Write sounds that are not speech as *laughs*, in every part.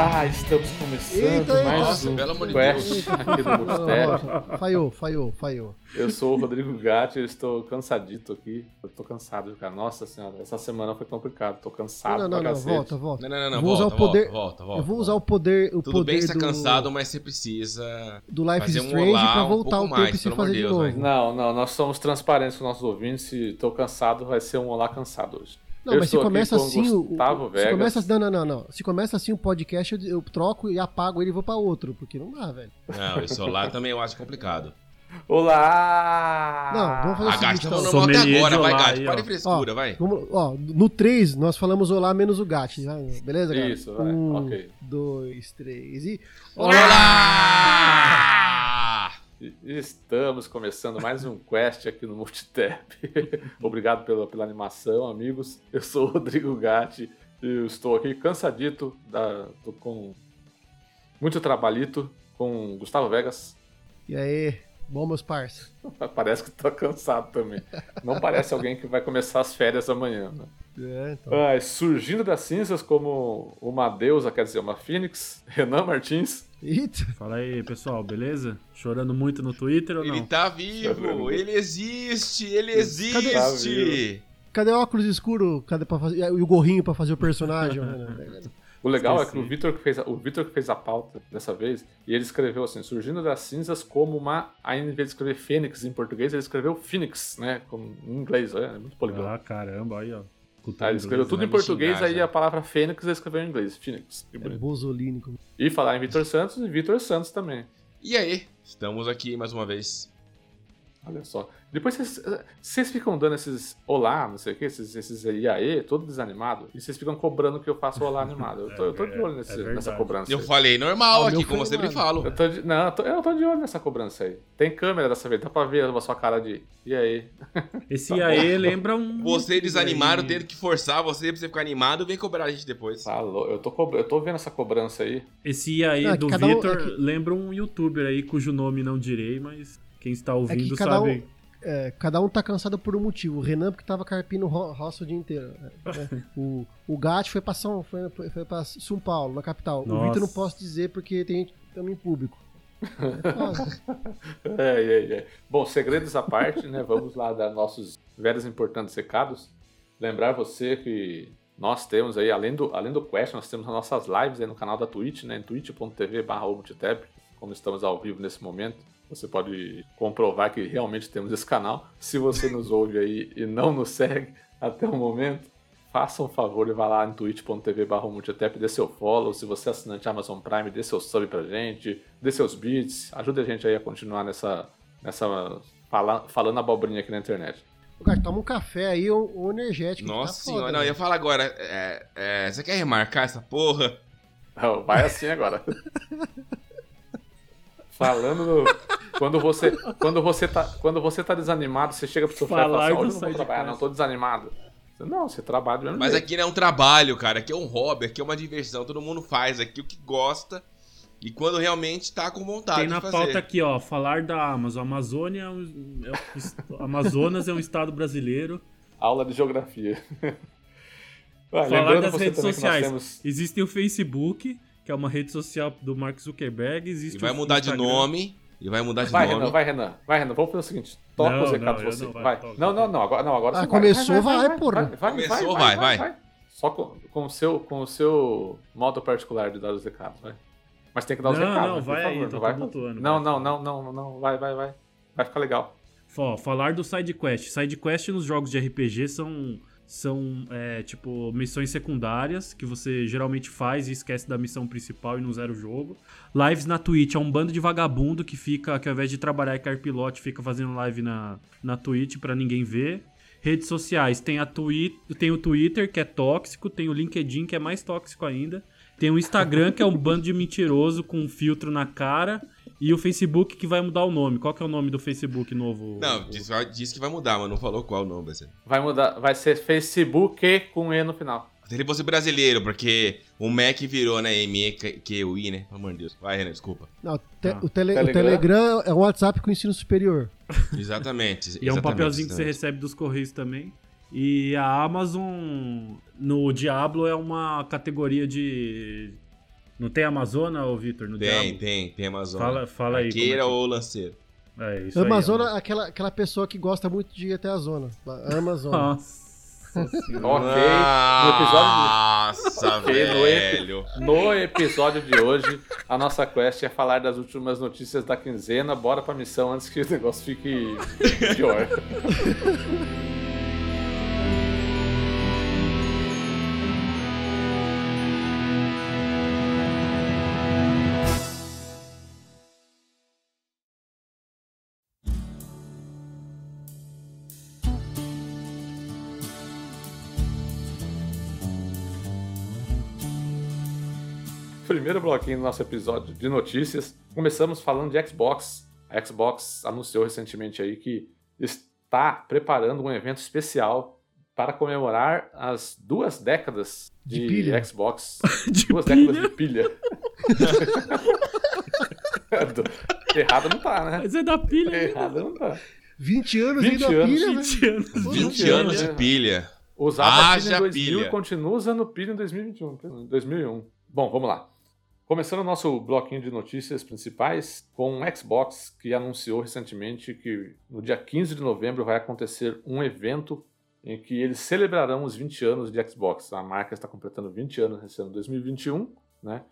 Olá, estamos começando Eita, mais Nossa, um pelo amor de Quest aqui. Falhou, falhou, falhou. Eu sou o Rodrigo Gatti, eu estou cansadito aqui. Eu tô cansado, cara. Nossa senhora, essa semana foi complicado. Tô cansado Não, não, pra não, cacete. volta, volta. Não, não, não, não. Usar volta, o poder- volta, volta, Eu vou usar o poder, o Tudo poder bem você tá do, cansado, mas você precisa. do Life fazer um Strange olá pra um voltar pouco o tempo mais, e se pelo amor fazer de de Deus, novo. vai. Não, não, nós somos transparentes com nossos ouvintes. Se tô cansado, vai ser um olá cansado hoje. Não, Eu mas se começa com assim, o, Gustavo o- se começa não, não, não, não. Se começa assim o podcast, eu, eu troco e apago ele e vou pra outro, porque não dá, velho. Não, esse olá também eu acho complicado. Olá! Não, vamos fazer o seguinte, Gatti tá então. normal até Sommelier agora, vai, olá Gatti. Para de frescura, Ó, vai. Vamos, ó, no 3, nós falamos olá menos o gato. né? Beleza, galera? Isso, vai, Um, ok. dois, três e. Olá! E- Estamos começando mais um Quest aqui no Multitap. *laughs* Obrigado pela, pela animação, amigos. Eu sou o Rodrigo Gatti e eu estou aqui cansadito, da, com muito trabalhito com Gustavo Vegas. E aí, bom, meus parça? *laughs* Parece que tá cansado também. Não parece alguém que vai começar as férias amanhã. Né? É, então. Ai, surgindo das cinzas como uma deusa, quer dizer, uma fênix, Renan Martins. Eita, Fala aí, pessoal, beleza? Chorando muito no Twitter ou Ele não? tá vivo, ele existe, ele Tá existe. cadê o óculos escuro? Cadê pra fazer... E o gorrinho pra fazer o personagem? O legal é Esqueci. que o Vitor que fez a, o Vitor que fez a pauta dessa vez, e ele escreveu assim, surgindo das cinzas como uma, aí em vez de escrever fênix em português, ele escreveu Phoenix, né, como, em inglês, é, é muito poliglota. Ah, caramba, aí, ó. Cultura Aí ele escreveu inglesa, tudo né? em português, xingar aí já. a palavra fênix ele escreveu em inglês, Phoenix. Que É. Bozolini. E falar em Vitor Santos e Vitor Santos também. E aí, estamos aqui mais uma vez. Olha só. Depois vocês, vocês ficam dando esses olá, não sei o que, esses, esses iaê, todo desanimado, e vocês ficam cobrando que eu faço olá animado. Eu tô, eu tô de olho nesse- É verdade. nessa cobrança. Eu aí. falei normal Ah, aqui, como eu sempre falo. Eu tô de, não, eu tô, eu tô de olho nessa cobrança aí. Tem câmera dessa vez, dá pra ver a sua cara de. E aí? *laughs* Esse Tá aí lembra um. Você desanimado, aí. tendo que forçar você pra você ficar animado, vem cobrar a gente depois. Tá louco. Eu tô, eu tô vendo essa cobrança aí. Esse aí Não, é do um- Vitor é que- lembra um youtuber aí cujo nome não direi, mas quem está ouvindo cada um- sabe. É, cada um tá cansado por um motivo. O Renan, porque tava carpindo ro roça o dia inteiro. né? *laughs* o, o Gatti foi pra, São, foi, foi, pra São Paulo, na capital. O Nossa. Vitor não posso dizer porque tem gente também em público. É. *laughs* É, é, é. Bom, segredos à parte, né? Vamos lá dar nossos velhos importantes recados. Lembrar você que nós temos aí, além do, além do Quest, nós temos as nossas lives aí no canal da Twitch, né? Em twitch.tv barra como estamos ao vivo nesse momento. Você pode comprovar que realmente temos esse canal. Se você nos ouve aí e não nos segue até o momento, faça um favor e vá lá em twitch.tv barra multitap, dê seu follow. Se você é assinante Amazon Prime, dê seu sub pra gente, dê seus bits, ajude a gente aí a continuar nessa, nessa fala, falando abobrinha aqui na internet. O Gatti, toma um café aí, um, um energético. que Nossa tá senhora, foda, não, eu ia né? falar agora. é, é, você quer remarcar essa porra? Não, Vai assim agora. *laughs* Falando no- quando você quando você tá quando você tá desanimado, você chega pro seu chefe e fala assim, eu não vou trabalhar, não, tô desanimado. Não, você trabalha do mesmo Mas jeito. aqui não é um trabalho, cara. Aqui é um hobby, aqui é uma diversão. Todo mundo faz aqui o que gosta. E quando realmente tá com vontade Tem na de fazer. pauta aqui, ó, falar da Amazon. Amazônia é um, é um Amazonas é um estado brasileiro. Aula de geografia. *laughs* Ah, Falar das redes sociais. temos Existe o Facebook, que é uma rede social do Mark Zuckerberg. Existe E vai o mudar de nome. E vai mudar de Vai, nome. Renan, vai, Renan. Vai, Renan. Vamos fazer o seguinte. Toca Não, os recados não, você. não, vai, vai. toca. Não, não, não. Agora, não, agora Ah, você começou, vai, porra. Vai, Começou, vai, vai. Só com, com, o seu, com o seu modo particular de dar os recados, vai. Mas tem que dar os Não, recados, não, né, por vai aí, favor. tô não vai Não, vai. não, não, não, não. Vai, vai, vai. Vai ficar legal. Ó, falar do side quest. Side quest nos jogos de RPG são são é, tipo missões secundárias que você geralmente faz e esquece da missão principal e não zera o jogo. Lives na Twitch é um bando de vagabundo que fica que ao invés de trabalhar e carpilote fica fazendo live na, na Twitch pra ninguém ver. Redes sociais, tem, a twi tem o Twitter, que é tóxico, tem o LinkedIn, que é mais tóxico ainda. Tem o Instagram, que é um bando de mentiroso com um filtro na cara. E o Facebook, que vai mudar o nome. Qual que é o nome do Facebook novo? Não, disse, disse que vai mudar, mas não falou qual nome vai ser. Vai mudar. Vai ser Facebook com E no final. Se ele fosse brasileiro, porque o Mac virou, né? M-E-Q-U-I, né? Pelo amor de Deus. Vai, Renan, desculpa. Não, te- Ah. o, tele- o Telegram? Telegram é um WhatsApp com ensino superior. *laughs* Exatamente. E é um exatamente, papelzinho que você exatamente. recebe dos Correios também. E a Amazon no Diablo é uma categoria de Não tem Amazona, ô Vitor? No Tem, Diablo? tem, tem Amazônia. Fala, fala aí. como é ou lanceiro. É, isso aí, Amazona, aquela, aquela pessoa que gosta muito de ir até a zona. Amazona. *laughs* Nossa senhora. Ok, no episódio Nossa, Ok, no velho. No episódio de hoje, a nossa quest é falar das últimas notícias da quinzena. Bora pra missão antes que o negócio fique pior. *laughs* Primeiro bloquinho do nosso episódio de notícias. Começamos falando de Xbox. A Xbox anunciou recentemente aí que está preparando um evento especial para comemorar as duas décadas de, De pilha. Xbox. *laughs* De duas pilha? décadas de pilha. *laughs* Errado não tá, né? Mas é da pilha. né? Errado não tá. 20 anos 20 ainda anos, pilha, velho. 20 anos. 20 Pilha. anos de pilha. Usava Haja pilha em 2000 pilha. e continua usando pilha em 2021, em 2001. Bom, vamos lá. Começando o nosso bloquinho de notícias principais com o Xbox, que anunciou recentemente que no dia 15 de novembro vai acontecer um evento em que eles celebrarão os 20 anos de Xbox. A marca está completando 20 anos nesse ano 2021, né?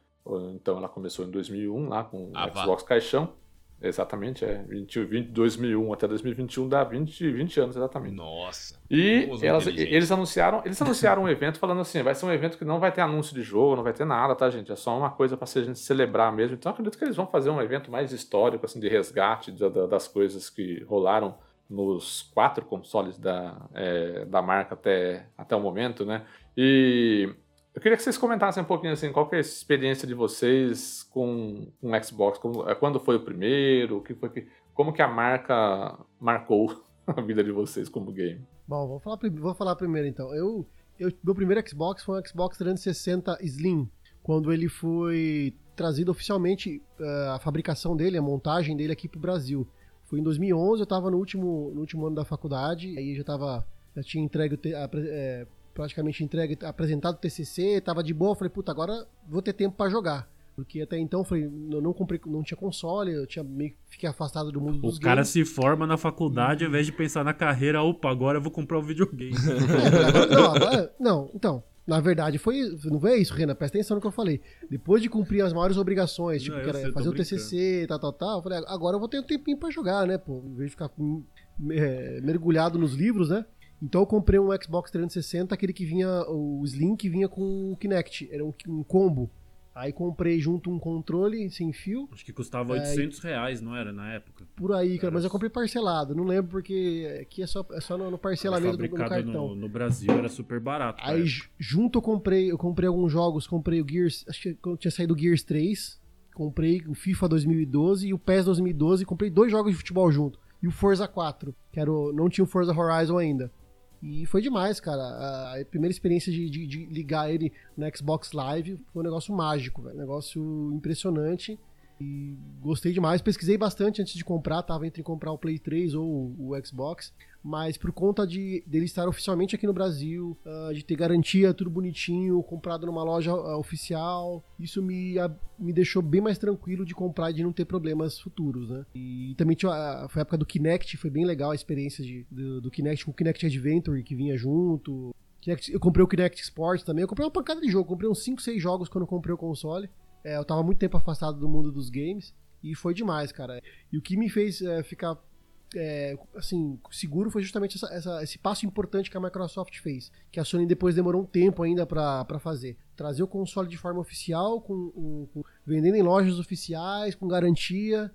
Então ela começou em 2001 lá com o Ah. Xbox Caixão. Exatamente, é 20, 20, 2001 até 2021 dá 20, 20 anos exatamente. Nossa. E elas- eles anunciaram, eles anunciaram um evento falando assim, vai ser um evento que não vai ter anúncio de jogo, não vai ter nada, tá, gente? É só uma coisa para a gente celebrar mesmo. Então acredito que eles vão fazer um evento mais histórico, assim, de resgate da- da- das coisas que rolaram nos quatro consoles da, é, da marca até, até o momento, né? E eu queria que vocês comentassem um pouquinho assim, qual que é a experiência de vocês com o Xbox? Como- é, quando foi o primeiro? O que foi que, como que a marca marcou *laughs* a vida de vocês como game? Bom, vou falar, vou falar primeiro então. Eu, eu, meu primeiro Xbox foi um Xbox 360 Slim, quando ele foi trazido oficialmente eh, a fabricação dele, a montagem dele aqui pro Brasil. Foi em 2011, eu tava no último, no último ano da faculdade, aí já tava, já tinha entregue, o apre- eh, praticamente entregue, apresentado o TCC, tava de boa, falei, puta, agora vou ter tempo pra jogar. Porque até então, eu falei, eu não comprei, não tinha console, eu tinha meio que fiquei afastado do mundo dos O cara games. se forma na faculdade, ao invés de pensar na carreira, opa, agora eu vou comprar um videogame. *laughs* não, agora- não, então, na verdade foi, não foi isso, Renan, presta atenção no que eu falei. Depois de cumprir as maiores obrigações, tipo, Não, que era sei, fazer o. TCC, tal, tal, tal, eu falei, agora eu vou ter um tempinho pra jogar, né, pô, em vez de ficar é, mergulhado nos livros, né. Então eu comprei um Xbox 360, aquele que vinha, o Slim que vinha com o Kinect, era um, um combo. Aí comprei junto um controle sem fio, Acho que custava É, 800 reais, não era, na época? por aí, cara, Era mas eu comprei parcelado, não lembro porque aqui é só, é só no, no parcelamento do, cartão. no, no Brasil era super barato. Aí junto eu comprei, eu comprei alguns jogos, comprei o Gears, acho que quando tinha saído o Gears 3, comprei o FIFA 2012 e o PES 2012, comprei dois jogos de futebol junto. E o Forza 4, que era o, não tinha o Forza Horizon ainda. E foi demais, cara. A, primeira experiência de, de- de ligar ele no Xbox Live foi um negócio mágico, velho. Um negócio impressionante. E gostei demais. Pesquisei bastante antes de comprar, tava entre comprar o Play 3 ou o, Xbox. Mas por conta de dele estar oficialmente aqui no Brasil, ah, de ter garantia, tudo bonitinho, comprado numa loja ah, oficial, isso me, me deixou bem mais tranquilo de comprar e de não ter problemas futuros, né? E também tinha, a- foi a época do Kinect, foi bem legal a experiência de, do, do Kinect com o Kinect Adventure que vinha junto. Kinect- eu comprei o Kinect Sports também, eu comprei uma pancada de jogo, comprei uns 5, 6 jogos quando comprei o console. É, eu tava muito tempo afastado do mundo dos games e foi demais, cara. E o que me fez é, ficar é, assim, seguro foi justamente essa- essa- esse passo importante que a Microsoft fez, que a Sony depois demorou um tempo ainda pra fazer. Trazer o console de forma oficial, com, com- com- vendendo em lojas oficiais, com garantia.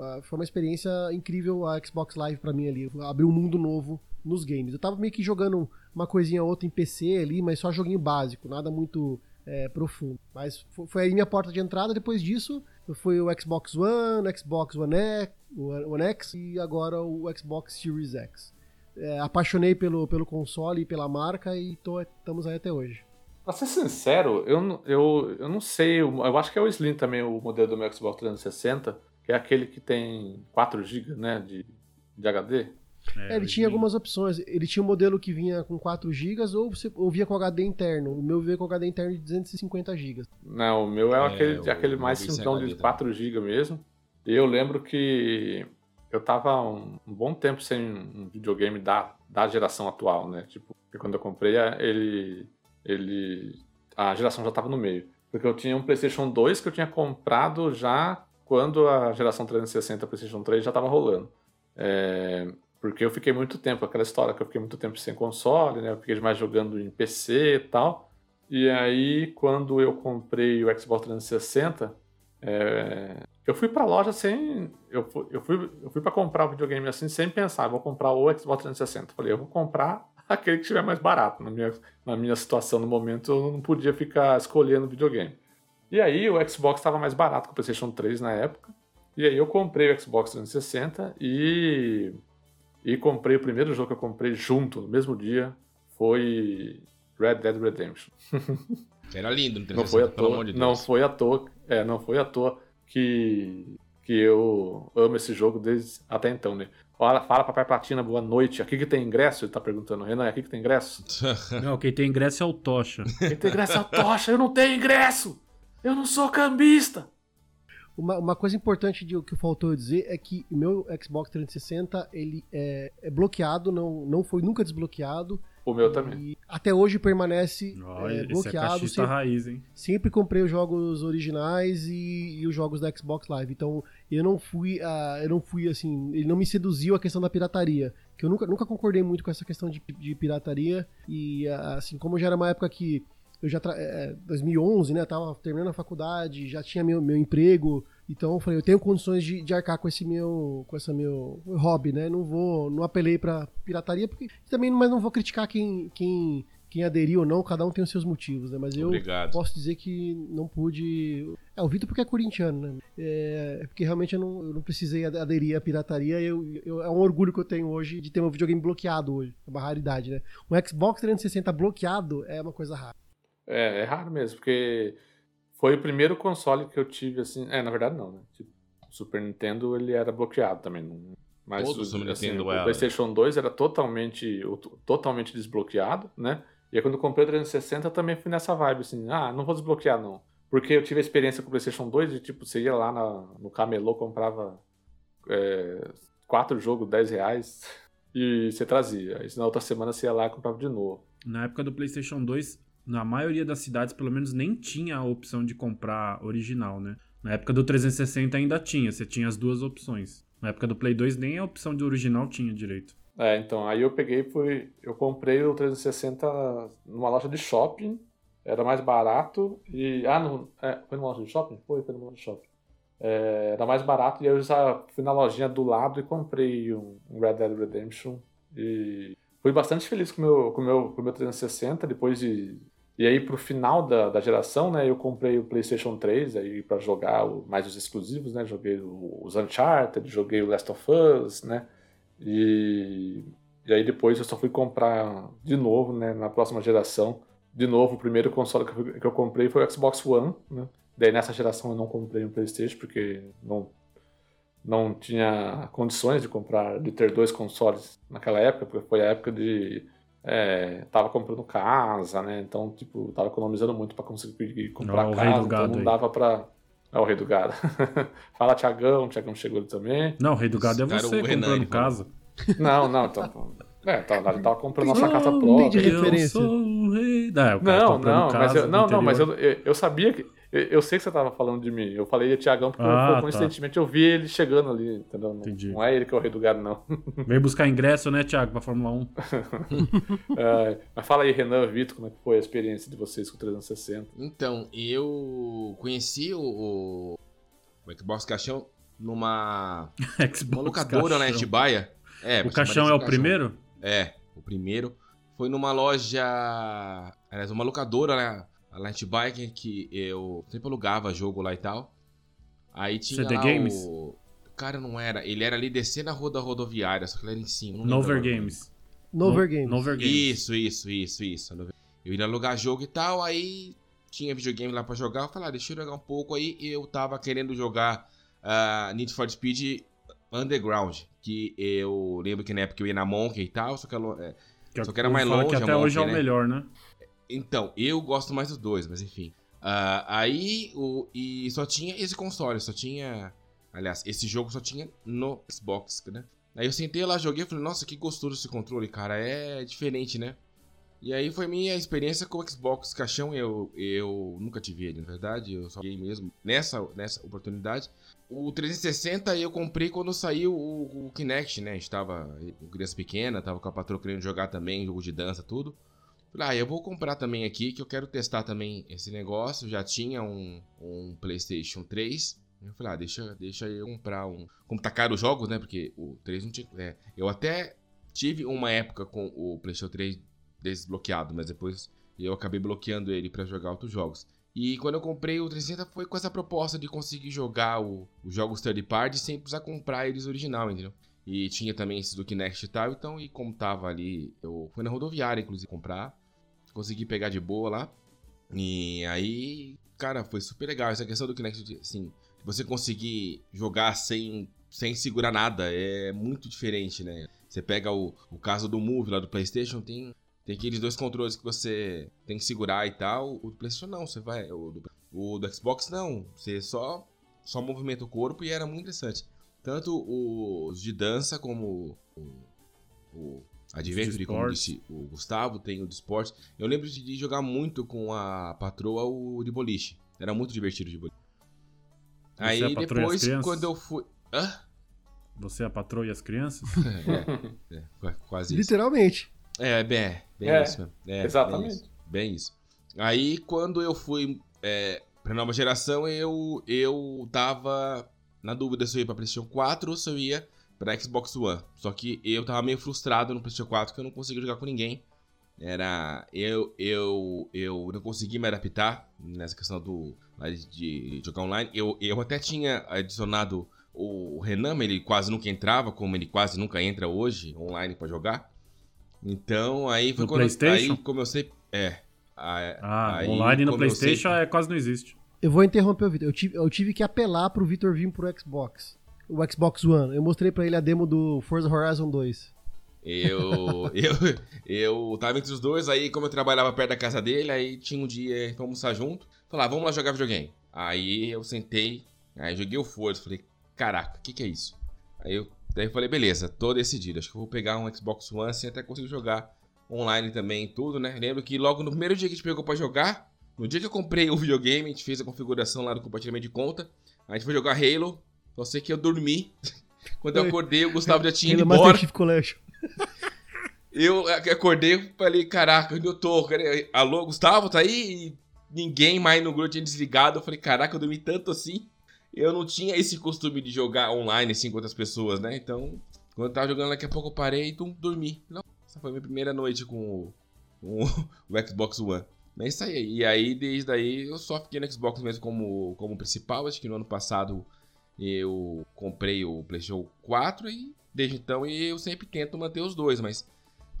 Ah, Foi uma experiência incrível a Xbox Live pra mim ali. Abriu um mundo novo nos games. Eu tava meio que jogando uma coisinha ou outra em PC ali, mas só joguinho básico, nada muito é, profundo. Mas fo- foi aí minha porta de entrada. Depois disso, foi o Xbox One, Xbox One X, One X e agora o Xbox Series X. É, apaixonei pelo, pelo console e pela marca e estamos aí até hoje. Pra ser sincero, eu, eu, eu não sei, eu eu acho que é o Slim também, o modelo do meu Xbox 360, que é aquele que tem 4 GB né, de, de HD. É, ele tinha algumas opções. Ele tinha um modelo que vinha com 4 GB ou você ou via com HD interno. O meu veio com HD interno de 250 GB. Não, o meu é, É, aquele, o- aquele mais simplão de também. 4 GB mesmo. E eu lembro que eu tava um, um bom tempo sem um videogame da, da geração atual, né? Tipo, porque quando eu comprei, a- ele, ele. A geração já tava no meio. Porque eu tinha um PlayStation 2 que eu tinha comprado já quando a geração 360 PlayStation 3 já tava rolando. É, porque eu fiquei muito tempo, aquela história que eu fiquei muito tempo sem console, né? Eu fiquei mais jogando em PC e tal. E aí, quando eu comprei o Xbox 360, é, eu fui pra loja sem. Eu fui, eu fui, eu fui comprar o videogame assim, sem pensar, vou comprar o Xbox 360. Falei, eu vou comprar *laughs* aquele que estiver mais barato. Na minha, na minha situação no momento, eu não podia ficar escolhendo videogame. E aí, o Xbox estava mais barato que o PlayStation 3 na época. E aí, eu comprei o Xbox 360 e. E comprei o primeiro jogo que eu comprei junto, no mesmo dia, foi Red Dead Redemption. *laughs* Era lindo 360, Não foi à pelo toa, amor de Deus. não foi à toa, é, não foi à toa que que eu amo esse jogo desde até então, né? Fala, fala papai Platina, boa noite. Aqui que tem ingresso? Ele tá perguntando, Renan, aqui que tem ingresso? *laughs* Não, quem tem ingresso é o Tocha. Quem tem ingresso é a tocha, eu não tenho ingresso! Eu não sou cambista! Uma, uma coisa importante de, que faltou eu dizer é que o meu Xbox 360 ele é, é bloqueado, não, não foi nunca desbloqueado. O meu também. E até hoje permanece Ó, é, esse é bloqueado. cachista sempre, raiz, hein? sempre comprei os jogos originais e, e os jogos da Xbox Live. Então eu não fui, ah, eu não fui assim, ele não me seduziu a questão da pirataria, que eu nunca, nunca concordei muito com essa questão de, de pirataria e ah, assim como já era uma época que eu já é, 2011, né, tava terminando a faculdade, já tinha meu, meu emprego, então eu falei, eu tenho condições de, de arcar com esse meu, com esse meu hobby, né? Não vou, não apelei pra pirataria porque também, mas não vou criticar quem quem quem aderiu ou não, cada um tem os seus motivos, né? Mas eu Obrigado. posso dizer que não pude. É, o Vitor porque é corintiano, né? É, porque realmente eu não, eu não precisei ade- aderir à pirataria. Eu, eu- é um orgulho que eu tenho hoje de ter meu videogame bloqueado hoje. É uma raridade, né? Um Xbox 360 bloqueado é uma coisa rara. É, é raro mesmo, porque foi o primeiro console que eu tive, assim. É, na verdade não, né? Tipo, Super Nintendo ele era bloqueado também. não- Mas Todo o, assim, Nintendo o era. PlayStation 2 era totalmente, totalmente desbloqueado, né? E aí quando eu comprei o 360 eu também fui nessa vibe, assim, ah, não vou desbloquear não. Porque eu tive a experiência com o PlayStation 2 de tipo, você ia lá na- no camelô, comprava é, quatro jogos, 10 reais, *laughs* e você trazia. Aí na outra semana você ia lá e comprava de novo. Na época do PlayStation 2, na maioria das cidades, pelo menos, nem tinha a opção de comprar original, né? Na época do 360 ainda tinha, você tinha as duas opções. Na época do Play 2, nem a opção de original tinha direito. É, então, aí eu peguei fui. Eu comprei o 360 numa loja de shopping, era mais barato e. Ah, não. É, foi numa loja de shopping? Foi, foi numa loja de shopping. É, era mais barato e eu já fui na lojinha do lado e comprei um, Red Dead Redemption. E fui bastante feliz com meu, com o meu, com meu 360 depois de. E aí, pro final da, da geração, né, eu comprei o PlayStation 3 aí para jogar o- mais os exclusivos, né? Joguei o- os Uncharted, joguei o Last of Us, né? E, e aí depois eu só fui comprar de novo, né, na próxima geração. De novo, o primeiro console que eu, que eu comprei foi o Xbox One, né? Daí nessa geração eu não comprei um PlayStation porque não não tinha condições de comprar, de ter dois consoles naquela época, porque foi a época de é, tava comprando casa, né? Então, tipo, tava economizando muito para conseguir comprar Ó, o rei casa, do então gado não aí. dava pra É o rei do gado. *laughs* Fala Tiagão, o Tiagão chegou ali também. Não, o rei do gado é cara, você o Renan, comprando falou. casa. Não, não, então. É, tá, ele tava comprando nossa casa própria. Eu sou o rei. Não, é, o cara Não, comprando não, mas eu, no não, não, mas eu, eu, eu sabia que. Eu, eu sei que você tava falando de mim. Eu falei de Tiagão porque Ah, pô, tá. coincidentemente eu vi ele chegando ali, entendeu? Não, Entendi. não é ele que é o rei do gado, não. *laughs* Vem buscar ingresso, né, Thiago, pra Fórmula 1. *laughs* É, mas fala aí, Renan, Vitor, como é que foi a experiência de vocês com o 360? Então, eu conheci o, o, Xbox Caixão numa, *laughs* Xbox uma locadora na caixão. Etibaia. É, O caixão é o primeiro? É, o primeiro. Foi numa loja. Aliás, uma locadora né, lá em Atibaia que, eu sempre alugava jogo lá e tal. Aí tinha. CD lá Games? O... Cara, não era. Ele era ali descendo a rua da rodoviária, só que ele era em cima. Nover. Games. Nover No- Games. Nover Games. Isso, isso, isso, isso. Eu ia alugar jogo e tal, aí tinha videogame lá pra jogar. Eu falei, ah, deixa eu jogar um pouco aí. E eu tava querendo jogar ah, Need for Speed Underground, que eu lembro que na época eu ia na Monkey e tal, só que, ela, é, Que Só que era mais longe que a até hoje é o Monkey, né? melhor, né? Então, eu gosto mais dos dois, mas enfim. Ah, aí, o, e só tinha esse console, só tinha. Aliás, esse jogo só tinha no Xbox, né? Aí eu sentei lá, joguei e falei, nossa, que gostoso esse controle, cara. É diferente, né? E aí foi minha experiência com o Xbox caixão. Eu, eu nunca tive ele, na verdade. Eu só joguei mesmo nessa, nessa oportunidade. O 360 eu comprei quando saiu o, o Kinect, né? Estava com criança pequena, tava com a patroa querendo jogar também, jogo de dança, tudo. Ah, eu vou comprar também aqui, que eu quero testar também esse negócio. Já tinha um, um PlayStation 3. Eu falei, ah, deixa, deixa eu comprar um. Como tá caro os jogos, né? Porque o 3 não tinha. é, eu até tive uma época com o PlayStation 3 desbloqueado, mas depois eu acabei bloqueando ele pra jogar outros jogos. E quando eu comprei o 360 foi com essa proposta de conseguir jogar o- os jogos third party sem precisar comprar eles original, entendeu? E tinha também esses do Kinect e tal, então, e como tava ali, eu fui na rodoviária, inclusive, comprar. Consegui pegar de boa lá. E aí, cara, foi super legal. Essa questão do Kinect, assim, você conseguir jogar sem, sem segurar nada é muito diferente, né? Você pega o, o caso do Move lá do PlayStation, tem, tem aqueles dois controles que você tem que segurar e tal. O do PlayStation não, você vai. O do, o do Xbox não, você só, só movimenta o corpo e era muito interessante. Tanto os de dança como o, o Adventure, como esportes. disse o Gustavo, tem o de esporte. Eu lembro de, jogar muito com a patroa o de boliche. Era muito divertido de boliche. Você Aí é a patroa e as depois, crianças? quando eu fui. Hã? Você é a patroa e as crianças? *laughs* é, é, qua- quase isso. Literalmente. É, bem, bem É, isso mesmo. É, exatamente. Bem isso, bem isso. Aí, quando eu fui é, pra nova geração, eu, eu tava na dúvida se eu ia pra PlayStation 4 ou se eu ia pra Xbox One. Só que eu tava meio frustrado no PlayStation 4 que eu não conseguia jogar com ninguém. Era. Eu, eu, eu não consegui me adaptar nessa questão do, de jogar online. Eu, eu até tinha adicionado o Renan, mas ele quase nunca entrava, como ele quase nunca entra hoje online pra jogar. Então, aí foi No quando. PlayStation? Aí, como eu sei. É. Aí- Ah, aí, online no eu sei- PlayStation é, quase não existe. Eu vou interromper o Vitor. Eu tive, eu tive que apelar pro Vitor vir pro Xbox. O Xbox One. Eu mostrei pra ele a demo do Forza Horizon 2. Eu, *laughs* eu, eu tava entre os dois, aí como eu trabalhava perto da casa dele, aí tinha um dia pra almoçar junto. Falei, ah, vamos lá jogar videogame. Aí eu sentei, aí joguei o Forza, falei, caraca, o que que é isso? Aí eu, daí eu falei, beleza, tô decidido, acho que eu vou pegar um Xbox One assim até consigo jogar online também tudo, né? Lembro que logo no primeiro dia que a gente pegou pra jogar, no dia que eu comprei o videogame, a gente fez a configuração lá do compartilhamento de conta, a gente foi jogar Halo, só sei que eu dormi. *laughs* Quando eu acordei, o Gustavo já tinha ido embora. *laughs* Eu acordei falei, caraca, onde eu tô? Alô, Gustavo, tá aí? E ninguém mais no grupo tinha desligado. Eu falei, caraca, eu dormi tanto assim. Eu não tinha esse costume de jogar online assim com outras pessoas, né? Então, quando eu tava jogando, daqui a pouco eu parei e tum, dormi. Não, essa foi a minha primeira noite com o, com o *laughs* Xbox One. Mas é isso aí. E aí, desde aí, eu só fiquei no Xbox mesmo como, como principal. Acho que no ano passado eu comprei o PlayStation 4 e desde então eu sempre tento manter os dois, mas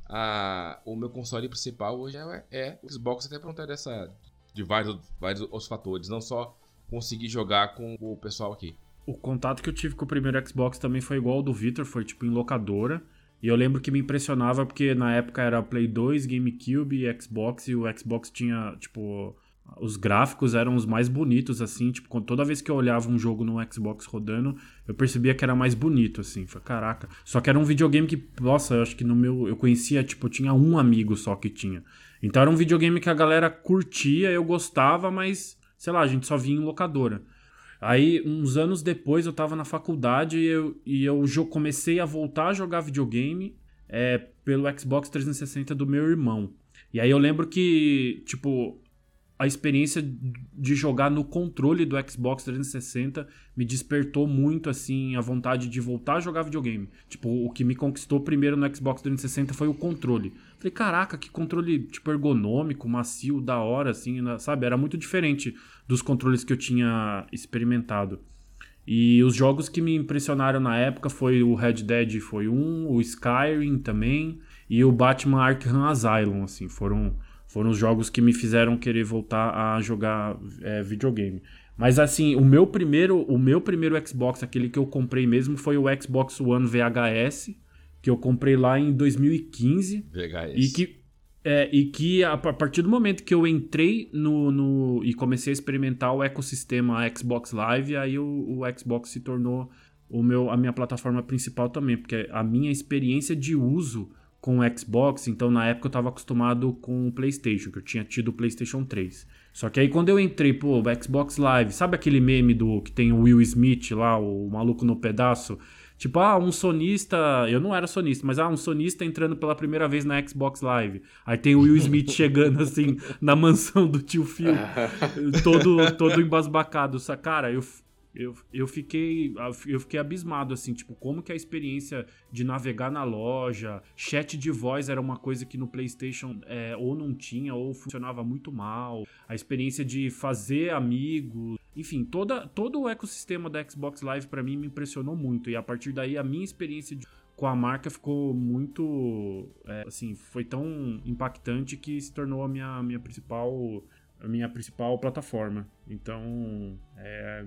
a- o meu console principal hoje é, é o Xbox, até por conta dessa, de vários, vários outros fatores, não só conseguir jogar com o pessoal aqui. O contato que eu tive com o primeiro Xbox também foi igual ao do Victor, foi tipo em locadora. E eu lembro que me impressionava porque na época era Play 2, GameCube Xbox, e o Xbox tinha, tipo, os gráficos eram os mais bonitos, assim, tipo, toda vez que eu olhava um jogo no Xbox rodando, eu percebia que era mais bonito, assim, foi caraca. Só que era um videogame que, nossa, eu acho que no meu, eu conhecia, tipo, eu tinha um amigo só que tinha. Então era um videogame que a galera curtia, eu gostava, mas, sei lá, a gente só via em locadora. Aí, uns anos depois, eu tava na faculdade e eu, e eu comecei a voltar a jogar videogame é, pelo Xbox 360 do meu irmão. E aí eu lembro que, tipo, a experiência de jogar no controle do Xbox 360 me despertou muito, assim, a vontade de voltar a jogar videogame. Tipo, o que me conquistou primeiro no Xbox 360 foi o controle. Falei, caraca, que controle, tipo, ergonômico, macio, da hora, assim, sabe? Era muito diferente dos controles que eu tinha experimentado. E os jogos que me impressionaram na época foi o Red Dead foi um, o Skyrim também e o Batman Arkham Asylum, assim, foram foram os jogos que me fizeram querer voltar a jogar é, videogame. Mas assim, o meu primeiro, o meu primeiro Xbox, aquele que eu comprei mesmo, foi o Xbox One VHS, que eu comprei lá em 2015. VHS. E que, é, e que a, partir do momento que eu entrei no, no, e comecei a experimentar o ecossistema Xbox Live, aí o, o Xbox se tornou o meu, a minha plataforma principal também, porque a minha experiência de uso com o Xbox, então na época eu estava acostumado com o PlayStation, que eu tinha tido o PlayStation 3. Só que aí quando eu entrei, pô, Xbox Live, sabe aquele meme do que tem o Will Smith lá, o maluco no pedaço? Tipo, ah, um sonista. Eu não era sonista, mas ah, um sonista entrando pela primeira vez na Xbox Live. Aí tem o Will Smith *laughs* chegando assim na mansão do tio Phil, *laughs* todo, todo embasbacado. Cara, eu, eu, eu, fiquei, eu fiquei abismado, assim, tipo, como que a experiência de navegar na loja, chat de voz era uma coisa que no PlayStation é, ou não tinha ou funcionava muito mal, a experiência de fazer amigos, enfim, toda, todo o ecossistema da Xbox Live para mim me impressionou muito, e a partir daí a minha experiência de, com a marca ficou muito, é, assim, foi tão impactante que se tornou a minha, minha principal a minha principal plataforma. Então, é,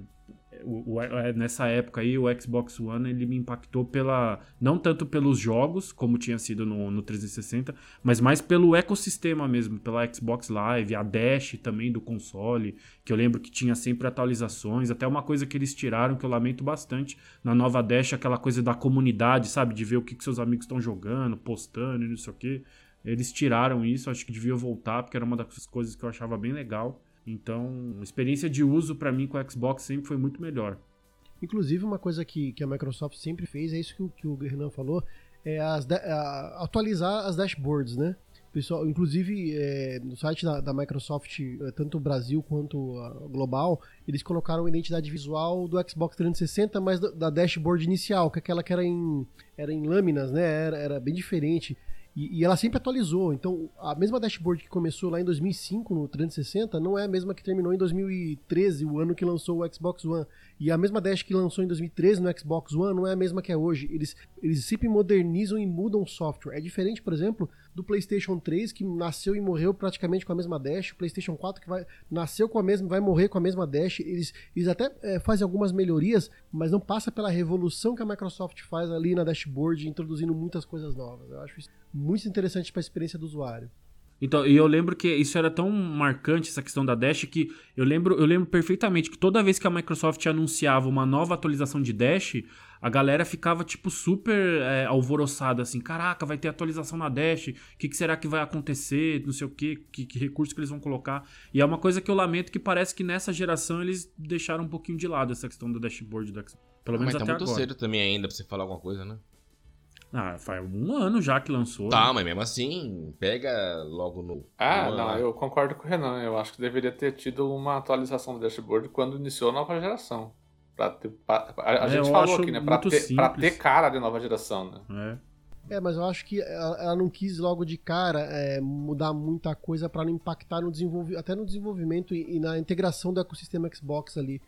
o, o, é, nessa época aí, o Xbox One ele me impactou pela. Não tanto pelos jogos, como tinha sido no, no 360, mas mais pelo ecossistema mesmo, pela Xbox Live, a Dash também do console, que eu lembro que tinha sempre atualizações, até uma coisa que eles tiraram que eu lamento bastante na nova Dash, aquela coisa da comunidade, sabe? De ver o que, que seus amigos estão jogando, postando e não sei o que. Eles tiraram isso, acho que devia voltar, porque era uma das coisas que eu achava bem legal. Então, a experiência de uso para mim com o Xbox sempre foi muito melhor. Inclusive, uma coisa que, que a Microsoft sempre fez, é isso que, o, que o Renan falou, é as, a, atualizar as dashboards, né? Pessoal, inclusive é, no site da, da, Microsoft, é, tanto o Brasil quanto a global, eles colocaram a identidade visual do Xbox 360, mas da, da dashboard inicial, que é aquela que era em, era em lâminas, né? Era, era bem diferente. E, e, ela sempre atualizou. Então, a mesma dashboard que começou lá em 2005 no 360 não é a mesma que terminou em 2013, o ano que lançou o Xbox One. E a mesma dash que lançou em 2013 no Xbox One não é a mesma que é hoje. Eles, eles sempre modernizam e mudam o software. É diferente, por exemplo, do PlayStation 3, que nasceu e morreu praticamente com a mesma dash. O PlayStation 4, que vai, nasceu com a mesma vai morrer com a mesma dash. Eles, eles até é, fazem algumas melhorias, mas não passa pela revolução que a Microsoft faz ali na dashboard, introduzindo muitas coisas novas. Eu acho isso muito interessante para a experiência do usuário. Então, e eu lembro que isso era tão marcante, essa questão da Dash, que eu lembro, eu lembro perfeitamente que toda vez que a Microsoft anunciava uma nova atualização de Dash, a galera ficava, tipo, super é, alvoroçada, assim, caraca, vai ter atualização na Dash, o que, que, será que vai acontecer, não sei o quê, que, que recurso que eles vão colocar. E é uma coisa que eu lamento que parece que nessa geração eles deixaram um pouquinho de lado essa questão do dashboard do Xbox. Pelo menos mas tá até muito agora. cedo também ainda pra você falar alguma coisa, né? Ah, faz um ano já que lançou. Tá, né? mas mesmo assim, pega logo no. Ah, no não, eu concordo com o Renan. Eu acho que deveria ter tido uma atualização do dashboard quando iniciou a nova geração. Pra ter, pra, a, a É, gente falou aqui, né? Pra ter, pra ter cara de nova geração, né? É. É, mas eu acho que ela, ela não quis logo de cara é, mudar muita coisa para não impactar no desenvolvimento, até no desenvolvimento e, e na integração do ecossistema Xbox ali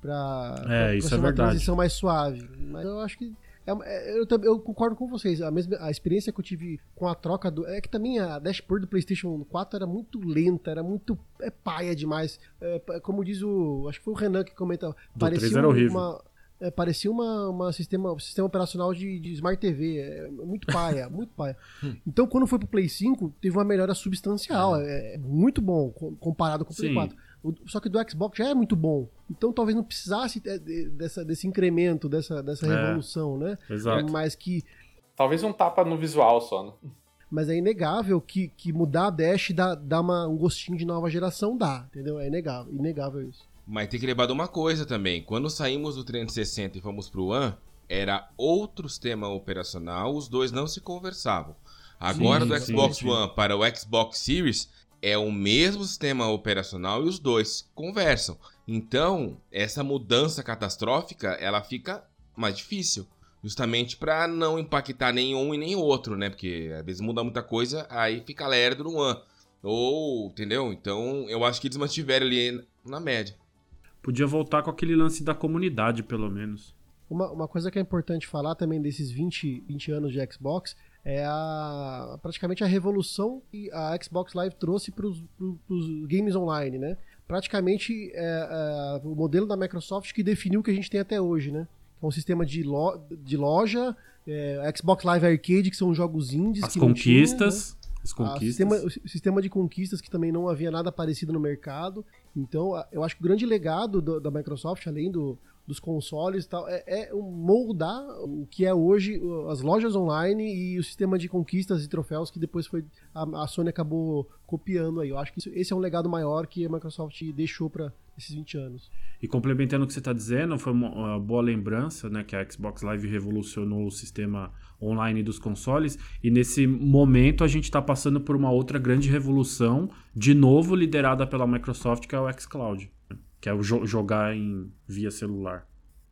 para É, isso ser é uma verdade. transição mais suave. Mas eu acho que é- é- eu, eu concordo com vocês. A mesma a experiência que eu tive com a troca do é que também a dashboard do PlayStation 4 era muito lenta, era muito é paia demais. É, como diz o, acho que foi o Renan que comenta, três era horrível. uma é, parecia uma, uma sistema, um sistema operacional de, de Smart TV. É muito paia, *laughs* muito paia. Então, quando foi pro Play 5, teve uma melhora substancial. É, é muito bom co- comparado com o Play Sim. 4. O- só que do Xbox já é muito bom. Então, talvez não precisasse é, de- dessa, desse incremento, dessa, dessa É. revolução, né? Exato. Mas que Talvez um tapa no visual só, né? mas é inegável que, que mudar a Dash dá, dá uma- um gostinho de nova geração, dá, entendeu? É inegável, inegável isso. Mas tem que lembrar de uma coisa também. Quando saímos do 360 e fomos pro One, era outro sistema operacional, os dois não se conversavam. Agora Sim, do sim, Xbox sim. One para o Xbox Series é o mesmo sistema operacional e os dois conversam. Então, essa mudança catastrófica, ela fica mais difícil. Justamente para não impactar nenhum e nem outro, né? Porque às vezes muda muita coisa, aí fica lerdo no One. Ou, entendeu? Então, eu acho que eles mantiveram ali na média. Podia voltar com aquele lance da comunidade, pelo menos. Uma, uma coisa que é importante falar também desses 20, 20 anos de Xbox é a praticamente a revolução que a Xbox Live trouxe para os games online, né? praticamente é, é, o modelo da Microsoft que definiu o que a gente tem até hoje, né? É um sistema de, lo, de loja, é, Xbox Live Arcade, que são jogos indies. As conquistas. Tinha, né? As conquistas. Sistema, o sistema de conquistas que também não havia nada parecido no mercado. Então, eu acho que o grande legado do, da Microsoft, além do, dos consoles e tal, é, é moldar o que é hoje as lojas online e o sistema de conquistas e troféus que depois foi a, a Sony acabou copiando aí. Eu acho que isso, esse é um legado maior que a Microsoft deixou para esses 20 anos. E complementando o que você está dizendo, foi uma, boa lembrança, né, que a Xbox Live revolucionou o sistema online dos consoles e nesse momento a gente está passando por uma outra grande revolução, de novo liderada pela Microsoft, que é o xCloud, que é o jo jogar em via celular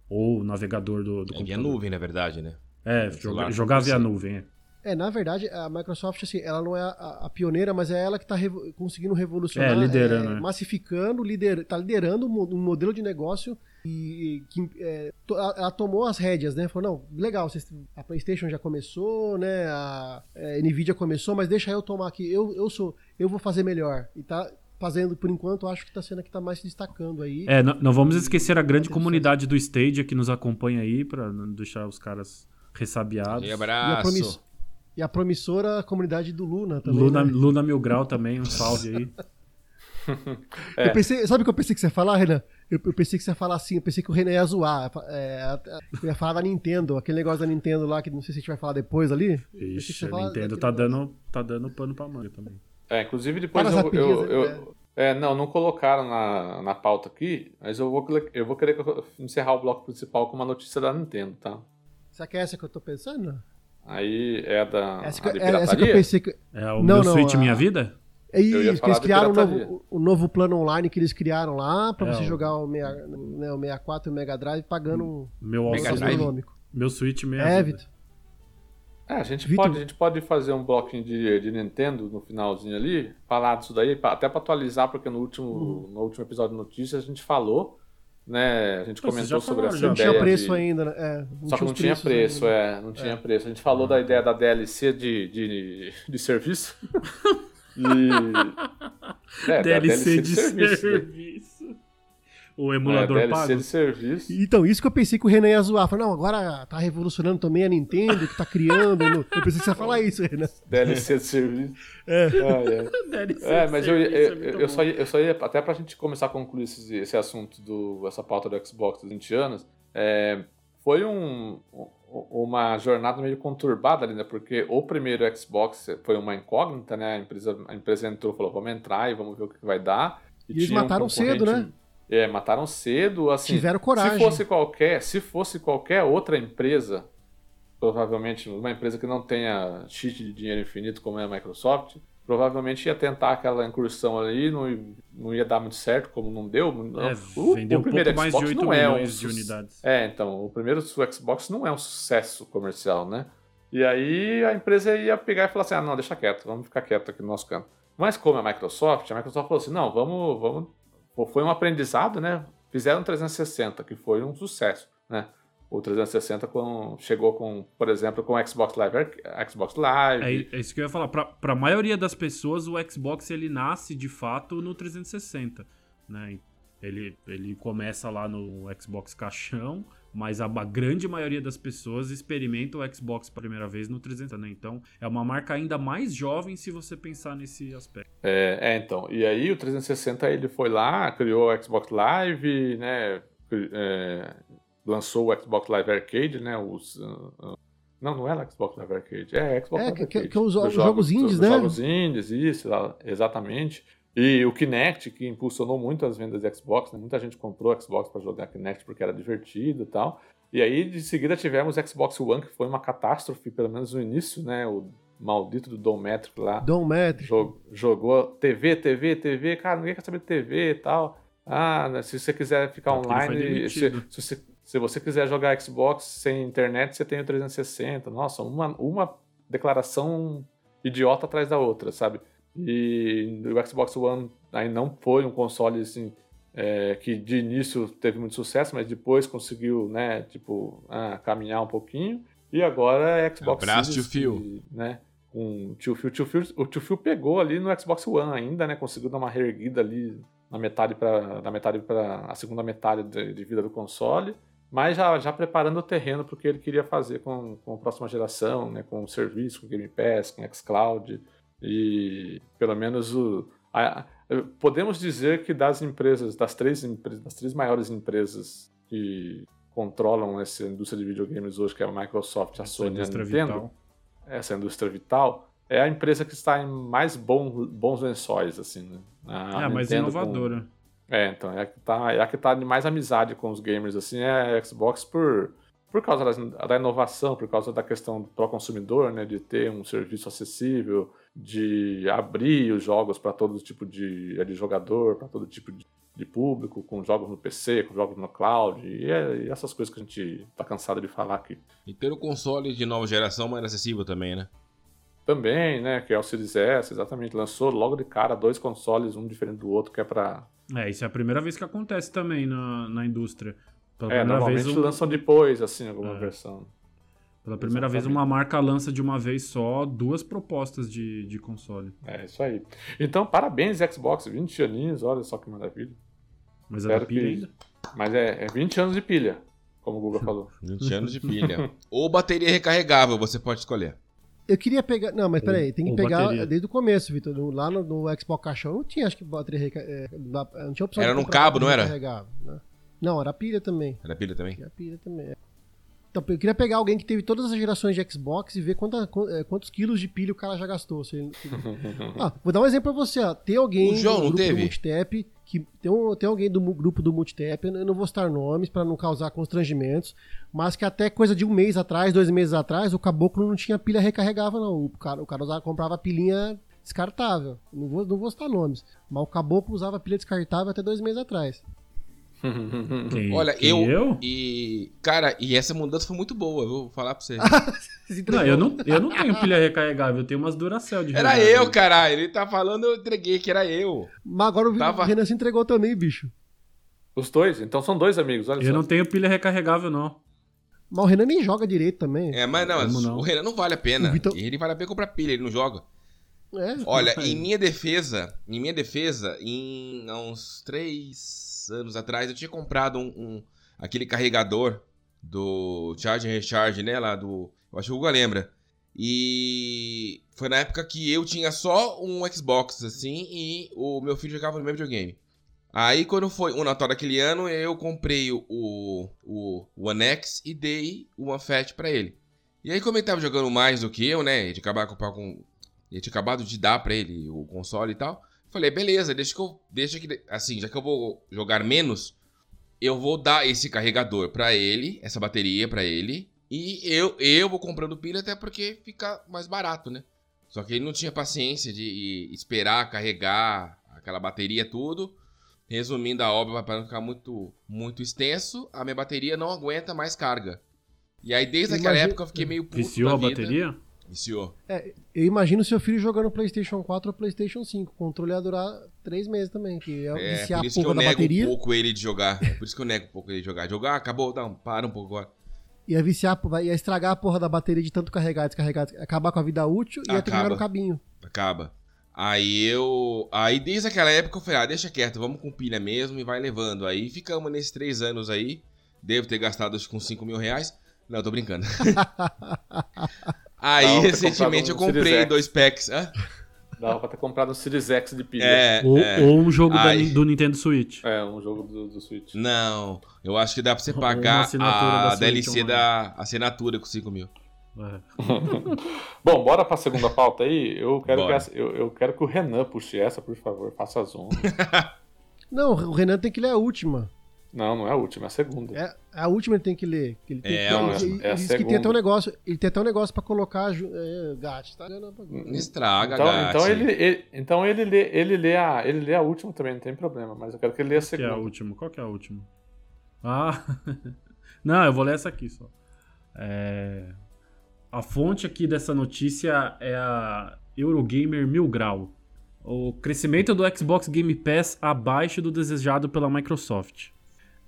ou navegador do, do é, computador. Via nuvem, na verdade, né? É, jogar, jogar via nuvem. É. É, na verdade, a Microsoft, assim, ela não é a, a pioneira, mas é ela que está revo conseguindo revolucionar. É, liderando. É, né? Massificando, lider, tá liderando um modelo de negócio e que é, ela tomou as rédeas, né? Falou, não, legal, a PlayStation já começou, né? A, a é, Nvidia começou, mas deixa eu tomar aqui. Eu, eu sou, eu vou fazer melhor. E tá fazendo, por enquanto, acho que está sendo a que está mais se destacando aí. É, não, não vamos esquecer a grande comunidade do Stadia que nos acompanha aí, para não deixar os caras ressabiados. E abraço. E a promissora comunidade do Luna também. Luna, né? Luna Mil Grau também, um salve aí. *laughs* é. eu pensei, sabe o que eu pensei que você ia falar, Renan? Eu, eu, pensei que você ia falar assim, eu pensei que o Renan ia zoar. É, eu ia falar da Nintendo, aquele negócio da Nintendo lá, que não sei se a gente vai falar depois ali. Ixi, a Nintendo tá dando, tá dando pano pra manga também. É, inclusive depois eu, eu, eu, né? é, não, não colocaram na, na pauta aqui, mas eu vou, eu vou querer encerrar o bloco principal com uma notícia da Nintendo, tá? Será que é essa que eu tô pensando? Aí é da essa que, é, essa que eu pensei que... É o não, meu não, Switch a... Minha Vida? É isso, que eles criaram um novo, o novo plano online que eles criaram lá pra é, você o... jogar o, meia, né, o 64 e o Mega Drive pagando um meu Mega Drive. Meu Switch mesmo. É, Vitor. É, a gente, pode, a gente pode fazer um bloquinho de, de Nintendo no finalzinho ali, falar disso daí, até para atualizar, porque no último, uhum. no último episódio de notícias a gente falou né? A gente comentou sobre essa não ideia. Não tinha preço de... ainda, né? É, Só que não tinha preço, ainda. é, não tinha é. preço. A gente falou da ideia da DLC de, de, de serviço. *laughs* e... é, DLC, DLC de, de serviço. serviço. O emulador é, DLC pago. de serviço. Então, isso que eu pensei que o Renan ia zoar. Falei, não, agora tá revolucionando também a Nintendo, que tá criando. *laughs* eu pensei que você ia falar isso, Renan. DLC de serviço. É, ah, é. *laughs* *laughs* é mas eu, eu, eu, só ia, eu só ia, até pra gente começar a concluir esse, esse assunto, do, essa pauta do Xbox dos 20 anos, é, foi um, uma jornada meio conturbada ali, né? Porque o primeiro Xbox foi uma incógnita, né? A empresa, a empresa entrou e falou, vamos entrar e vamos ver o que vai dar. E, e eles mataram um cedo, né? É, mataram cedo, assim. Tiveram coragem. Se fosse qualquer, se fosse qualquer outra empresa, provavelmente uma empresa que não tenha cheat de dinheiro infinito como é a Microsoft, provavelmente ia tentar aquela incursão ali, não, não ia dar muito certo, como não deu. É, o, vendeu o primeiro um pouco Xbox mais de 8 não é um, de unidades. É, então, o primeiro Xbox não é um sucesso comercial, né? E aí a empresa ia pegar e falar assim: ah, não, deixa quieto, vamos ficar quieto aqui no nosso canto. Mas como é a Microsoft, a Microsoft falou assim: não, vamos, vamos foi um aprendizado, né? Fizeram 360, que foi um sucesso, né? O 360 com, chegou com, por exemplo, com o Xbox Live, Xbox Live. É, é isso que eu ia falar. Para a maioria das pessoas, o Xbox ele nasce de fato no 360, né? Ele, ele começa lá no Xbox caixão, mas a grande maioria das pessoas experimenta o Xbox pela primeira vez no 360, né? Então é uma marca ainda mais jovem se você pensar nesse aspecto. É, é então. E aí o 360 ele foi lá, criou o Xbox Live, né? É, lançou o Xbox Live Arcade, né? Os, uh, não, não era Xbox Live Arcade. É, Xbox é, Live Arcade. Que, que os, jogos, jogos indies, os, né? Jogos indies, isso, exatamente. E o Kinect, que impulsionou muito as vendas de Xbox, né? muita gente comprou Xbox para jogar Kinect porque era divertido e tal. E aí, de seguida, tivemos o Xbox One, que foi uma catástrofe, pelo menos no início, né? O maldito do Dom Metric lá. Dom Metric. Jog, jogou TV, TV, TV. Cara, ninguém quer saber de TV e tal. Ah, né, se você quiser ficar online, se, se, você, se você quiser jogar Xbox sem internet, você tem o 360. Nossa, uma, uma declaração idiota atrás da outra, sabe? E o Xbox One aí não foi um console assim é, que de início teve muito sucesso, mas depois conseguiu, né, tipo, ah, caminhar um pouquinho. E agora é Xbox Abraço, Series, tio Phil. né, com o tio Phil, tio Phil, o tio Phil pegou ali no Xbox One ainda, né, conseguiu dar uma reerguida ali na metade para da metade para a segunda metade de, de, vida do console, mas já, já preparando o terreno para o que ele queria fazer com, com a próxima geração, né, com o serviço, com o Game Pass, com o xCloud e pelo menos o a, podemos dizer que das empresas, das três, das três maiores empresas que controlam essa indústria de videogames hoje, que é a Microsoft, a Sony e a Nintendo, vital. essa indústria vital, é a empresa que está em mais bons, bons lençóis, assim, né? A é, a mais inovadora. Com... É, então, é a que está é a que tá de mais amizade com os gamers, assim, é a Xbox por, por causa da, da inovação, por causa da questão do consumidor, né, de ter um serviço acessível, de abrir os jogos para todo tipo de, de jogador, para todo tipo de, de, público, com jogos no PC, com jogos no cloud, e, é, e essas coisas que a gente está cansado de falar aqui. E ter o console de nova geração mais acessível também, né? Também, né? Que é o Series S, exatamente. Lançou logo de cara dois consoles, um diferente do outro, que é para. É, isso é a primeira vez que acontece também na, na indústria. Pela é, normalmente vez, um... lançam depois, assim, alguma é. versão. Pela primeira Exatamente. vez, uma marca lança de uma vez só duas propostas de, de console. É, isso aí. Então, parabéns, Xbox, 20 aninhos, olha só que maravilha. Mas é da pilha que... ainda? Mas é, é 20 anos de pilha, como o Google falou. *laughs* 20 anos de pilha. Ou bateria recarregável, você pode escolher. Eu queria pegar. Não, mas peraí, tem que pegar bateria. desde o começo, Vitor. Lá no, no, Xbox Caixão não tinha, acho que bateria recarregável. É, não tinha opção Era num cabo, não era? Né? Não, era pilha também. Era pilha também? Era pilha também. É. Então, eu queria pegar alguém que teve todas as gerações de Xbox e ver quanta, é, quantos quilos de pilha o cara já gastou. Ele... *laughs* ah, vou dar um exemplo pra você. Ó. Tem alguém o João, do grupo teve? do Multitap, que tem, um, tem alguém do grupo do Multitap, eu não vou citar nomes para não causar constrangimentos, mas que até coisa de um mês atrás, dois meses atrás, o caboclo não tinha pilha recarregável, não. O cara, o cara usava, comprava pilinha descartável. Não vou, não vou citar nomes. Mas o caboclo usava pilha descartável até dois meses atrás. Quem, Olha, quem eu, eu, E. Cara, e essa mudança foi muito boa, eu vou falar pra você. *laughs* não, eu não, eu não tenho pilha recarregável, eu tenho umas Duracell de Era eu, caralho. Ele tá falando, eu entreguei que era eu. Mas agora o Tava... Renan se entregou também, bicho. Os dois? Então são dois amigos, olha Eu só. não tenho pilha recarregável, não. Mas o Renan nem joga direito também. É, mas não, não? o Renan não vale a pena. Vitor... Ele vale a pena comprar pilha, ele não joga. É, Olha, *laughs* em minha defesa, em minha defesa, em uns três anos atrás, eu tinha comprado um, um aquele carregador do Charge and Recharge, né? Lá do. Eu acho que o Hugo lembra. E foi na época que eu tinha só um Xbox, assim, e o meu filho jogava no meu videogame. Aí, quando foi o Natal daquele ano, eu comprei o, o, One X e dei uma FAT pra ele. E aí, como ele tava jogando mais do que eu, né? Ele acabado, com, ele tinha acabado de dar pra ele o console e tal. Falei, beleza, deixa que eu. Deixa que. Assim, já que eu vou jogar menos, eu vou dar esse carregador para ele, essa bateria para ele. E eu, eu vou comprando pilha até porque fica mais barato, né? Só que ele não tinha paciência de esperar carregar aquela bateria tudo. Resumindo a obra, para não ficar muito, muito extenso, a minha bateria não aguenta mais carga. E aí, desde aquela época, eu fiquei meio puto Viciou a bateria? Viciou. É, eu imagino seu filho jogando PlayStation 4 ou PlayStation 5. O controle ia durar três meses também, que é, é viciar por isso a porra que eu nego bateria. um pouco ele de jogar. É por isso que eu nego um pouco ele de jogar. Jogar, acabou, não, para um pouco agora. Ia viciar, ia estragar a porra da bateria de tanto carregar, descarregar, acabar com a vida útil e ia terminar no cabinho. Acaba. Aí eu. Aí desde aquela época eu falei, ah, deixa quieto, vamos com pilha mesmo e vai levando. Aí ficamos nesses três anos aí. Devo ter gastado acho, com 5 mil reais. Não, tô brincando. *laughs* Aí, Dava recentemente, um eu comprei dois packs. Hã? Dava pra ter comprado um Series X de pilha. É, ou, é. ou, um jogo da, do Nintendo Switch. É, um jogo do, do, Switch. Não, eu acho que dá pra você pagar a da DLC da assinatura com 5 mil. É. *laughs* Bom, bora pra segunda pauta aí. Eu quero, que essa, eu, eu, quero que o Renan puxe essa, por favor. Faça as honras. *laughs* Não, o Renan tem que ler a última. Não, não é a última, é a segunda. É, a última ele tem que ler. Que ele tem é, que, ele, ele, é a segunda. que tem até um negócio, ele tem até um negócio pra colocar é, gato, tá? Estraga, então, Então ele, ele, então ele lê, ele lê a, ele lê a última também, não tem problema, mas eu quero que ele lê a segunda. Qual que é a última? Qual que é a última? Ah, *laughs* não, eu vou ler essa aqui só. É... A fonte aqui dessa notícia é a Eurogamer Mil Grau. O crescimento do Xbox Game Pass abaixo do desejado pela Microsoft.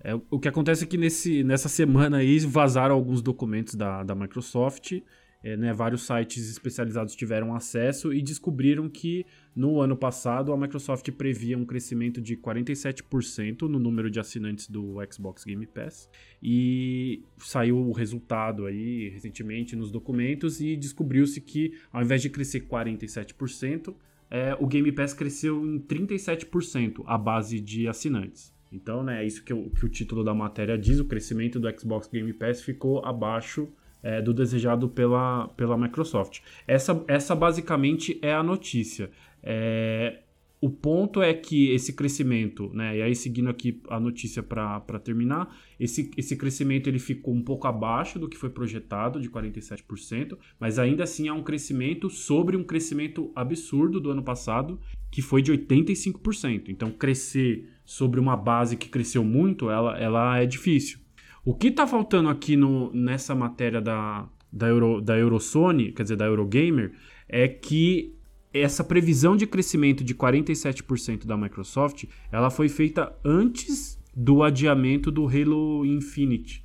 É, o que acontece é que nesse, nessa semana aí vazaram alguns documentos da, da Microsoft é, né, vários sites especializados tiveram acesso e descobriram que no ano passado a Microsoft previa um crescimento de 47% no número de assinantes do Xbox Game Pass e saiu o resultado aí recentemente nos documentos e descobriu-se que ao invés de crescer 47%, é, o Game Pass cresceu em 37% a base de assinantes. Então, né, é isso que, que o título da matéria diz: o crescimento do Xbox Game Pass ficou abaixo é, do desejado pela, pela Microsoft. Essa, essa basicamente é a notícia. É, o ponto é que esse crescimento, né, e aí seguindo aqui a notícia para terminar, esse, esse crescimento ele ficou um pouco abaixo do que foi projetado, de 47%, mas ainda assim é um crescimento sobre um crescimento absurdo do ano passado, que foi de 85%. Então, crescer sobre uma base que cresceu muito, ela, ela é difícil. O que está faltando aqui no, nessa matéria da, da, Euro, da Eurosony, quer dizer, da Eurogamer, é que essa previsão de crescimento de 47% da Microsoft, ela foi feita antes do adiamento do Halo Infinite,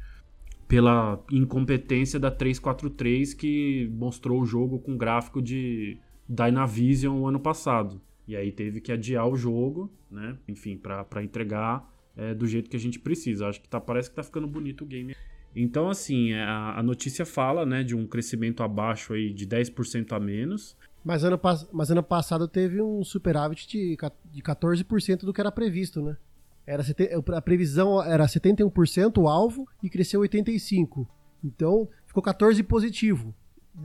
pela incompetência da 343 que mostrou o jogo com gráfico de Dynavision o ano passado. E aí teve que adiar o jogo, né? Enfim, para entregar é, do jeito que a gente precisa. Acho que tá, parece que tá ficando bonito o game. Então, assim, a, a notícia fala, né, de um crescimento abaixo aí de 10% a menos. Mas ano, mas ano passado teve um superávit de, de 14% do que era previsto, né? Era, a previsão era 71% o alvo e cresceu 85%. Então ficou 14% positivo.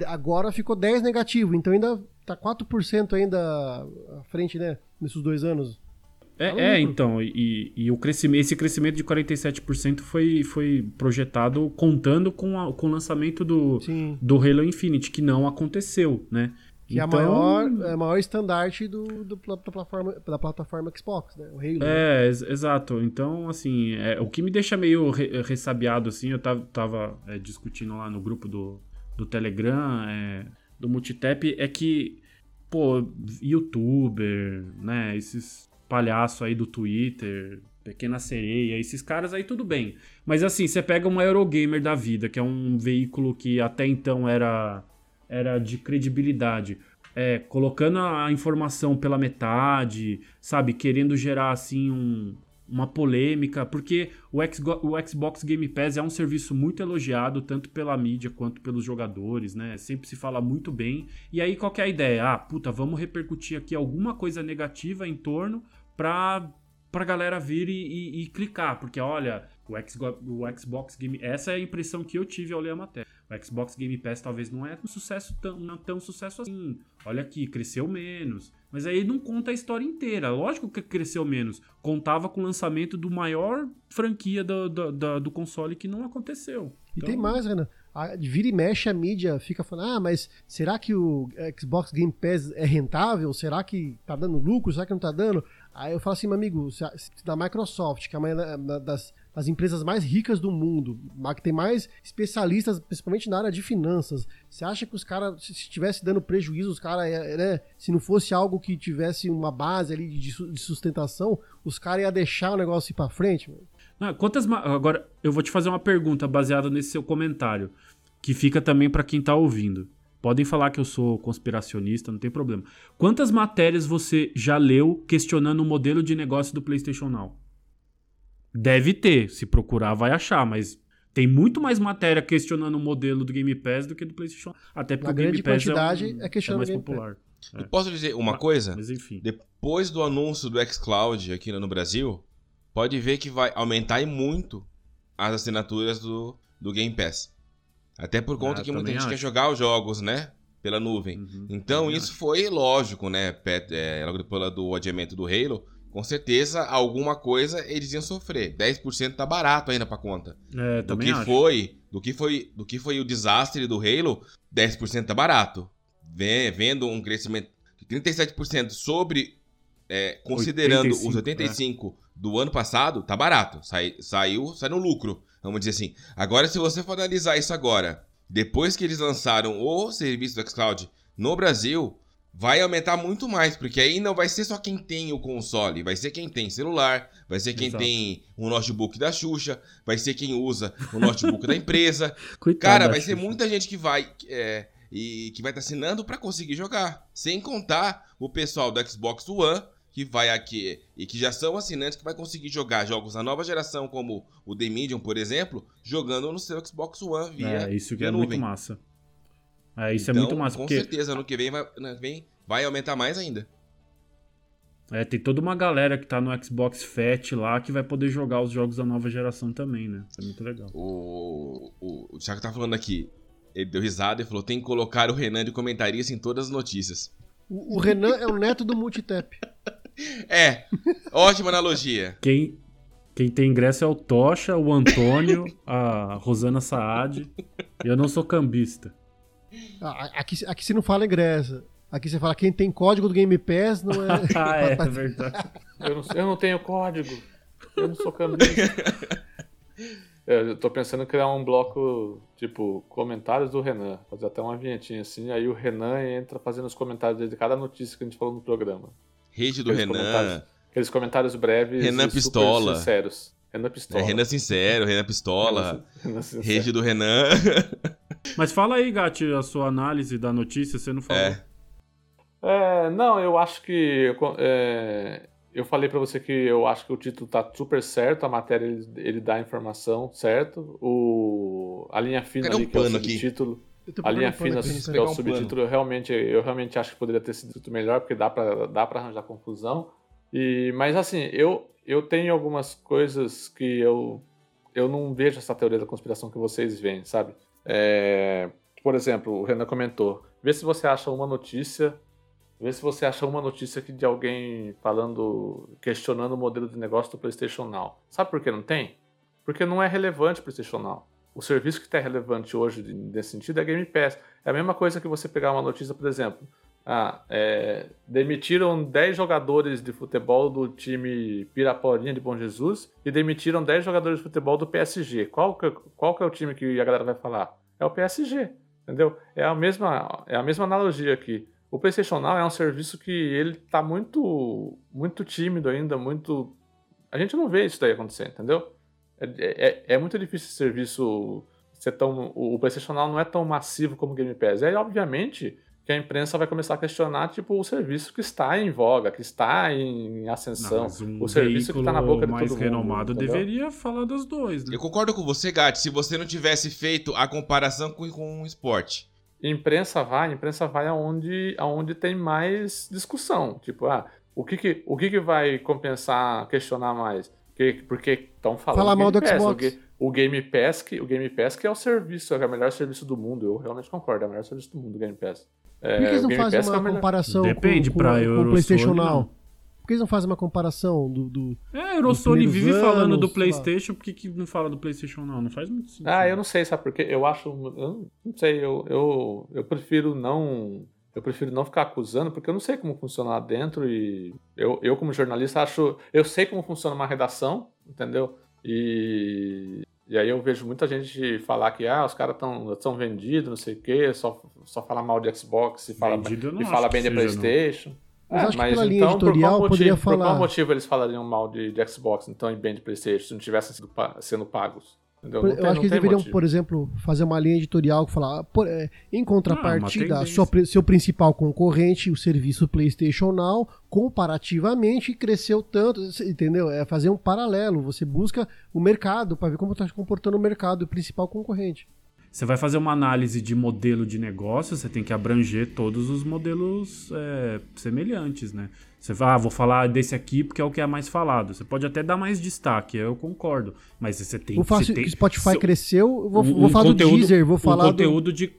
Agora ficou 10% negativo. Então ainda tá 4% ainda à frente, né? Nesses dois anos. É, é então, e, e, o crescimento, esse crescimento de 47% foi, foi projetado contando com, a, com o lançamento do, do Halo Infinite, que não aconteceu, né? Que então, é a maior, é a maior estandarte do, do, da, plataforma, da plataforma Xbox, né? O Halo. É, né? exato. Então, assim, é, o que me deixa meio re, ressabiado, assim, eu tava, tava é, discutindo lá no grupo do, do Telegram, é, do Multitap, é que, pô, youtuber, né, esses palhaços aí do Twitter, Pequena Sereia, esses caras aí tudo bem. Mas assim, você pega uma Eurogamer da vida, que é um veículo que até então era era de credibilidade. É, colocando a informação pela metade, sabe? Querendo gerar, assim, um, uma polêmica, porque o, o Xbox Game Pass é um serviço muito elogiado, tanto pela mídia quanto pelos jogadores, né? Sempre se fala muito bem. E aí, qual é a ideia? Ah, puta, vamos repercutir aqui alguma coisa negativa em torno pra, pra galera vir e, e, e clicar, porque olha, o, Xbox, o Xbox Game... Essa é a impressão que eu tive ao ler a matéria. O Xbox Game Pass talvez não é um sucesso tão, não tão sucesso assim. Olha aqui, cresceu menos. Mas aí não conta a história inteira. Lógico que cresceu menos. Contava com o lançamento do maior franquia do, do, do, do console que não aconteceu. E então... tem mais, Renan. A, vira e mexe a mídia fica falando: ah, mas será que o Xbox Game Pass é rentável? Será que tá dando lucro? Será que não tá dando? Aí eu falo assim, meu amigo, se, da Microsoft, que é uma as empresas mais ricas do mundo, que tem mais especialistas, principalmente na área de finanças. Você acha que os caras, se estivesse dando prejuízo, os caras, é, né, se não fosse algo que tivesse uma base ali de, sustentação, os caras iam deixar o negócio ir pra frente? Quantas Agora, eu vou te fazer uma pergunta baseada nesse seu comentário, que fica também para quem tá ouvindo. Podem falar que eu sou conspiracionista, não tem problema. Quantas matérias você já leu questionando o modelo de negócio do PlayStation Now? Deve ter, se procurar vai achar, mas tem muito mais matéria questionando o modelo do Game Pass do que do PlayStation. Até porque o Game Pass é, um, é, é mais popular. É. Posso dizer uma coisa? Mas enfim. Depois do anúncio do xCloud aqui no Brasil, pode ver que vai aumentar muito as assinaturas do, do Game Pass. Até por conta ah, que muita gente acho. quer jogar os jogos, né? Pela nuvem. Uhum, então isso acho. foi lógico, né? É, logo depois do adiamento do Halo, com certeza alguma coisa eles iam sofrer. 10% tá barato ainda pra conta. É, do que acho. foi, do que foi, do que foi o desastre do Halo, 10% tá barato. Vendo um crescimento de 37% sobre é, considerando 85, os 85 é. do ano passado, tá barato. Sai, saiu, sai no lucro, vamos dizer assim. Agora se você for analisar isso agora, depois que eles lançaram o serviço do xCloud no Brasil, vai aumentar muito mais, porque aí não vai ser só quem tem o console, vai ser quem tem celular, vai ser quem Exato. tem o um notebook da Xuxa, vai ser quem usa o notebook da empresa. *laughs* Coitado Cara, vai ser muita gente que vai. É, e que vai estar assinando para conseguir jogar. Sem contar o pessoal do Xbox One que vai aqui e que já são assinantes que vai conseguir jogar jogos da nova geração como o The Medium, por exemplo, jogando no seu Xbox One via É, isso que é nuvem. muito massa. É, isso Então, é muito massa, Com porque certeza, ano que vem vai, ano que vem vai aumentar mais ainda. é, tem toda uma galera que tá no Xbox Fat lá que vai poder jogar os jogos da nova geração também, né? É muito legal. O, o, o Thiago tá falando aqui, ele deu risada e falou: tem que colocar o Renan de comentarista em todas as notícias. O, o Renan é o neto do Multitap. *laughs* É, ótima analogia. Quem, quem tem ingresso é o Tocha, o Antônio, a Rosana Saad. E eu não sou cambista. Ah, Aqui, aqui você não fala ingresso. Aqui você fala quem tem código do Game Pass não é. *laughs* ah, é, é *laughs* verdade. Eu não, eu não tenho código. Eu não sou cambista. É, Eu tô pensando em criar um bloco, tipo, comentários do Renan. Fazer até uma vinhetinha assim. Aí o Renan entra fazendo os comentários de cada notícia que a gente falou no programa. Rede do Aqueles Renan. comentários- Aqueles comentários breves Renan e super Pistola. sinceros. Renan É, Pistola. Renan Sincero, Renan Pistola. Renan Sincero. Rede do Renan. *laughs* Mas fala aí, Gatti, a sua análise da notícia, você não falou. É. É, não, eu acho que. é, eu falei pra você que eu acho que o título tá super certo, a matéria ele, ele dá a informação certo. O, a linha fina Cadê ali, um que é o subtítulo. Eu tô A linha fina, aqui, que é o um subtítulo, eu realmente, eu realmente acho que poderia ter sido melhor, porque dá pra, dá pra arranjar confusão. E, mas assim, eu, eu tenho algumas coisas que eu, eu não vejo essa teoria da conspiração que vocês veem, sabe? É, por exemplo, o Renan comentou, vê se você acha uma notícia, vê se você acha uma notícia aqui de alguém falando, questionando o modelo de negócio do PlayStation Now. Sabe por que não tem? Porque não é relevante o PlayStation Now. O serviço que está relevante hoje nesse sentido é Game Pass. É a mesma coisa que você pegar uma notícia, por exemplo. Ah, é, demitiram 10 jogadores de futebol do time Piraporinha de Bom Jesus e demitiram 10 jogadores de futebol do PSG. Qual que, qual que é o time que a galera vai falar? É o PSG, entendeu? É a mesma, é a mesma analogia aqui. O PlayStation Now é um serviço que ele tá muito, muito tímido ainda, muito... A gente não vê isso daí acontecer, entendeu? É, é, é muito difícil esse serviço ser tão. O PlayStation Now não é tão massivo como o Game Pass. Aí, obviamente, que a imprensa vai começar a questionar tipo, o serviço que está em voga, que está em ascensão. Não, um o serviço que está na boca de mais todo mundo. renomado entendeu? deveria falar das duas, né? Eu concordo com você, Gatti, se você não tivesse feito a comparação com, com o esporte. imprensa vai, imprensa vai aonde, aonde tem mais discussão. Tipo, ah, o que que, o que, que vai compensar, questionar mais? Que, porque estão falando Fala mal do Pass, Xbox. O, o Game Pass, que, o Game Pass que é o serviço, é o melhor serviço do mundo. Eu realmente concordo, é o melhor serviço do mundo, o Game Pass. É, Por que eles não fazem é uma melhor. comparação Depende, com, com, pra com o PlayStation não. Now? Por que eles não fazem uma comparação do. do... É, a Eurosony vive primeiros falando do anos, lá. PlayStation, por que, que não fala do PlayStation não? Não faz muito sentido. Ah, eu não sei, sabe por quê? Eu acho. Eu não sei, eu, eu, eu prefiro não. Eu prefiro não ficar acusando, porque eu não sei como funciona lá dentro e eu, eu como jornalista, acho. Eu sei como funciona uma redação, entendeu? E, e aí eu vejo muita gente falar que ah, os caras estão vendidos, não sei o quê, só, só fala mal de Xbox e fala, e fala que bem de seja, não. PlayStation. Mas É, acho que pela linha por qual motivo, poderia por qual falar- motivo eles falariam mal de, de Xbox, então, e bem de PlayStation, se não tivessem sido, sendo pagos? Entendeu? Eu tem- acho que eles deveriam, motivo. por exemplo, fazer uma linha editorial que falar, por- é, em contrapartida, Ah, sua seu principal concorrente, o serviço PlayStation Now, comparativamente cresceu tanto, entendeu? É fazer um paralelo. Você busca o mercado para ver como está se comportando o mercado, o principal concorrente. Você vai fazer uma análise de modelo de negócio, você tem que abranger todos os modelos é, semelhantes, né? Você vai, ah, vou falar desse aqui porque é o que é mais falado. Você pode até dar mais destaque, eu concordo. Mas você tem tem, que Spotify seu- cresceu, eu vou, um- vou um falar do conteúdo- Deezer, vou falar um do... conteúdo de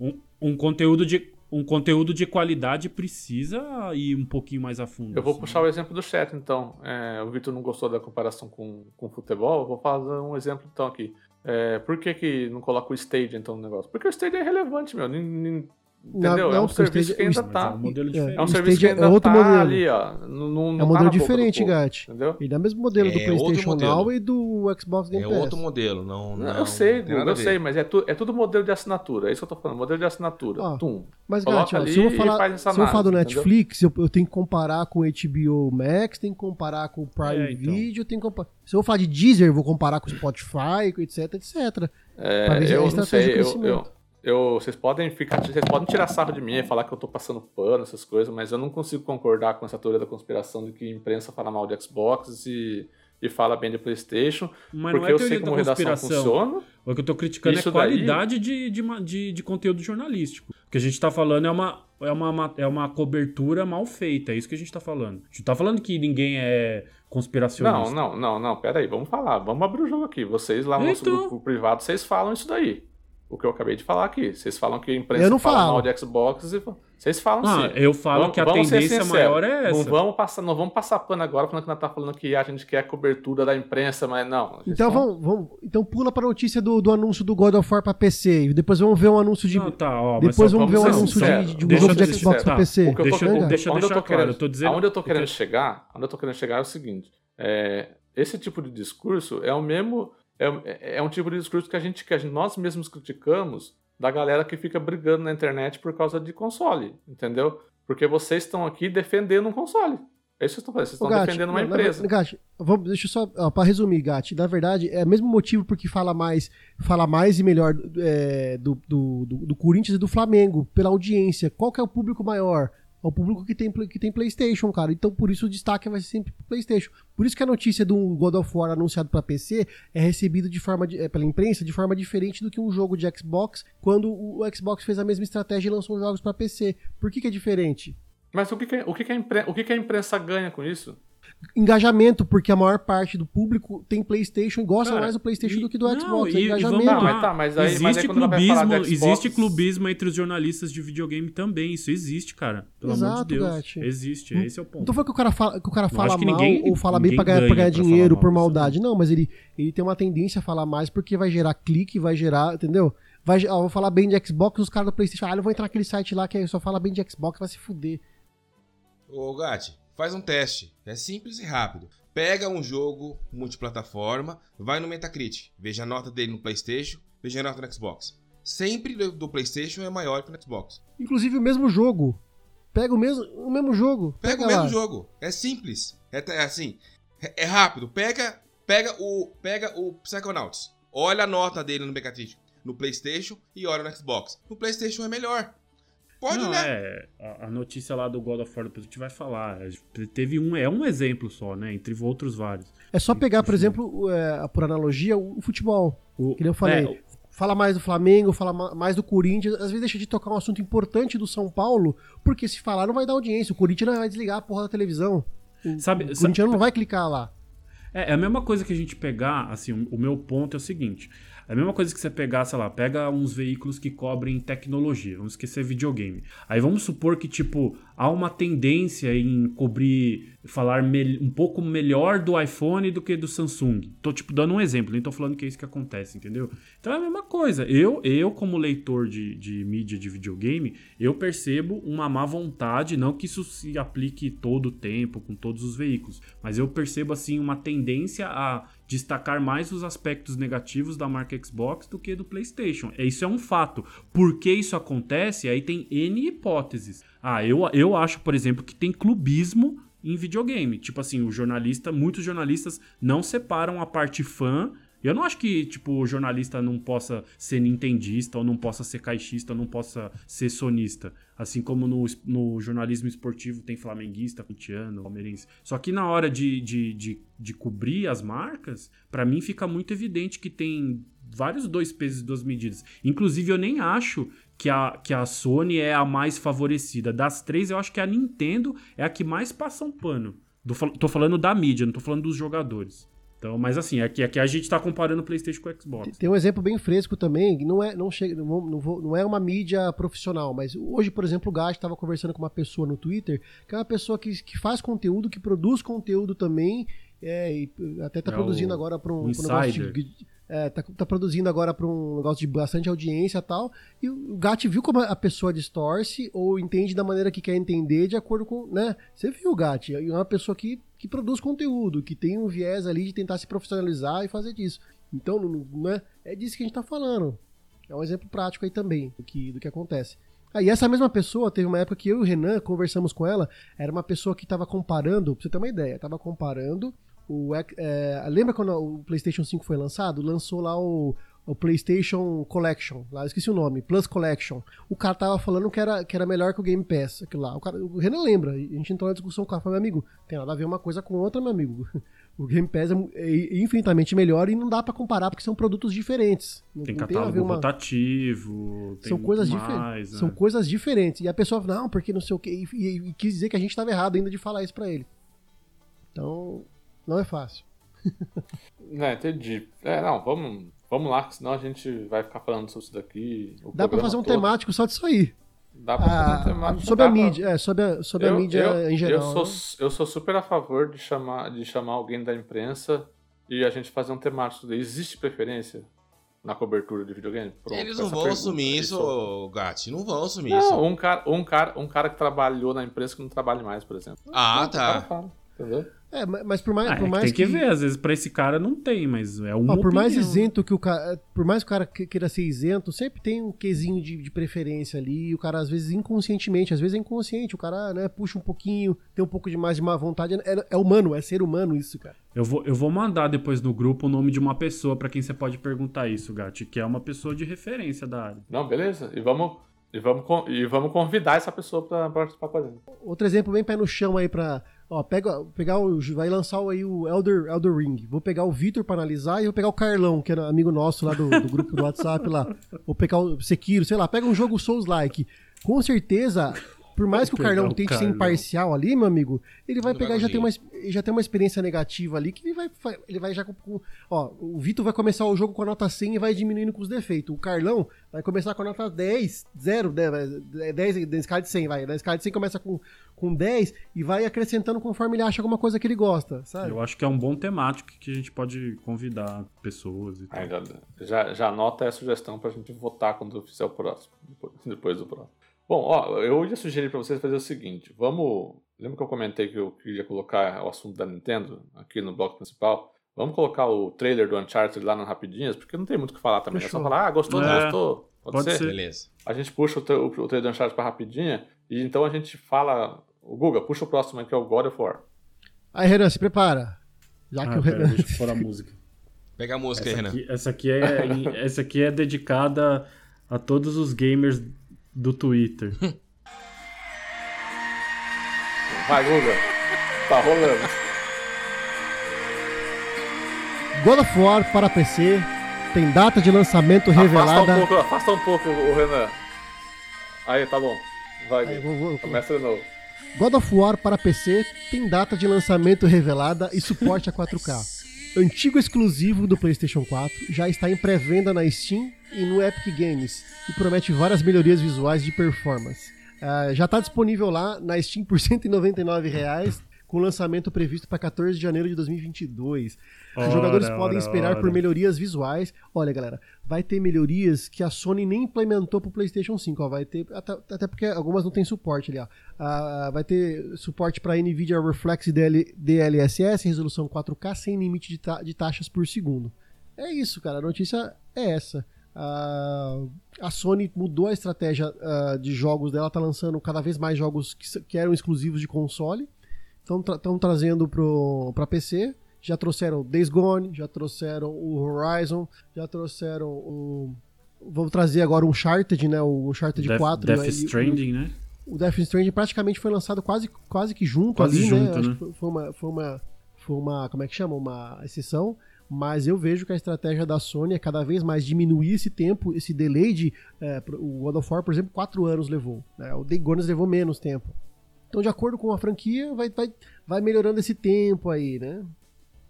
um, um conteúdo de um conteúdo de qualidade precisa ir um pouquinho mais a fundo. Eu vou assim. puxar o exemplo do chat, então. É, o Vitor não gostou da comparação com, com futebol, eu vou fazer um exemplo, então, aqui. É, por que, que não coloca o Stage, então, no negócio? Porque o Stage é relevante, meu. nin- Não, entendeu? é não, um porque o serviço Stage- que ainda tá. é um modelo É. diferente. É um o serviço que é ainda outro tá modelo. ali, ó. Não, não, É não um tá modelo do diferente, Gatti. Entendeu? Ele é o mesmo modelo do É outro PlayStation. Now e do Xbox Game É Pass. outro modelo, não. não eu sei, a eu ver. sei, mas é, tu- é tudo modelo de assinatura. É isso que eu tô falando, modelo de assinatura. Ó, Tum. Mas, ó, ali se eu vou falar, se eu falar do Netflix, eu, eu tenho que comparar com o HBO Max, tenho que comparar com o Prime É, então. Video, tenho que comparar... Se eu vou falar de Deezer, eu vou comparar com o Spotify, etc, etc. É, Pra ver se é eu não estratégia de eu, crescimento. Eu, vocês podem ficar, vocês podem tirar sarro de mim e falar que eu tô passando pano, essas coisas, mas eu não consigo concordar com essa teoria da conspiração de que a imprensa fala mal de Xbox e, e fala bem de PlayStation, Mas porque não é eu sei como redação funciona. O que eu tô criticando Isso é a daí- qualidade de, de, ma- de, de conteúdo jornalístico. O que a gente tá falando é uma, é, uma, ma- é uma cobertura mal feita, é isso que a gente tá falando. A gente tá falando que ninguém é conspiracionista. Não, não, não, não, pera aí, vamos falar, vamos abrir o jogo aqui. Vocês lá no nosso Então. grupo privado, vocês falam isso daí. O que eu acabei de falar aqui. Vocês falam que a imprensa não fala falo. mal de Xbox e vocês falam Ah, sim. eu falo Vamos- que a tendência maior é Não essa. vamos passar, não vamos passar pano agora falando que nós tá falando que a gente quer a cobertura da imprensa, mas não. Então vamos, vamos, então pula pra notícia do, do anúncio do God of War pra PC. E depois vamos ver um anúncio de. Não, tá, ó, depois vamos ver o ser anúncio sincero. de, de um Deixa jogo de Xbox Tá, PC. Tô Deixa eu- deixa eu onde eu deixar tô claro, querendo, eu tô dizendo- aonde eu tô querendo chegar, onde eu tô querendo chegar é o seguinte, é, esse tipo de discurso é o mesmo, é, é um tipo de discurso que a gente, que a gente- nós mesmos criticamos da galera que fica brigando na internet por causa de console, entendeu? Porque vocês estão aqui defendendo um console. É isso que vocês estão fazendo, vocês estão Gatti, defendendo uma não, empresa. Gatti, vamos, deixa eu só, ó, pra resumir, Gatti, na verdade, é o mesmo motivo porque fala mais, fala mais e melhor é, do, do, do, do Corinthians e do Flamengo, pela audiência. Qual que é o público maior? É o público que tem, que tem Playstation, cara. Então, por isso o destaque vai ser sempre pro Playstation. Por isso que a notícia do God of War anunciado pra PC é recebida de forma de- é, pela imprensa de forma diferente do que um jogo de Xbox, quando o Xbox fez a mesma estratégia e lançou jogos pra PC. Por que que é diferente? Mas o que, que, o, que, que, a o que, que a imprensa ganha com isso? Engajamento, porque a maior parte do público tem PlayStation e gosta Cara, mais do PlayStation e- do que do não, Xbox. e- é engajamento. lá. mas tá, mas aí- mas aí existe falar de clubismo, Xbox- existe clubismo entre os jornalistas de videogame também. Isso existe, cara. Pelo amor Exato, de Deus. Gatti. Existe, Não- esse é o ponto. Não tô falando que o cara fala, que o cara fala mal ninguém- ou fala bem pra ganhar, pra ganha ganhar pra dinheiro falar por mal, maldade. Não, mas ele, ele tem uma tendência a falar mais porque vai gerar clique, vai gerar, entendeu? Vai, ó, vou falar bem de Xbox, os caras do Playstation, ah, eu vou entrar naquele site lá que só fala bem de Xbox, vai se fuder. Ô, Gatti, faz um teste. É simples e rápido. Pega um jogo multiplataforma, vai no Metacritic, veja a nota dele no PlayStation, veja a nota no Xbox. Sempre do PlayStation é maior que no Xbox. Inclusive o mesmo jogo. Pega o mesmo, o mesmo jogo. Pega, o lá. mesmo jogo. É simples. É, é assim. É, é rápido. Pega, pega o, pega o Psychonauts. Olha a nota dele no Metacritic, no PlayStation e olha no Xbox. No PlayStation é melhor. Pode Não, olhar. é, a, a notícia lá do God of War, depois a gente vai falar. É, Teve um, é um exemplo só, né? Entre outros vários. É só pegar, por exemplo, é, por analogia, o, o futebol. O, Que nem eu falei. é, Fala mais do Flamengo, fala ma- mais do Corinthians. Às vezes deixa de tocar um assunto importante do São Paulo, porque se falar não vai dar audiência. O Corinthians não vai desligar a porra da televisão. O, Sabe- o sabe- Corinthians não vai clicar lá. É, é a mesma coisa que a gente pegar, assim, o meu ponto é o seguinte. É a mesma coisa que você pegar, sei lá, pega uns veículos que cobrem tecnologia, vamos esquecer videogame. Aí vamos supor que, tipo, há uma tendência em cobrir, falar um pouco melhor do iPhone do que do Samsung. Tô, tipo, dando um exemplo, nem tô falando que é isso que acontece, entendeu? Então é a mesma coisa. Eu, eu como leitor de, de mídia de videogame, eu percebo uma má vontade, não que isso se aplique todo o tempo, com todos os veículos, mas eu percebo, assim, uma tendência a destacar mais os aspectos negativos da marca Xbox do que do PlayStation. É, Isso é um fato. Por que isso acontece? Aí tem N hipóteses. Ah, eu, eu acho, por exemplo, que tem clubismo em videogame. Tipo assim, o jornalista, muitos jornalistas não separam a parte fã. Eu não acho que, tipo, o jornalista não possa ser nintendista, ou não possa ser caixista, ou não possa ser sonista. Assim como no, no jornalismo esportivo tem flamenguista, corintiano, palmeirense. Só que na hora de, de, de, de cobrir as marcas, pra mim fica muito evidente que tem vários dois pesos e duas medidas. Inclusive, eu nem acho que a, que a Sony é a mais favorecida. Das três, eu acho que a Nintendo é a que mais passa um pano. Do, tô falando da mídia, não tô falando dos jogadores. Então, mas assim, aqui, aqui a gente tá comparando o PlayStation com o Xbox. Tem um exemplo bem fresco também, que não é, não chega, não, vou- não, é uma mídia profissional, mas hoje, por exemplo, o Gast estava conversando com uma pessoa no Twitter, que é uma pessoa que, que faz conteúdo, que produz conteúdo também, é, e até tá É produzindo agora para um, um negócio de, é, tá, tá produzindo agora para um negócio de bastante audiência e tal, e o Gat viu como a pessoa distorce ou entende da maneira que quer entender de acordo com, né? Você viu, Gat, é uma pessoa que, que produz conteúdo, que tem um viés ali de tentar se profissionalizar e fazer disso. Então, não é, disso que a gente tá falando. É um exemplo prático aí também do que, do que acontece. Ah, e essa mesma pessoa, teve uma época que eu e o Renan conversamos com ela, era uma pessoa que estava comparando, pra você ter uma ideia, estava comparando o. É, lembra quando o PlayStation 5 foi lançado? Lançou lá o, o PlayStation Collection, lá eu esqueci o nome, Plus Collection. O cara tava falando que era, que era melhor que o Game Pass, aquilo lá. O, cara, o Renan lembra, a gente entrou na discussão com o cara, falou, meu amigo, tem nada a ver uma coisa com outra, meu amigo. *laughs* O Game Pass é, é infinitamente melhor e não dá para comparar porque são produtos diferentes. Não, tem não catálogo tem uma... rotativo, são coisas diferentes. né? São coisas diferentes. E a pessoa fala, não, porque não sei o quê. E, e, e quis dizer que a gente estava errado ainda de falar isso para ele. Então, não é fácil. Não, *laughs* entendi. É, não, vamos, vamos lá, senão a gente vai ficar falando sobre isso daqui. Dá pra fazer um todo. temático só disso aí. Dá pra fazer um temático. Sobre a mídia, é, sobre a, sobre eu, a mídia eu, em geral. Eu sou, né? eu sou super a favor de chamar, de chamar alguém da imprensa e a gente fazer um temático. Existe preferência na cobertura de videogame? Pronto, Eles não vão pergunta. assumir isso, Gatti. Não vão assumir não, isso. Um cara, um, cara, um cara que trabalhou na imprensa que não trabalha mais, por exemplo. Ah, Pronto, tá. fala, entendeu? É, mas por mais, Ah, por é mais tem que... ver, às vezes pra esse cara não tem, mas é uma Ó, por mais isento que o cara. Por mais que o cara que- queira ser isento, sempre tem um quesinho de, de preferência ali. E o cara, às vezes, inconscientemente, às vezes é inconsciente. O cara, né, puxa um pouquinho, tem um pouco de mais de má vontade. É, é humano, é ser humano isso, cara. Eu vou, eu vou mandar depois no grupo o nome de uma pessoa pra quem você pode perguntar isso, Gatti, que é uma pessoa de referência da área. Não, beleza. E vamos, e vamos, e vamos convidar essa pessoa pra participar com a gente. Outro exemplo bem pé no chão aí pra. Ó, pega, pegar o, vai lançar aí o Elder, Elder Ring. Vou pegar o Vitor pra analisar e vou pegar o Carlão, que era amigo nosso lá do, do grupo do WhatsApp lá. Vou pegar o Sekiro, sei lá, pega um jogo Souls-like. Com certeza, por mais que o Carlão o tente ser Carlão. imparcial ali, meu amigo, ele vai Ele vai pegar e já tem, uma, já tem uma experiência negativa ali que ele vai, ele vai já com. Ó, o Vitor vai começar o jogo com a nota 100 e vai diminuindo com os defeitos. O Carlão vai começar com a nota 10, 0, né, vai- 10 na escala de 100, vai. Na escala de 100 começa com, com 10 e vai acrescentando conforme ele acha alguma coisa que ele gosta, sabe? Eu acho que é um bom temático que a gente pode convidar pessoas e tal. Já, já, anota aí a sugestão pra gente votar quando fizer o próximo. Depois, depois do próximo. Bom, ó, eu ia sugerir pra vocês fazer o seguinte: vamos. Lembra que eu comentei que eu queria colocar o assunto da Nintendo aqui no bloco principal? Vamos colocar o trailer do Uncharted lá nas rapidinhas, porque não tem muito o que falar também. É só Fechou. falar, ah, gostou, não É, gostou. Pode, pode ser? ser. Beleza. A gente puxa o, tra- o, o trailer do Uncharted pra rapidinha e então a gente fala. O Guga, puxa o próximo aí que é o God of War. Aí, Renan, se prepara. Já que Ah, o pera, Renan. deixa eu pôr a música. Pega a música aí, Essa Renan. aqui, essa, aqui é, *laughs* essa aqui é dedicada a todos os gamers do Twitter. *laughs* Vai, Guga. Tá rolando. God of War para PC tem data de lançamento Afasta revelada. um pouco, afasta um pouco o Renan. Aí, tá bom. Vai, Aí, vou- vou- Começa de novo. God of War para PC tem data de lançamento revelada e suporte a 4K. *laughs* Antigo exclusivo do PlayStation 4, já está em pré-venda na Steam e no Epic Games e promete várias melhorias visuais de performance. Ah, já está disponível lá na Steam por 199 reais, com lançamento previsto para 14 de janeiro de 2022. Os jogadores podem ora, esperar por ora. melhorias visuais. Olha, galera, vai ter melhorias que a Sony nem implementou pro PlayStation 5. Ó, vai ter até, até porque algumas não tem suporte ali. Ó. Ah, vai ter suporte para Nvidia Reflex DL, DLSS, resolução 4K sem limite de, ta- de taxas por segundo. É isso, cara. A notícia é essa. Ah, a Sony mudou a estratégia ah, de jogos dela, tá lançando cada vez mais jogos que, que eram exclusivos de console. Estão trazendo pro, pra PC. Já trouxeram Days Gone, já trouxeram o Horizon, já trouxeram o. Vou trazer agora o Uncharted, né? O Uncharted Death, 4. Death né, e- Stranding, né? o Death Stranding praticamente foi lançado quase, quase que junto Quase ali, junto, né? Acho né? que foi uma, foi uma, foi uma, como é que chama? Uma exceção. Mas eu vejo que a estratégia da Sony é cada vez mais diminuir esse tempo, esse delay de. é, o God of War, por exemplo, quatro anos levou. né? O Day Gone levou menos tempo. Então, de acordo com a franquia, vai, vai, vai melhorando esse tempo aí, né?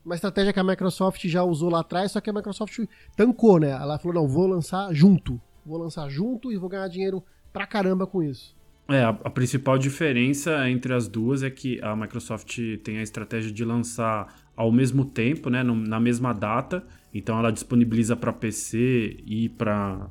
Uma estratégia que a Microsoft já usou lá atrás, só que a Microsoft tancou, né? Ela falou: não, vou lançar junto. Vou lançar junto e vou ganhar dinheiro pra caramba com isso. É, a, a principal diferença entre as duas é que a Microsoft tem a estratégia de lançar ao mesmo tempo, né, no- na mesma data. Então ela disponibiliza para PC e para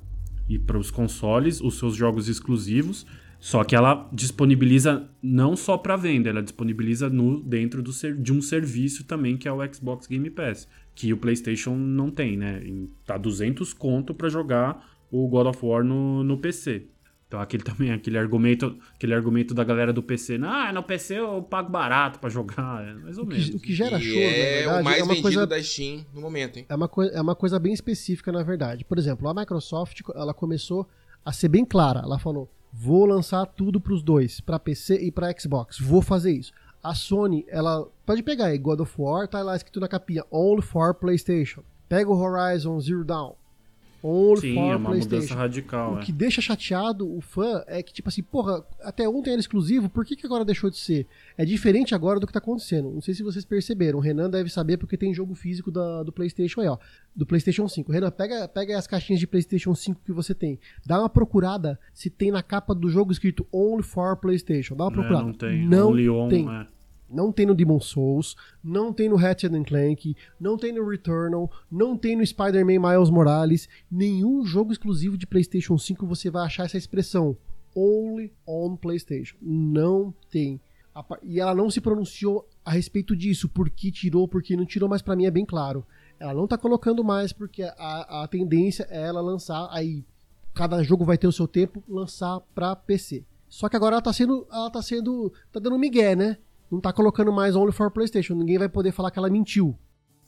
e para os consoles os seus jogos exclusivos. Só que ela disponibiliza não só para venda, ela disponibiliza no, dentro do, ser- de um serviço também que é o Xbox Game Pass, que o PlayStation não tem, né? Em- Tá 200 conto para jogar o God of War no, no PC. Então aquele *laughs* também, aquele argumento, aquele argumento da galera do PC, ah, no PC eu pago barato para jogar, é mais ou O menos. que, o que gera E na é verdade, o mais é uma vendido coisa da Steam no momento, hein? é uma, é uma coisa bem específica, na verdade. Por exemplo, a Microsoft ela começou a ser bem clara. Ela falou: vou lançar tudo pros dois, pra PC e pra Xbox. Vou fazer isso. A Sony, ela pode pegar aí, God of War, tá lá escrito na capinha, Only for PlayStation. Pega o Horizon Zero Dawn. Only Sim, for é uma mudança radical. O é. que deixa chateado o fã é que, tipo assim, porra, até ontem era exclusivo, por que, que agora deixou de ser? É diferente agora do que tá acontecendo. Não sei se vocês perceberam. O Renan deve saber porque tem jogo físico da- do PlayStation aí, ó. Do PlayStation 5. Renan, pega, pega as caixinhas de PlayStation 5 que você tem. Dá uma procurada se tem na capa do jogo escrito Only for PlayStation. Dá uma É, procurada. não tem. Não Only on, tem. é. Não tem no Demon Souls, não tem no Ratchet Clank, não tem no Returnal, não tem no Spider-Man Miles Morales. Nenhum jogo exclusivo de PlayStation 5 você vai achar essa expressão. Only on PlayStation. Não tem. E ela não se pronunciou a respeito disso, por que tirou, por que não tirou, mas pra mim é bem claro. Ela não tá colocando mais porque a, a tendência é ela lançar aí. Cada jogo vai ter o seu tempo, lançar pra PC. Só que agora ela tá sendo. Ela tá sendo. tá dando migué, né? Não tá colocando mais only for PlayStation. Ninguém vai poder falar que ela mentiu.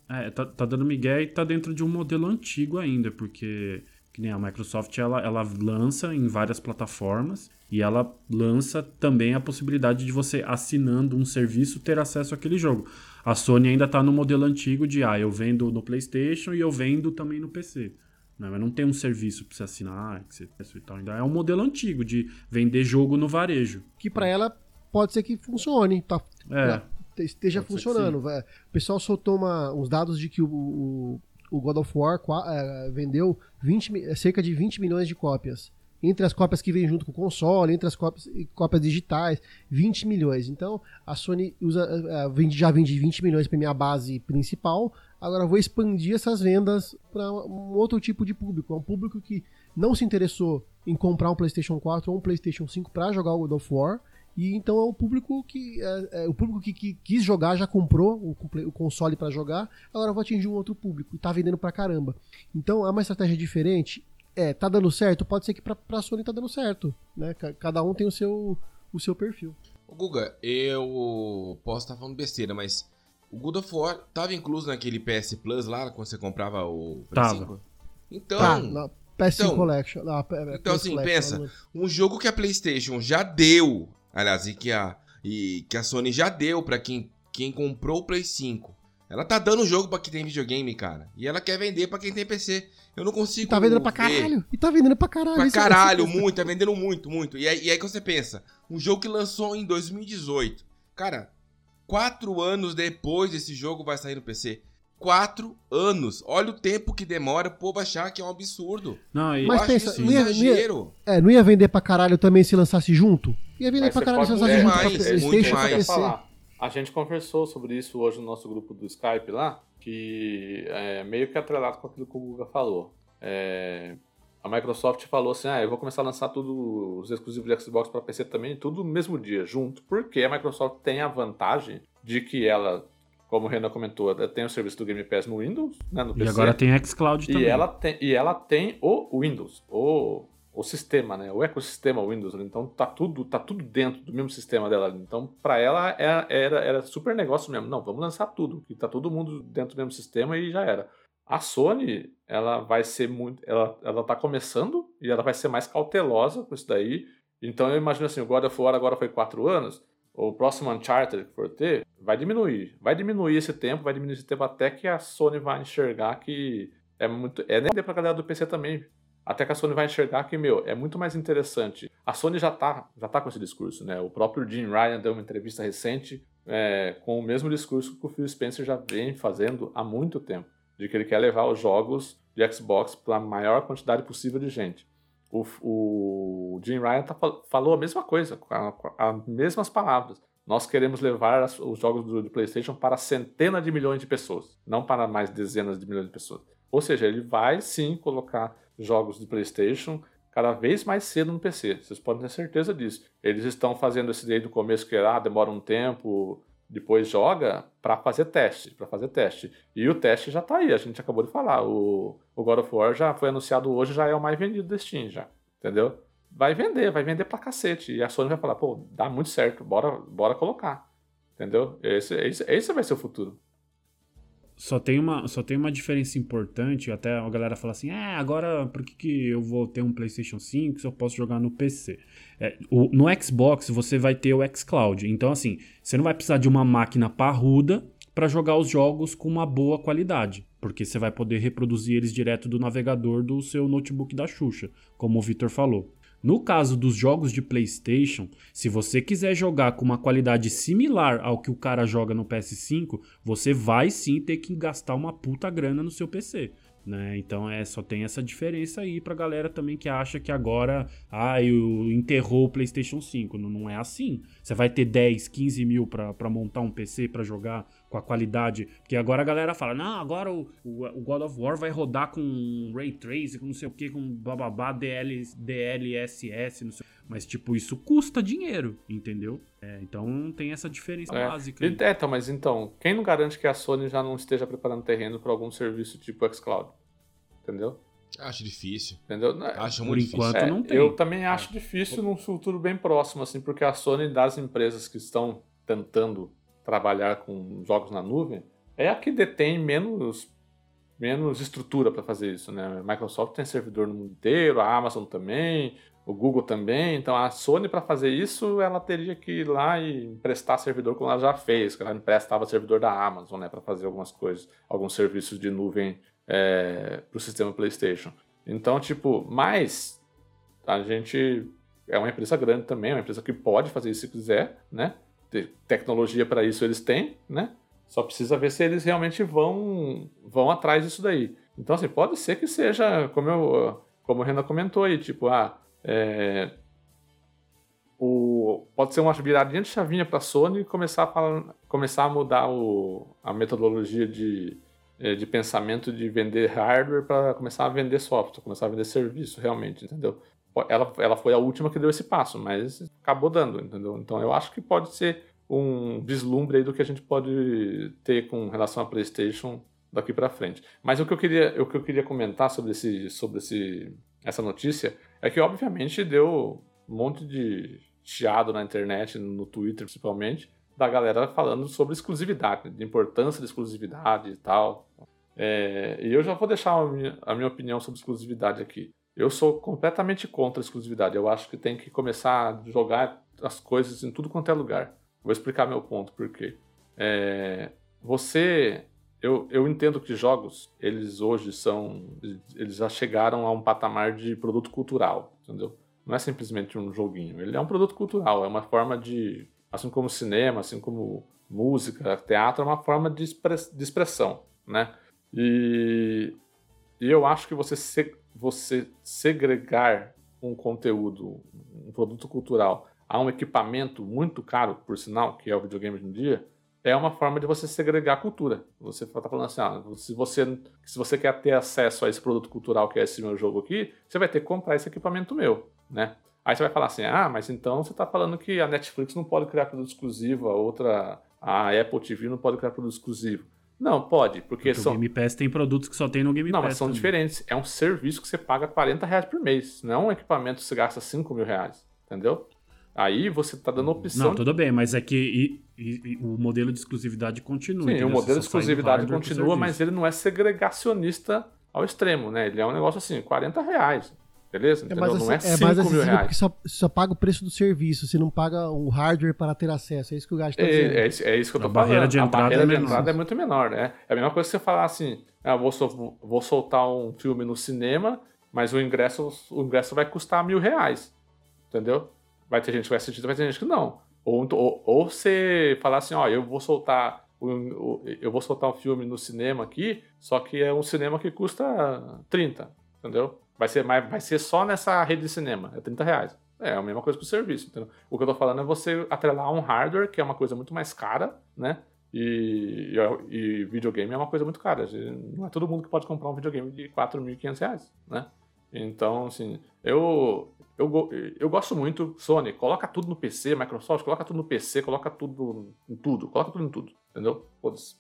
É, tá, tá dando migué e tá dentro de um modelo antigo ainda, porque que nem a Microsoft ela, ela lança em várias plataformas e ela lança também a possibilidade de você assinando um serviço ter acesso àquele jogo. A Sony ainda tá no modelo antigo de ah, eu vendo no PlayStation e eu vendo também no PC. Né? Mas não tem um serviço pra você assinar, que você e tal. Ainda é um modelo antigo de vender jogo no varejo. Que pra ela pode ser que funcione. Tá, É. esteja Pode funcionando. O pessoal soltou uma- uns dados de que o, o, o God of War eh, vendeu 20 mi- cerca de 20 milhões de cópias. Entre as cópias que vêm junto com o console, entre as cópias, e cópias digitais, 20 milhões. Então, a Sony usa, eh, vende- já vende 20 milhões para minha base principal. Agora vou expandir essas vendas para um outro tipo de público. É um público que não se interessou em comprar um PlayStation 4 ou um PlayStation 5 para jogar o God of War. E então é um público que. É, é, o público que, que quis jogar já comprou o, o console para jogar, agora eu vou atingir um outro público e tá vendendo pra caramba. Então é uma estratégia diferente. É, tá dando certo? Pode ser que pra, pra Sony tá dando certo. Né? Ca- Cada um tem o seu, o seu perfil. Ô, Guga, eu posso estar falando besteira, mas o God of War tava incluso naquele PS Plus lá, quando você comprava o Play Tava. 5? Então, tá, na PS5 então- Collection. na P- então, PS assim, Collection, pensa. lá um jogo que a PlayStation já deu, aliás, e que a, e que a Sony já deu pra quem, quem comprou o Play 5. Ela tá dando jogo pra quem tem videogame, cara. E ela quer vender pra quem tem PC. Eu não E consigo. tá vendendo pra ver. caralho. E tá vendendo pra caralho. Pra é- caralho, é- muito, tá vendendo muito, muito. E aí, e aí que você pensa, um jogo que lançou em 2018, cara, quatro anos depois desse jogo vai sair no PC. Quatro anos. Olha o tempo que demora o povo achar que é um absurdo. Não, e Mas pensa, não ia- não ia-. É, não ia vender pra caralho também se lançasse junto? Ia vender Mas pra você caralho se pode- lançasse é, junto pra mais, é PlayStation muito pra mais. PC. falar. A gente conversou sobre isso hoje no nosso grupo do Skype lá, que é meio que atrelado com aquilo que o Guga falou. É, a Microsoft falou assim: ah, eu vou começar a lançar tudo, os exclusivos de Xbox para PC também, tudo no mesmo dia, junto. Porque a Microsoft tem a vantagem de que ela, como o Renan comentou, ela tem o serviço do Game Pass no Windows, né, no E PC. agora tem xCloud também. E ela tem, e ela tem o Windows, o, o sistema, né? O ecossistema Windows. né? Então tá tudo, tá tudo dentro do mesmo sistema dela. Então, para ela era, era, era super negócio mesmo. Não, vamos lançar tudo, que tá todo mundo dentro do mesmo sistema e já era. A Sony, ela vai ser muito. Ela, ela tá começando e ela vai ser mais cautelosa com isso daí. Então eu imagino assim, o God of War agora foi quatro anos. O próximo Uncharted que for ter, vai diminuir. Vai diminuir esse tempo, vai diminuir esse tempo até que a Sony vai enxergar que é muito. É nem pra galera do PC também. Até que a Sony vai enxergar que, meu, é muito mais interessante. A Sony já tá, já tá com esse discurso, né? O próprio Jim Ryan deu uma entrevista recente é, com o mesmo discurso que o Phil Spencer já vem fazendo há muito tempo. De que ele quer levar os jogos de Xbox para a maior quantidade possível de gente. O, o Jim Ryan tá, fal- falou a mesma coisa, as mesmas palavras. Nós queremos levar as- os jogos do, do PlayStation para centenas de milhões de pessoas, não para mais dezenas de milhões de pessoas. Ou seja, ele vai sim colocar jogos do PlayStation cada vez mais cedo no PC. Vocês podem ter certeza disso. Eles estão fazendo esse desde o começo que ah, demora um tempo, depois joga para fazer teste, para fazer teste. E o teste já tá aí, a gente acabou de falar. O, o God of War já foi anunciado hoje, já é o mais vendido da Steam já, entendeu? vai vender, vai vender pra cacete. E a Sony vai falar, pô, dá muito certo, bora, bora colocar. Entendeu? Esse, esse, esse vai ser o futuro. Só tem, uma, só tem uma diferença importante, até a galera fala assim, é, agora por que, que eu vou ter um PlayStation 5 se eu posso jogar no PC? É, o, no Xbox você vai ter o xCloud, então assim, você não vai precisar de uma máquina parruda para jogar os jogos com uma boa qualidade, porque você vai poder reproduzir eles direto do navegador do seu notebook da Xuxa, como o Victor falou. No caso dos jogos de PlayStation, se você quiser jogar com uma qualidade similar ao que o cara joga no PS5, você vai sim ter que gastar uma puta grana no seu PC. Né? Então é só tem essa diferença aí pra galera também que acha que agora ah, eu enterrou o PlayStation 5. Não, não é assim. Você vai ter 10, 15 mil pra, pra montar um PC pra jogar com a qualidade. Porque agora a galera fala: não, agora o, o, God of War vai rodar com Ray Tracing, com não sei o que, com bababá, DL, DLSS, não sei. Mas, tipo, isso custa dinheiro, entendeu? É, então tem essa diferença é. básica. Aí. É, então, mas então, quem não garante que a Sony já não esteja preparando terreno para algum serviço tipo xCloud? Entendeu? Acho difícil. Entendeu? Acho Por muito enquanto difícil. É, não tem. Eu também acho difícil num futuro bem próximo, assim, porque a Sony das empresas que estão tentando trabalhar com jogos na nuvem é a que detém menos menos estrutura para fazer isso, né? A Microsoft tem servidor no mundo inteiro, a Amazon também, o Google também. Então a Sony para fazer isso, ela teria que ir lá e emprestar servidor como ela já fez, que ela emprestava servidor da Amazon, né, para fazer algumas coisas, alguns serviços de nuvem é, para o sistema PlayStation. Então, tipo, mas a gente é uma empresa grande também, é uma empresa que pode fazer isso se quiser, né? Tecnologia para isso eles têm, né? Só precisa ver se eles realmente vão vão atrás disso daí. Então, assim, pode ser que seja, como, eu, como o Renan comentou aí, tipo, ah, é, o, pode ser uma viradinha de chavinha para a Sony começar a, falar, começar a mudar o, a metodologia de, é, de pensamento de vender hardware para começar a vender software, começar a vender serviço realmente, entendeu? Ela, ela foi a última que deu esse passo, mas acabou dando, entendeu? Então eu acho que pode ser um vislumbre aí do que a gente pode ter com relação à PlayStation daqui para frente. Mas o que eu queria, o que eu queria comentar sobre esse, sobre esse, essa notícia é que obviamente deu um monte de chiado na internet, no Twitter principalmente, da galera falando sobre exclusividade, de importância da exclusividade e tal. É, e eu já vou deixar a minha, a minha opinião sobre exclusividade aqui. Eu sou completamente contra a exclusividade. Eu acho que tem que começar a jogar as coisas em tudo quanto é lugar. Vou explicar meu ponto por quê. É, você, eu, eu entendo que jogos, eles hoje são, eles já chegaram a um patamar de produto cultural, entendeu? Não é simplesmente um joguinho. Ele é um produto cultural, é uma forma de, assim como cinema, assim como música, teatro, é uma forma de, express, de expressão, né? E, e eu acho que você se, você segregar um conteúdo, um produto cultural, a um equipamento muito caro, por sinal, que é o videogame hoje em dia, é uma forma de você segregar a cultura. Você está falando assim, ah, se, você, se você quer ter acesso a esse produto cultural que é esse meu jogo aqui, você vai ter que comprar esse equipamento meu, né? Aí você vai falar assim, ah, mas então você está falando que a Netflix não pode criar produto exclusivo, a outra, a Apple TV não pode criar produto exclusivo. Não, pode, porque, porque são... o Game Pass tem produtos que só tem no Game não, Pass. Não, mas são também. diferentes. É um serviço que você paga 40 reais por mês. Não é um equipamento que você gasta 5 mil reais. Entendeu? Aí você está dando opção. Não, tudo bem, mas é que e, e, e, o modelo de exclusividade continua. Sim, o modelo de exclusividade continua, mas ele não é segregacionista ao extremo, né? Ele é um negócio assim, 40 reais. Beleza? É mais, não é acess- 5 mais mil reais. porque só, só paga o preço do serviço, você não paga o hardware para ter acesso. É isso que o gasto está dizendo. É, é, isso- é isso que eu tô A falando. barreira de a entrada barreira é de entrada é muito menor, né? É a mesma coisa que você falar assim, ah, vou, sol- vou soltar um filme no cinema, mas o ingresso, o ingresso vai custar mil reais. Entendeu? Vai ter gente que vai assistir, vai ter gente que não. Ou, ou, ou você falar assim, ó, eu vou soltar eu vou soltar um filme no cinema aqui, só que é um cinema que custa 30, entendeu? Vai ser, mais, vai ser só nessa rede de cinema, é 30 reais. É a mesma coisa pro serviço, entendeu? O que eu tô falando é você atrelar um hardware, que é uma coisa muito mais cara, né? E, e, e videogame é uma coisa muito cara. Não é todo mundo que pode comprar um videogame de 4.500 reais, né? Então, assim, eu, eu, eu gosto muito. Sony, coloca tudo no PC, Microsoft, coloca tudo no PC, coloca tudo em tudo, coloca tudo em tudo, entendeu? Foda-se.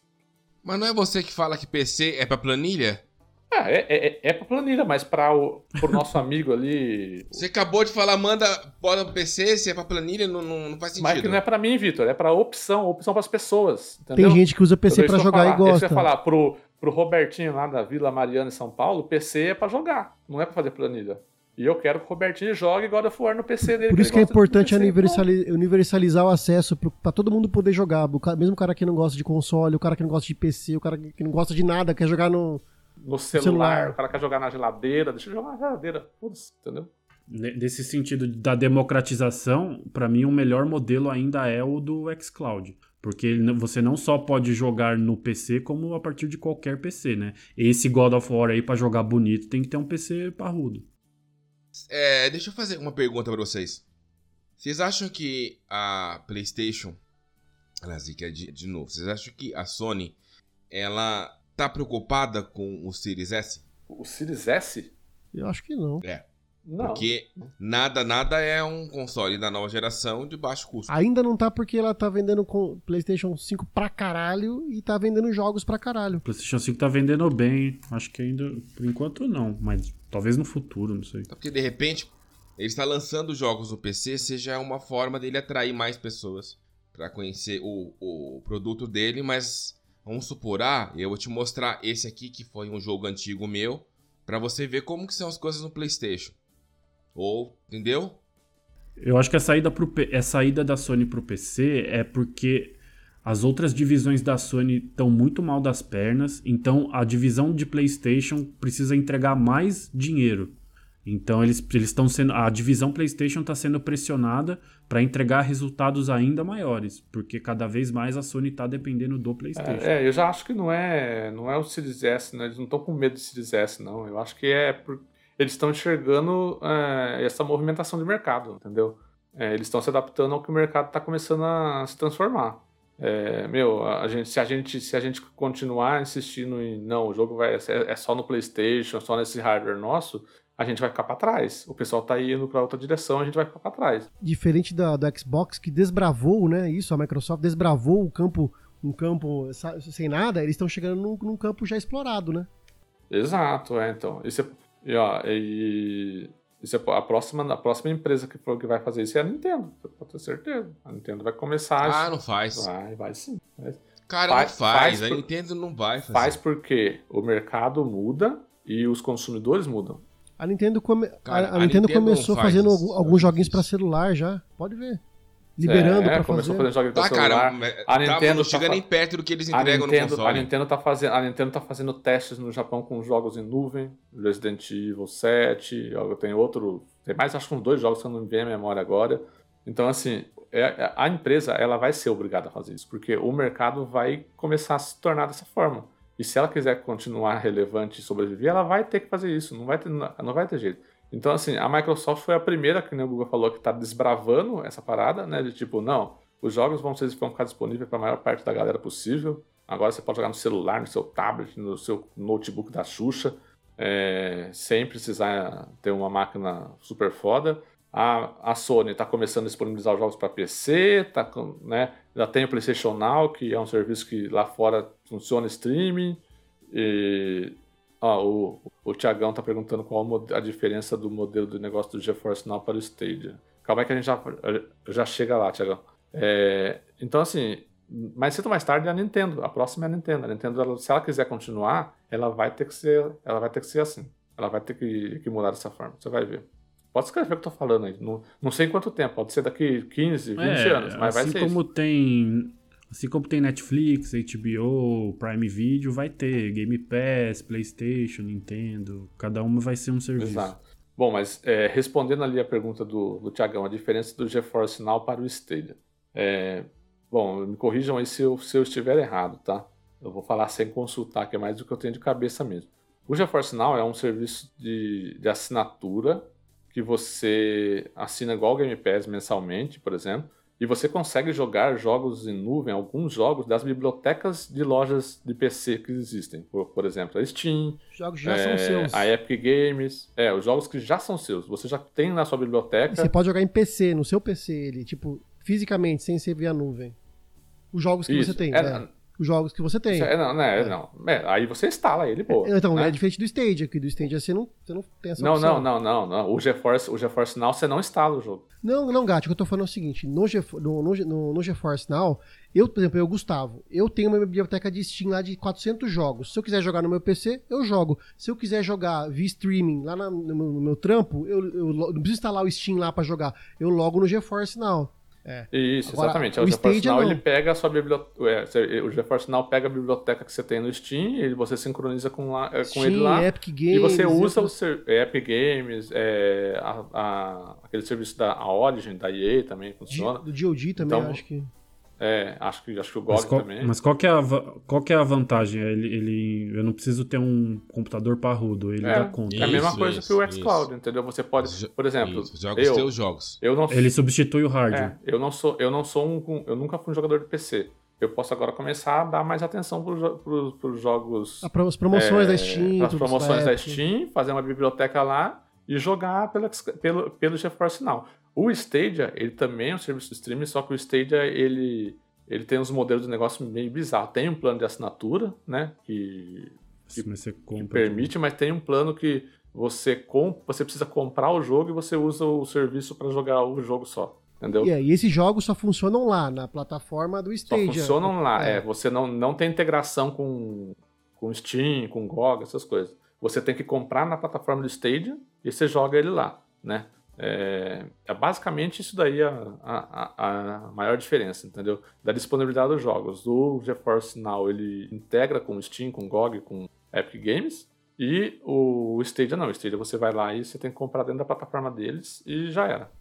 Mas não é você que fala que PC é pra planilha? Ah, é, é, é pra planilha, mas para o pro nosso *laughs* amigo ali. Você acabou de falar, manda, bota pro PC, se é pra planilha, não, não, não faz sentido. Mas que não é pra mim, Vitor, é pra opção, opção pras pessoas. Entendeu? Tem gente que usa PC Então, eu jogar falar, e gosta. Isso eu falar, pro, pro Robertinho lá da Vila Mariana em São Paulo, PC é pra jogar, não é pra fazer planilha. E eu quero que o Robertinho jogue God of War no PC dele. Por isso que é importante universali- universalizar o acesso pra todo mundo poder jogar. O Mesmo o cara que não gosta de console, o cara que não gosta de PC, o cara que não gosta de nada, quer jogar no. No celular, celular. o cara quer jogar na geladeira, deixa eu jogar na geladeira. Foda-se, entendeu? Ne- Nesse sentido da democratização, pra mim o melhor modelo ainda é o do xCloud. Porque você não só pode jogar no PC, como a partir de qualquer PC, né? Esse God of War aí, pra jogar bonito, tem que ter um PC parrudo. É, deixa eu fazer uma pergunta pra vocês. Vocês acham que a PlayStation. Aliás, que é de, de novo. Vocês acham que a Sony ela tá preocupada com o Series S? O Series S? Eu acho que não. Não. Porque nada, nada é um console da nova geração de baixo custo. Ainda não tá porque ela tá vendendo com PlayStation 5 pra caralho e tá vendendo jogos pra caralho. O PlayStation 5 tá vendendo bem. Acho que ainda, por enquanto, não. Mas talvez no futuro, não sei. Porque de repente ele está lançando jogos no PC, seja uma forma dele atrair mais pessoas para conhecer o, o produto dele, mas vamos supor, ah, eu vou te mostrar esse aqui que foi um jogo antigo meu, para você ver como que são as coisas no PlayStation. Ou, entendeu? Eu acho que a saída, pro, a saída da Sony pro PC é porque as outras divisões da Sony estão muito mal das pernas, então a divisão de PlayStation precisa entregar mais dinheiro. Então eles estão sendo a divisão PlayStation está sendo pressionada para entregar resultados ainda maiores, porque cada vez mais a Sony está dependendo do PlayStation. É, é, eu já acho que não é, não é o Series S, né? Eles não estão com medo do Series S, não. Eu acho que é por... eles estão enxergando é, essa movimentação de mercado, entendeu? É, eles estão se adaptando ao que o mercado está começando a se transformar. É, meu, a gente, se, a gente, se a gente continuar insistindo em não, o jogo vai é, é só no PlayStation, só nesse hardware nosso, a gente vai ficar para trás. O pessoal tá indo para outra direção, a gente vai ficar para trás. Diferente da, do Xbox, que desbravou, né? Isso, a Microsoft desbravou o campo, um campo sem nada, eles estão chegando num, num campo já explorado, né? Exato, é, então. Isso é, e, ó, e, isso é, a, próxima, a próxima empresa que, for, que vai fazer isso é a Nintendo, pode ter certeza. A Nintendo vai começar Ah, não faz. Vai, vai sim. Vai. Cara, Faz- não faz. faz A por- Nintendo não vai fazer. Faz porque o mercado muda e os consumidores mudam. A Nintendo, come- Cara, a, a a Nintendo Nintendo começou não faz fazendo alguns joguinhos pra celular já. Pode ver. Liberando é, pra começou fazer. a fazer jogos para Tá, celular. cara, mas- A tá, Nintendo não tá chega fa- nem perto do que eles A entregam no Nintendo, a, console. Nintendo tá fazendo, a Nintendo tá fazendo testes no Japão com jogos em nuvem, Resident Evil 7, eu tenho outro, tem mais acho que uns dois jogos que eu não me vem à memória agora. Então assim, é- é- a empresa ela vai ser obrigada a fazer isso, porque o mercado vai começar a se tornar dessa forma. E se ela quiser continuar relevante e sobreviver, ela vai ter que fazer isso, não vai ter, não vai ter jeito. Então, assim, a Microsoft foi a primeira, que nem o Google falou, que está desbravando essa parada, né? De tipo, não, os jogos vão, ser, vão ficar disponíveis para a maior parte da galera possível. Agora você pode jogar no celular, no seu tablet, no seu notebook da Xuxa, é, sem precisar ter uma máquina super foda. A, a Sony está começando a disponibilizar os jogos para PC, tá, né? já tem o PlayStation Now, que é um serviço que lá fora funciona streaming. E ó, o, o Tiagão tá perguntando qual a diferença do modelo de negócio do GeForce Now para o Stadia. Calma aí que a gente já, já chega lá, Tiagão. É, então, assim, mais cedo ou mais tarde é a Nintendo. A próxima é a Nintendo. A Nintendo, ela- se ela quiser continuar, ela vai ter que ser, ela vai ter que ser assim. Ela vai ter que, que mudar dessa forma. Você vai ver. Pode escrever o que eu tô falando aí. Não, não sei quanto tempo. Pode ser daqui 15, 20 É, anos. Mas vai assim ser como isso. tem assim como tem Netflix, HBO, Prime Video, vai ter Game Pass, PlayStation, Nintendo, cada uma vai ser um serviço. Exato. Bom, mas é, respondendo ali a pergunta do, do Tiagão, a diferença do GeForce Now para o Stadia. É, bom, me corrijam aí se eu, se eu estiver errado, tá? Eu vou falar sem consultar, que é mais do que eu tenho de cabeça mesmo. O GeForce Now é um serviço de, de assinatura que você assina igual o Game Pass mensalmente, por exemplo, e você consegue jogar jogos em nuvem, alguns jogos das bibliotecas de lojas de PC que existem. Por, por exemplo, a Steam, Os jogos já é, são seus. A Epic Games. É, os jogos que já são seus. Você já tem na sua biblioteca. Você pode jogar em PC, no seu PC, ele, tipo, fisicamente, sem ser via nuvem. Os jogos que Isso. você tem. É, né? Os jogos que você tem. É, não, né, não. É, aí você instala ele, pô. Então, né? é diferente do Stadia, que do Stadia você não, você não tem essa Não, opção. não, não, não, não. O GeForce, o GeForce Now você não instala o jogo. Não, não, Gato, o que eu tô falando é o seguinte, no, Ge, no, no, no, no GeForce Now, eu, por exemplo, eu, Gustavo, eu tenho uma biblioteca de Steam lá de 400 jogos. Se eu quiser jogar no meu PC, eu jogo. Se eu quiser jogar via streaming lá na- no, meu, no meu trampo, eu, eu lo- não preciso instalar o Steam lá pra jogar. Eu logo no GeForce Now. Isso, Agora, exatamente. o O GeForce Now não. ele pega a sua biblioteca. o GeForce Now pega a biblioteca que você tem no Steam e você sincroniza com, lá, eh, com Steam, ele lá. Epic Games... E você usa o outras- ser, Epic Games, é, a- a- aquele serviço da Origin, da EA também funciona. Do DOD também, Então, acho que... É, acho que, acho que o Mas GOG qual, também. mas qual que é a, qual que é a vantagem? Ele, ele- eu não preciso ter um computador parrudo, ele É, dá conta. é a mesma Isso, coisa isso, que o xCloud, entendeu? Você pode, por exemplo, Isso, joga os eu, teus jogos. eu não Ele substitui o hardware. É, eu não sou, eu não sou um, eu nunca fui um jogador de PC. Eu posso agora começar a dar mais atenção para os jogos, A pro- As promoções é, da Steam... tudo promoções da. Steam, fazer uma biblioteca lá e jogar pelo, pelo, pelo GeForce Now. O Stadia, ele também é um serviço de streaming, só que o Stadia, ele, ele tem uns modelos de negócio meio bizarros. Tem um plano de assinatura, né, que Mas você que compra. permite, mas tem um plano que você comp você precisa comprar o jogo e você usa o serviço para jogar o jogo só, entendeu? E, é, e esses jogos só funcionam lá, na plataforma do Só Stadia. funcionam lá. É. É, você não, não tem integração com, com Steam, com GOG, essas coisas. Você tem que comprar na plataforma do Stadia e você joga ele lá, né? É, é basicamente isso daí a, a, a- maior diferença, entendeu? Da disponibilidade dos jogos. O GeForce Now, ele integra com Steam, com GOG, com Epic Games. E o Stadia não. O Stadia você vai lá e você tem que comprar dentro da plataforma deles e já era.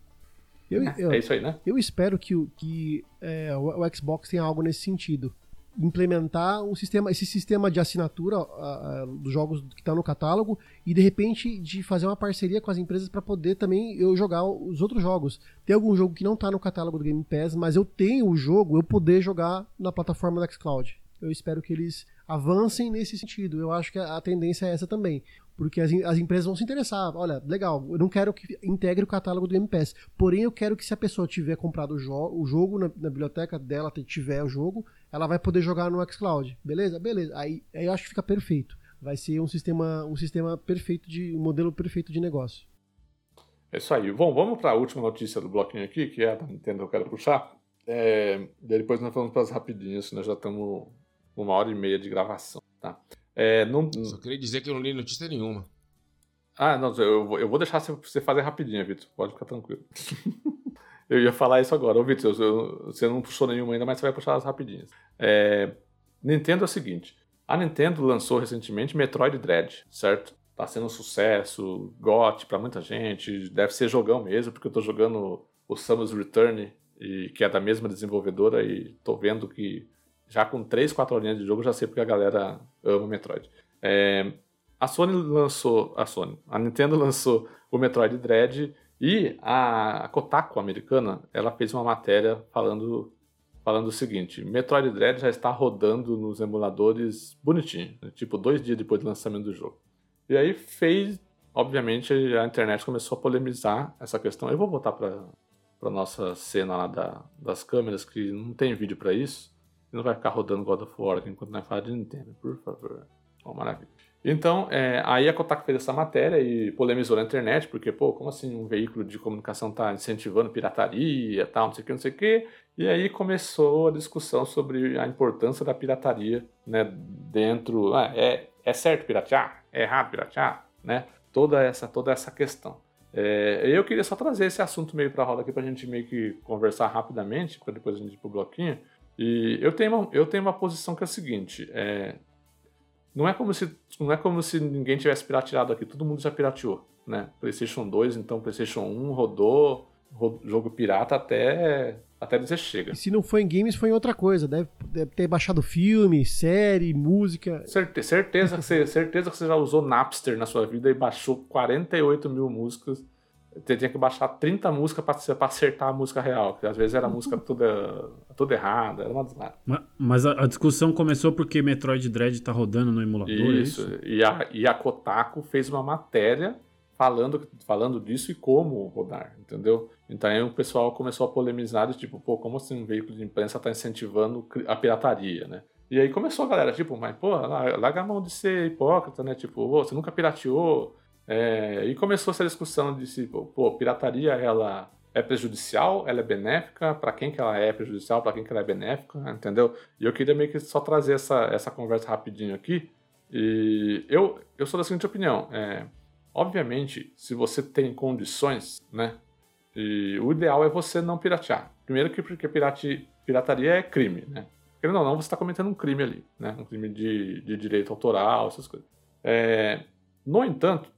Eu, eu, É isso aí, né? Eu espero que, o- que é, o, o Xbox tenha algo nesse sentido. Implementar um sistema, esse sistema de assinatura ah, ah, dos jogos que estão no catálogo e de repente de fazer uma parceria com as empresas para poder também eu jogar os outros jogos. Tem algum jogo que não está no catálogo do Game Pass, mas eu tenho o jogo, eu poder jogar na plataforma do xCloud. Eu espero que eles avancem nesse sentido. Eu acho que a tendência é essa também. Porque as, as empresas vão se interessar. Olha, legal, eu não quero que integre o catálogo do Game Pass. Porém, eu quero que se a pessoa tiver comprado o, jo o jogo na, na biblioteca dela, tiver o jogo, ela vai poder jogar no xCloud. Beleza? Beleza. Aí, aí eu acho que fica perfeito. Vai ser um sistema, um sistema perfeito de. um modelo perfeito de negócio. É isso aí. Bom, vamos para a última notícia do bloquinho aqui, que é a da Nintendo que eu quero puxar. É, depois nós vamos para as rapidinhas, nós já estamos uma hora e meia de gravação, tá? É, não, Só queria dizer que eu não li notícia nenhuma. ah, não, eu, vou- eu vou deixar você fazer rapidinho, Vitor. Pode ficar tranquilo. *laughs* eu ia falar isso agora. Ô, Vitor, você não puxou nenhuma ainda, mas você vai puxar as rapidinhas. É, Nintendo é o seguinte. A Nintendo lançou recentemente Metroid Dread, certo? Tá sendo um sucesso, GOT pra muita gente. Deve ser jogão mesmo, porque eu tô jogando o Samus Return, e, que é da mesma desenvolvedora, e tô vendo que já com 3, 4 horinhas de jogo, já sei porque a galera ama Metroid. É, a Sony lançou. A Sony. A Nintendo *laughs* lançou o Metroid Dread e a, Kotaku americana ela fez uma matéria falando, falando o seguinte: Metroid Dread já está rodando nos emuladores bonitinho, né? tipo dois dias depois do lançamento do jogo. E aí fez. Obviamente a internet começou a polemizar essa questão. Eu vou voltar para para nossa cena lá da, das câmeras que não tem vídeo para isso. Não vai ficar rodando God of War enquanto nós falamos de Nintendo, por favor. Ó, maravilha. Então, é, aí a Kotaku fez essa matéria e polemizou na internet, porque, pô, como assim um veículo de comunicação está incentivando pirataria tal, não sei o que, não sei o que. E aí começou a discussão sobre a importância da pirataria, né, dentro... Ah, é, é certo piratear? É errado piratear? Né? Toda essa, toda essa questão. É, eu queria só trazer esse assunto meio para a roda aqui para a gente meio que conversar rapidamente, para depois a gente ir pro bloquinho. E eu tenho uma, eu tenho uma posição que é a seguinte: é, não, é como se, não é como se ninguém tivesse pirateado aqui, todo mundo já pirateou. Né? PlayStation 2, então PlayStation 1 rodou, ro- jogo pirata até, até dizer chega. E se não foi em games, foi em outra coisa. Deve, deve ter baixado filme, série, música. Certe- certeza, que você, certeza que você já usou Napster na sua vida e baixou 48 mil músicas. Você tinha que baixar 30 músicas para acertar a música real, porque às vezes era a música *laughs* toda, toda errada, era uma desnada. Ma- Mas a, a discussão começou porque Metroid Dread tá rodando no emulador, é Isso, isso? E, a, e a Kotaku fez uma matéria falando, falando disso e como rodar, entendeu? Então aí o pessoal começou a polemizar, de tipo, pô, como assim um veículo de imprensa está incentivando a pirataria, né? E aí começou a galera, tipo, mas, pô, larga a mão de ser hipócrita, né? Tipo, você nunca pirateou. É, e começou essa discussão de se, pô, pirataria, ela é prejudicial, ela é benéfica, para quem que ela é prejudicial, para quem que ela é benéfica, entendeu? E eu queria meio que só trazer essa, essa conversa rapidinho aqui. E eu, eu sou da seguinte opinião, é, obviamente, se você tem condições, né, e o ideal é você não piratear. Primeiro que porque pirataria é crime, né? Querendo ou não, você está cometendo um crime ali, né? Um crime de, de direito autoral, essas coisas. É, no entanto,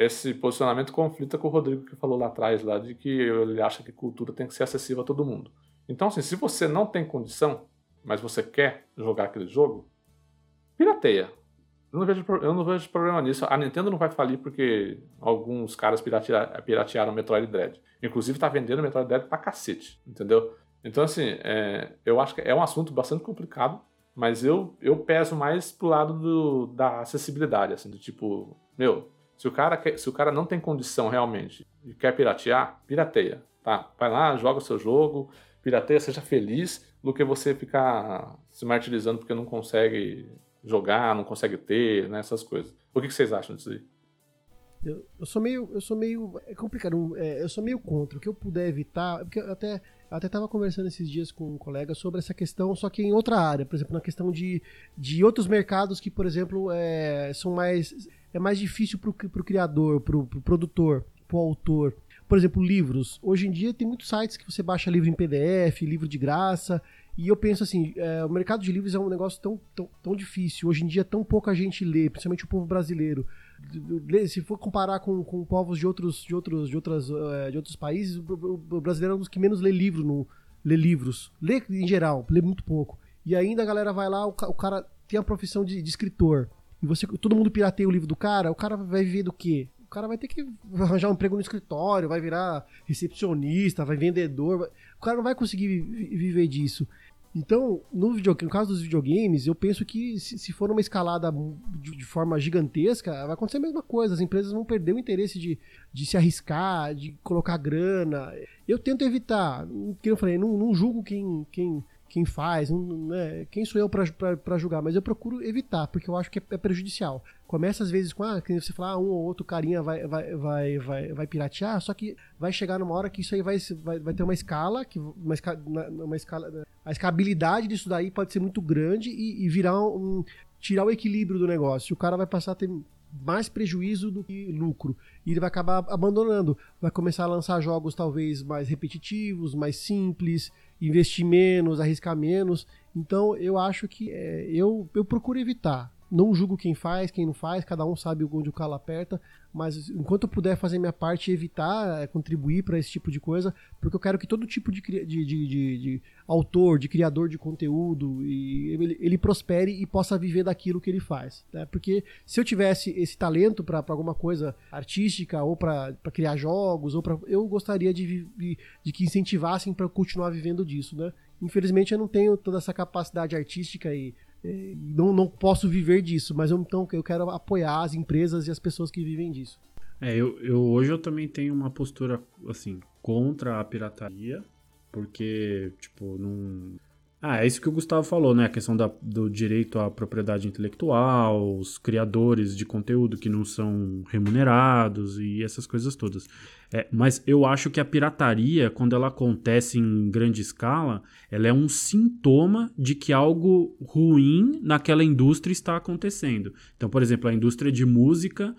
esse posicionamento conflita com o Rodrigo que falou lá atrás, lá de que ele acha que cultura tem que ser acessível a todo mundo. Então, assim, se você não tem condição, mas você quer jogar aquele jogo, pirateia. Eu não vejo, eu não vejo problema nisso. A Nintendo não vai falir porque alguns caras piratearam, piratearam Metroid Dread. Inclusive, tá vendendo Metroid Dread pra cacete, entendeu? Então, assim, é, eu acho que é um assunto bastante complicado, mas eu, eu peso mais pro lado do, da acessibilidade, assim, do tipo, meu, se o, cara quer, se o cara não tem condição realmente e quer piratear, pirateia, tá? Vai lá, joga o seu jogo, pirateia, seja feliz, do que você ficar se martirizando porque não consegue jogar, não consegue ter, né, essas coisas. O que, vocês acham disso aí? Eu, eu, sou meio, eu sou meio, é complicado, é, eu sou meio contra. O que eu puder evitar, porque eu até, até estava conversando esses dias com um colega sobre essa questão, só que em outra área, por exemplo, na questão de, de outros mercados que, por exemplo, é, são mais, é mais difícil para o criador, para o pro produtor, para o autor. Por exemplo, livros. Hoje em dia tem muitos sites que você baixa livro em PDF, livro de graça. E eu penso assim, é, o mercado de livros é um negócio tão, tão, tão difícil. Hoje em dia, tão pouca gente lê, principalmente o povo brasileiro. Se for comparar com, com povos de outros, de outros, de outras, é, de outros países, o brasileiro é um dos que menos lê livro no, lê livros. Lê em geral, lê muito pouco. E ainda a galera vai lá, o, o cara tem a profissão de, de, escritor. E você, todo mundo pirateia o livro do cara, o cara vai viver do quê? O cara vai ter que arranjar um emprego no escritório, vai virar recepcionista, vai vendedor. O cara não vai conseguir viver disso. Então, no, videogame, no caso dos videogames, eu penso que se, se for uma escalada de, de, forma gigantesca, vai acontecer a mesma coisa. As empresas vão perder o interesse de, de se arriscar, de colocar grana. Eu tento evitar. Como eu falei, não, não julgo quem, quem, quem faz, né, quem sou eu para julgar, mas eu procuro evitar, porque eu acho que é, é prejudicial. Começa às vezes com, ah, que você fala, ah, um ou outro carinha vai, vai, vai, vai, vai piratear, só que vai chegar numa hora que isso aí vai, vai, vai ter uma escala, que uma, escala, uma escala, a escabilidade disso daí pode ser muito grande e, e virar um, tirar o equilíbrio do negócio. O cara vai passar a ter mais prejuízo do que lucro. E ele vai acabar abandonando. Vai começar a lançar jogos talvez mais repetitivos, mais simples, investir menos, arriscar menos. Então eu acho que é, eu, eu procuro evitar. Não julgo quem faz, quem não faz, cada um sabe onde o calo aperta, mas enquanto eu puder fazer minha parte e evitar é, contribuir para esse tipo de coisa, porque eu quero que todo tipo de, de, de, de, autor, de criador de conteúdo, e ele, ele, prospere e possa viver daquilo que ele faz. Né? Porque se eu tivesse esse talento para alguma coisa artística, ou para criar jogos, ou pra, eu gostaria de, de, de que incentivassem para continuar vivendo disso. Né? Infelizmente eu não tenho toda essa capacidade artística e não, não posso viver disso, mas eu, então eu quero apoiar as empresas e as pessoas que vivem disso. É, eu, eu hoje eu também tenho uma postura assim contra a pirataria, porque tipo não ah, é isso que o Gustavo falou, né? A questão da, do direito à propriedade intelectual, os criadores de conteúdo que não são remunerados e essas coisas todas. É, mas eu acho que a pirataria, quando ela acontece em grande escala, ela é um sintoma de que algo ruim naquela indústria está acontecendo. Então, por exemplo, a indústria de música.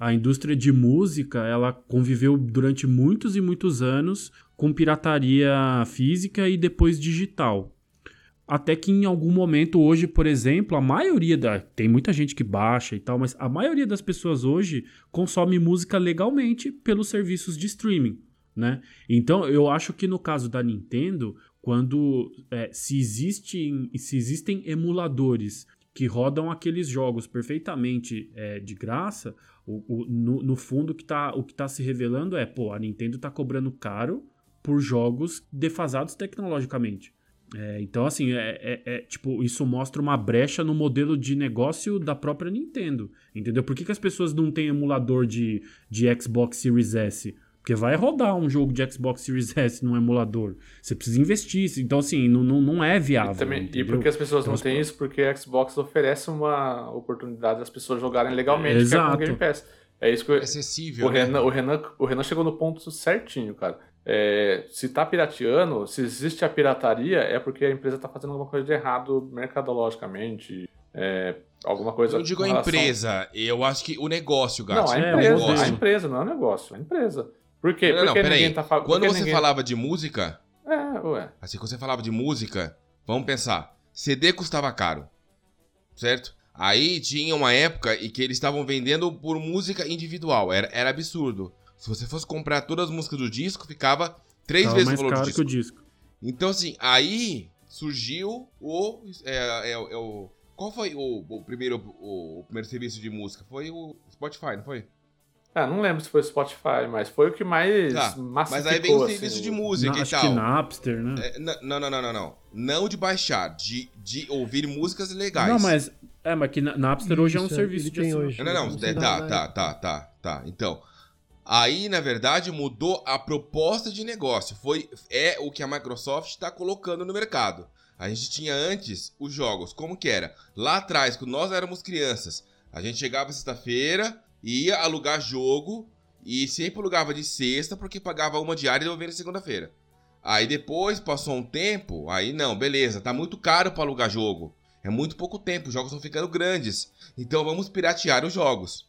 A indústria de música, ela conviveu durante muitos e muitos anos com pirataria física e depois digital. Até que em algum momento hoje, por exemplo, a maioria da. Tem muita gente que baixa e tal, mas a maioria das pessoas hoje consome música legalmente pelos serviços de streaming. Né? Então eu acho que no caso da Nintendo, quando é, se, existem, se existem emuladores que rodam aqueles jogos perfeitamente é, de graça, o, o, no, no, fundo que tá, o que está se revelando é, pô, a Nintendo está cobrando caro por jogos defasados tecnologicamente. É, então, assim, é, é, é, tipo, isso mostra uma brecha no modelo de negócio da própria Nintendo. Entendeu? Por que, que as pessoas não têm emulador de, de Xbox Series S? Porque vai rodar um jogo de Xbox Series S num emulador. Você precisa investir. Então, assim, não, não, não é viável. E, também, e entendeu? por que as pessoas não Então, têm isso? Porque a Xbox oferece uma oportunidade das pessoas jogarem legalmente, que é com Exato. o Game Pass. É isso que eu, Acessível. o, né? Renan, o, Renan, o Renan chegou no ponto certinho, cara. É, se tá pirateando, se existe a pirataria, é porque a empresa tá fazendo alguma coisa de errado mercadologicamente, é, alguma coisa... Eu não digo a relação- empresa, eu acho que o negócio, Não, Gato. a É, o empresa, negócio. a empresa, não é um negócio, é a empresa. Por quê? Não, não, não, porque peraí. ninguém tá. Quando você falava de música, É, ué. assim, quando você falava de música, vamos pensar, CD custava caro, certo? Aí tinha uma época em que eles estavam vendendo por música individual, era, era absurdo. Se você fosse comprar todas as músicas do disco, ficava três tava vezes o mais valor do caro disco. que o disco. Então, assim, aí surgiu o. É, é- é o qual foi o, o primeiro, o, o primeiro serviço de música? Foi o Spotify, não foi? Ah, não lembro se foi Spotify, mas foi o que mais Tá, Mas aí vem o assim, serviço o- de música Na- e acho tal. que Napster, né? É, não, não, não, não, não. Não de baixar, de, de ouvir músicas legais. Não, mas. É, mas que na- Napster hoje é um Isso, serviço ele de tem assina- hoje. Não, não, não. Tá, tá, tá, tá, tá. Então, aí, na verdade, mudou a proposta de negócio. Foi, é o que a Microsoft está colocando no mercado. A gente tinha antes os jogos, como que era? Lá atrás, quando nós éramos crianças, a gente chegava sexta-feira, ia alugar jogo e sempre alugava de sexta porque pagava uma diária e devolvia na segunda-feira. Aí depois passou um tempo, aí não, beleza, tá muito caro para alugar jogo. É muito pouco tempo, os jogos estão ficando grandes. Então vamos piratear os jogos.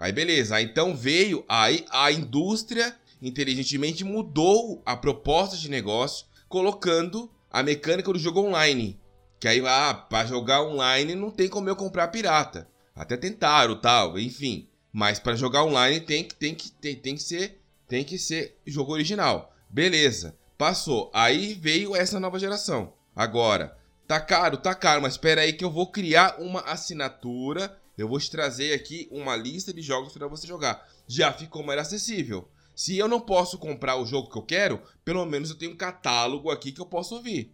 Aí beleza, então veio aí a indústria inteligentemente mudou a proposta de negócio, colocando a mecânica do jogo online. Que aí, ah, pra jogar online não tem como eu comprar pirata. Até tentaram, tal, enfim. Mas para jogar online tem que, tem, que, tem, tem que ser tem que ser jogo original. Beleza, passou. Aí veio essa nova geração. Agora, tá caro, tá caro, mas espera aí que eu vou criar uma assinatura. Eu vou te trazer aqui uma lista de jogos para você jogar. Já ficou mais acessível. Se eu não posso comprar o jogo que eu quero, pelo menos eu tenho um catálogo aqui que eu posso ouvir.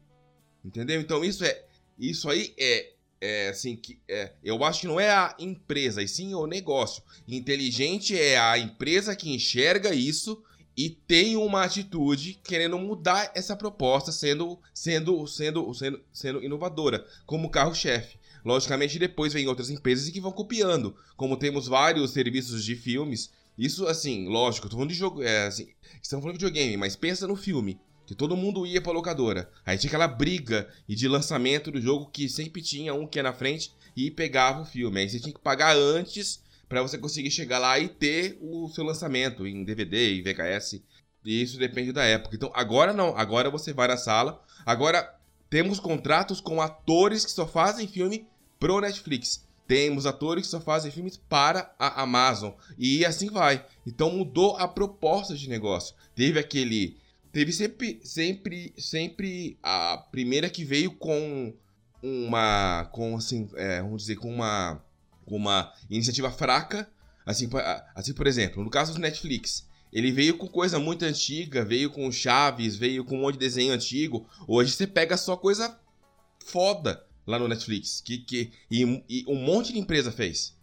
Entendeu? Então isso é isso aí é é assim que é, eu acho que não é a empresa, e sim o negócio. Inteligente é a empresa que enxerga isso e tem uma atitude querendo mudar essa proposta, sendo sendo sendo sendo, sendo inovadora, como carro-chefe. Logicamente depois vem outras empresas que vão copiando, como temos vários serviços de filmes. Isso assim, lógico, tô falando de jogo, é, assim, estamos falando de videogame, mas pensa no filme que todo mundo ia pra locadora. Aí tinha aquela briga e de lançamento do jogo que sempre tinha um que ia na frente e pegava o filme. Aí você tinha que pagar antes pra você conseguir chegar lá e ter o seu lançamento em DVD e VHS. E isso depende da época. Então agora não, agora você vai na sala. Agora temos contratos com atores que só fazem filme pro Netflix. Temos atores que só fazem filmes para a Amazon. E assim vai. Então mudou a proposta de negócio. Teve aquele Teve sempre, sempre, sempre a primeira que veio com uma, com assim, é, vamos dizer, com uma, com uma iniciativa fraca, assim, assim, por exemplo, no caso do Netflix, ele veio com coisa muito antiga, veio com Chaves, veio com um monte de desenho antigo. Hoje você pega só coisa foda lá no Netflix, que, que e, e um monte de empresa fez.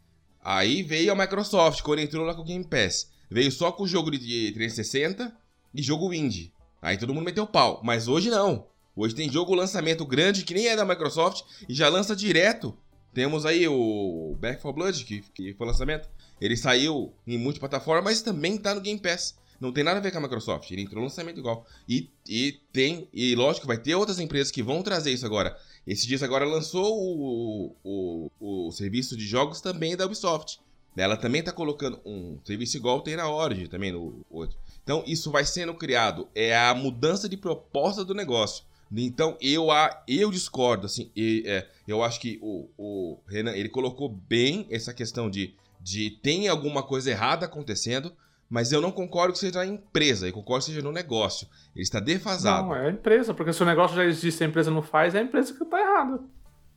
Aí veio a Microsoft, quando entrou lá com o Game Pass, veio só com o jogo de 360 e jogo indie. Aí todo mundo meteu pau. Mas hoje não. Hoje tem jogo lançamento grande que nem é da Microsoft e já lança direto. Temos aí o Back 4 Blood, que, que foi lançamento. Ele saiu em multiplataforma, mas também tá no Game Pass. Não tem nada a ver com a Microsoft. Ele entrou no lançamento igual. E, e tem. E lógico, vai ter outras empresas que vão trazer isso agora. Esses dias agora lançou o, o, o serviço de jogos também da Ubisoft. Ela também tá colocando um serviço igual tem na Origin também no outro. Então isso vai sendo criado. É a mudança de proposta do negócio. Então eu, a, eu discordo, assim, e, é, eu acho que o, o Renan, ele colocou bem essa questão de, de tem alguma coisa errada acontecendo, mas eu não concordo que seja a empresa, eu concordo que seja no negócio. Ele está defasado. Não, é a empresa, porque se o negócio já existe e a empresa não faz, é a empresa que tá errada.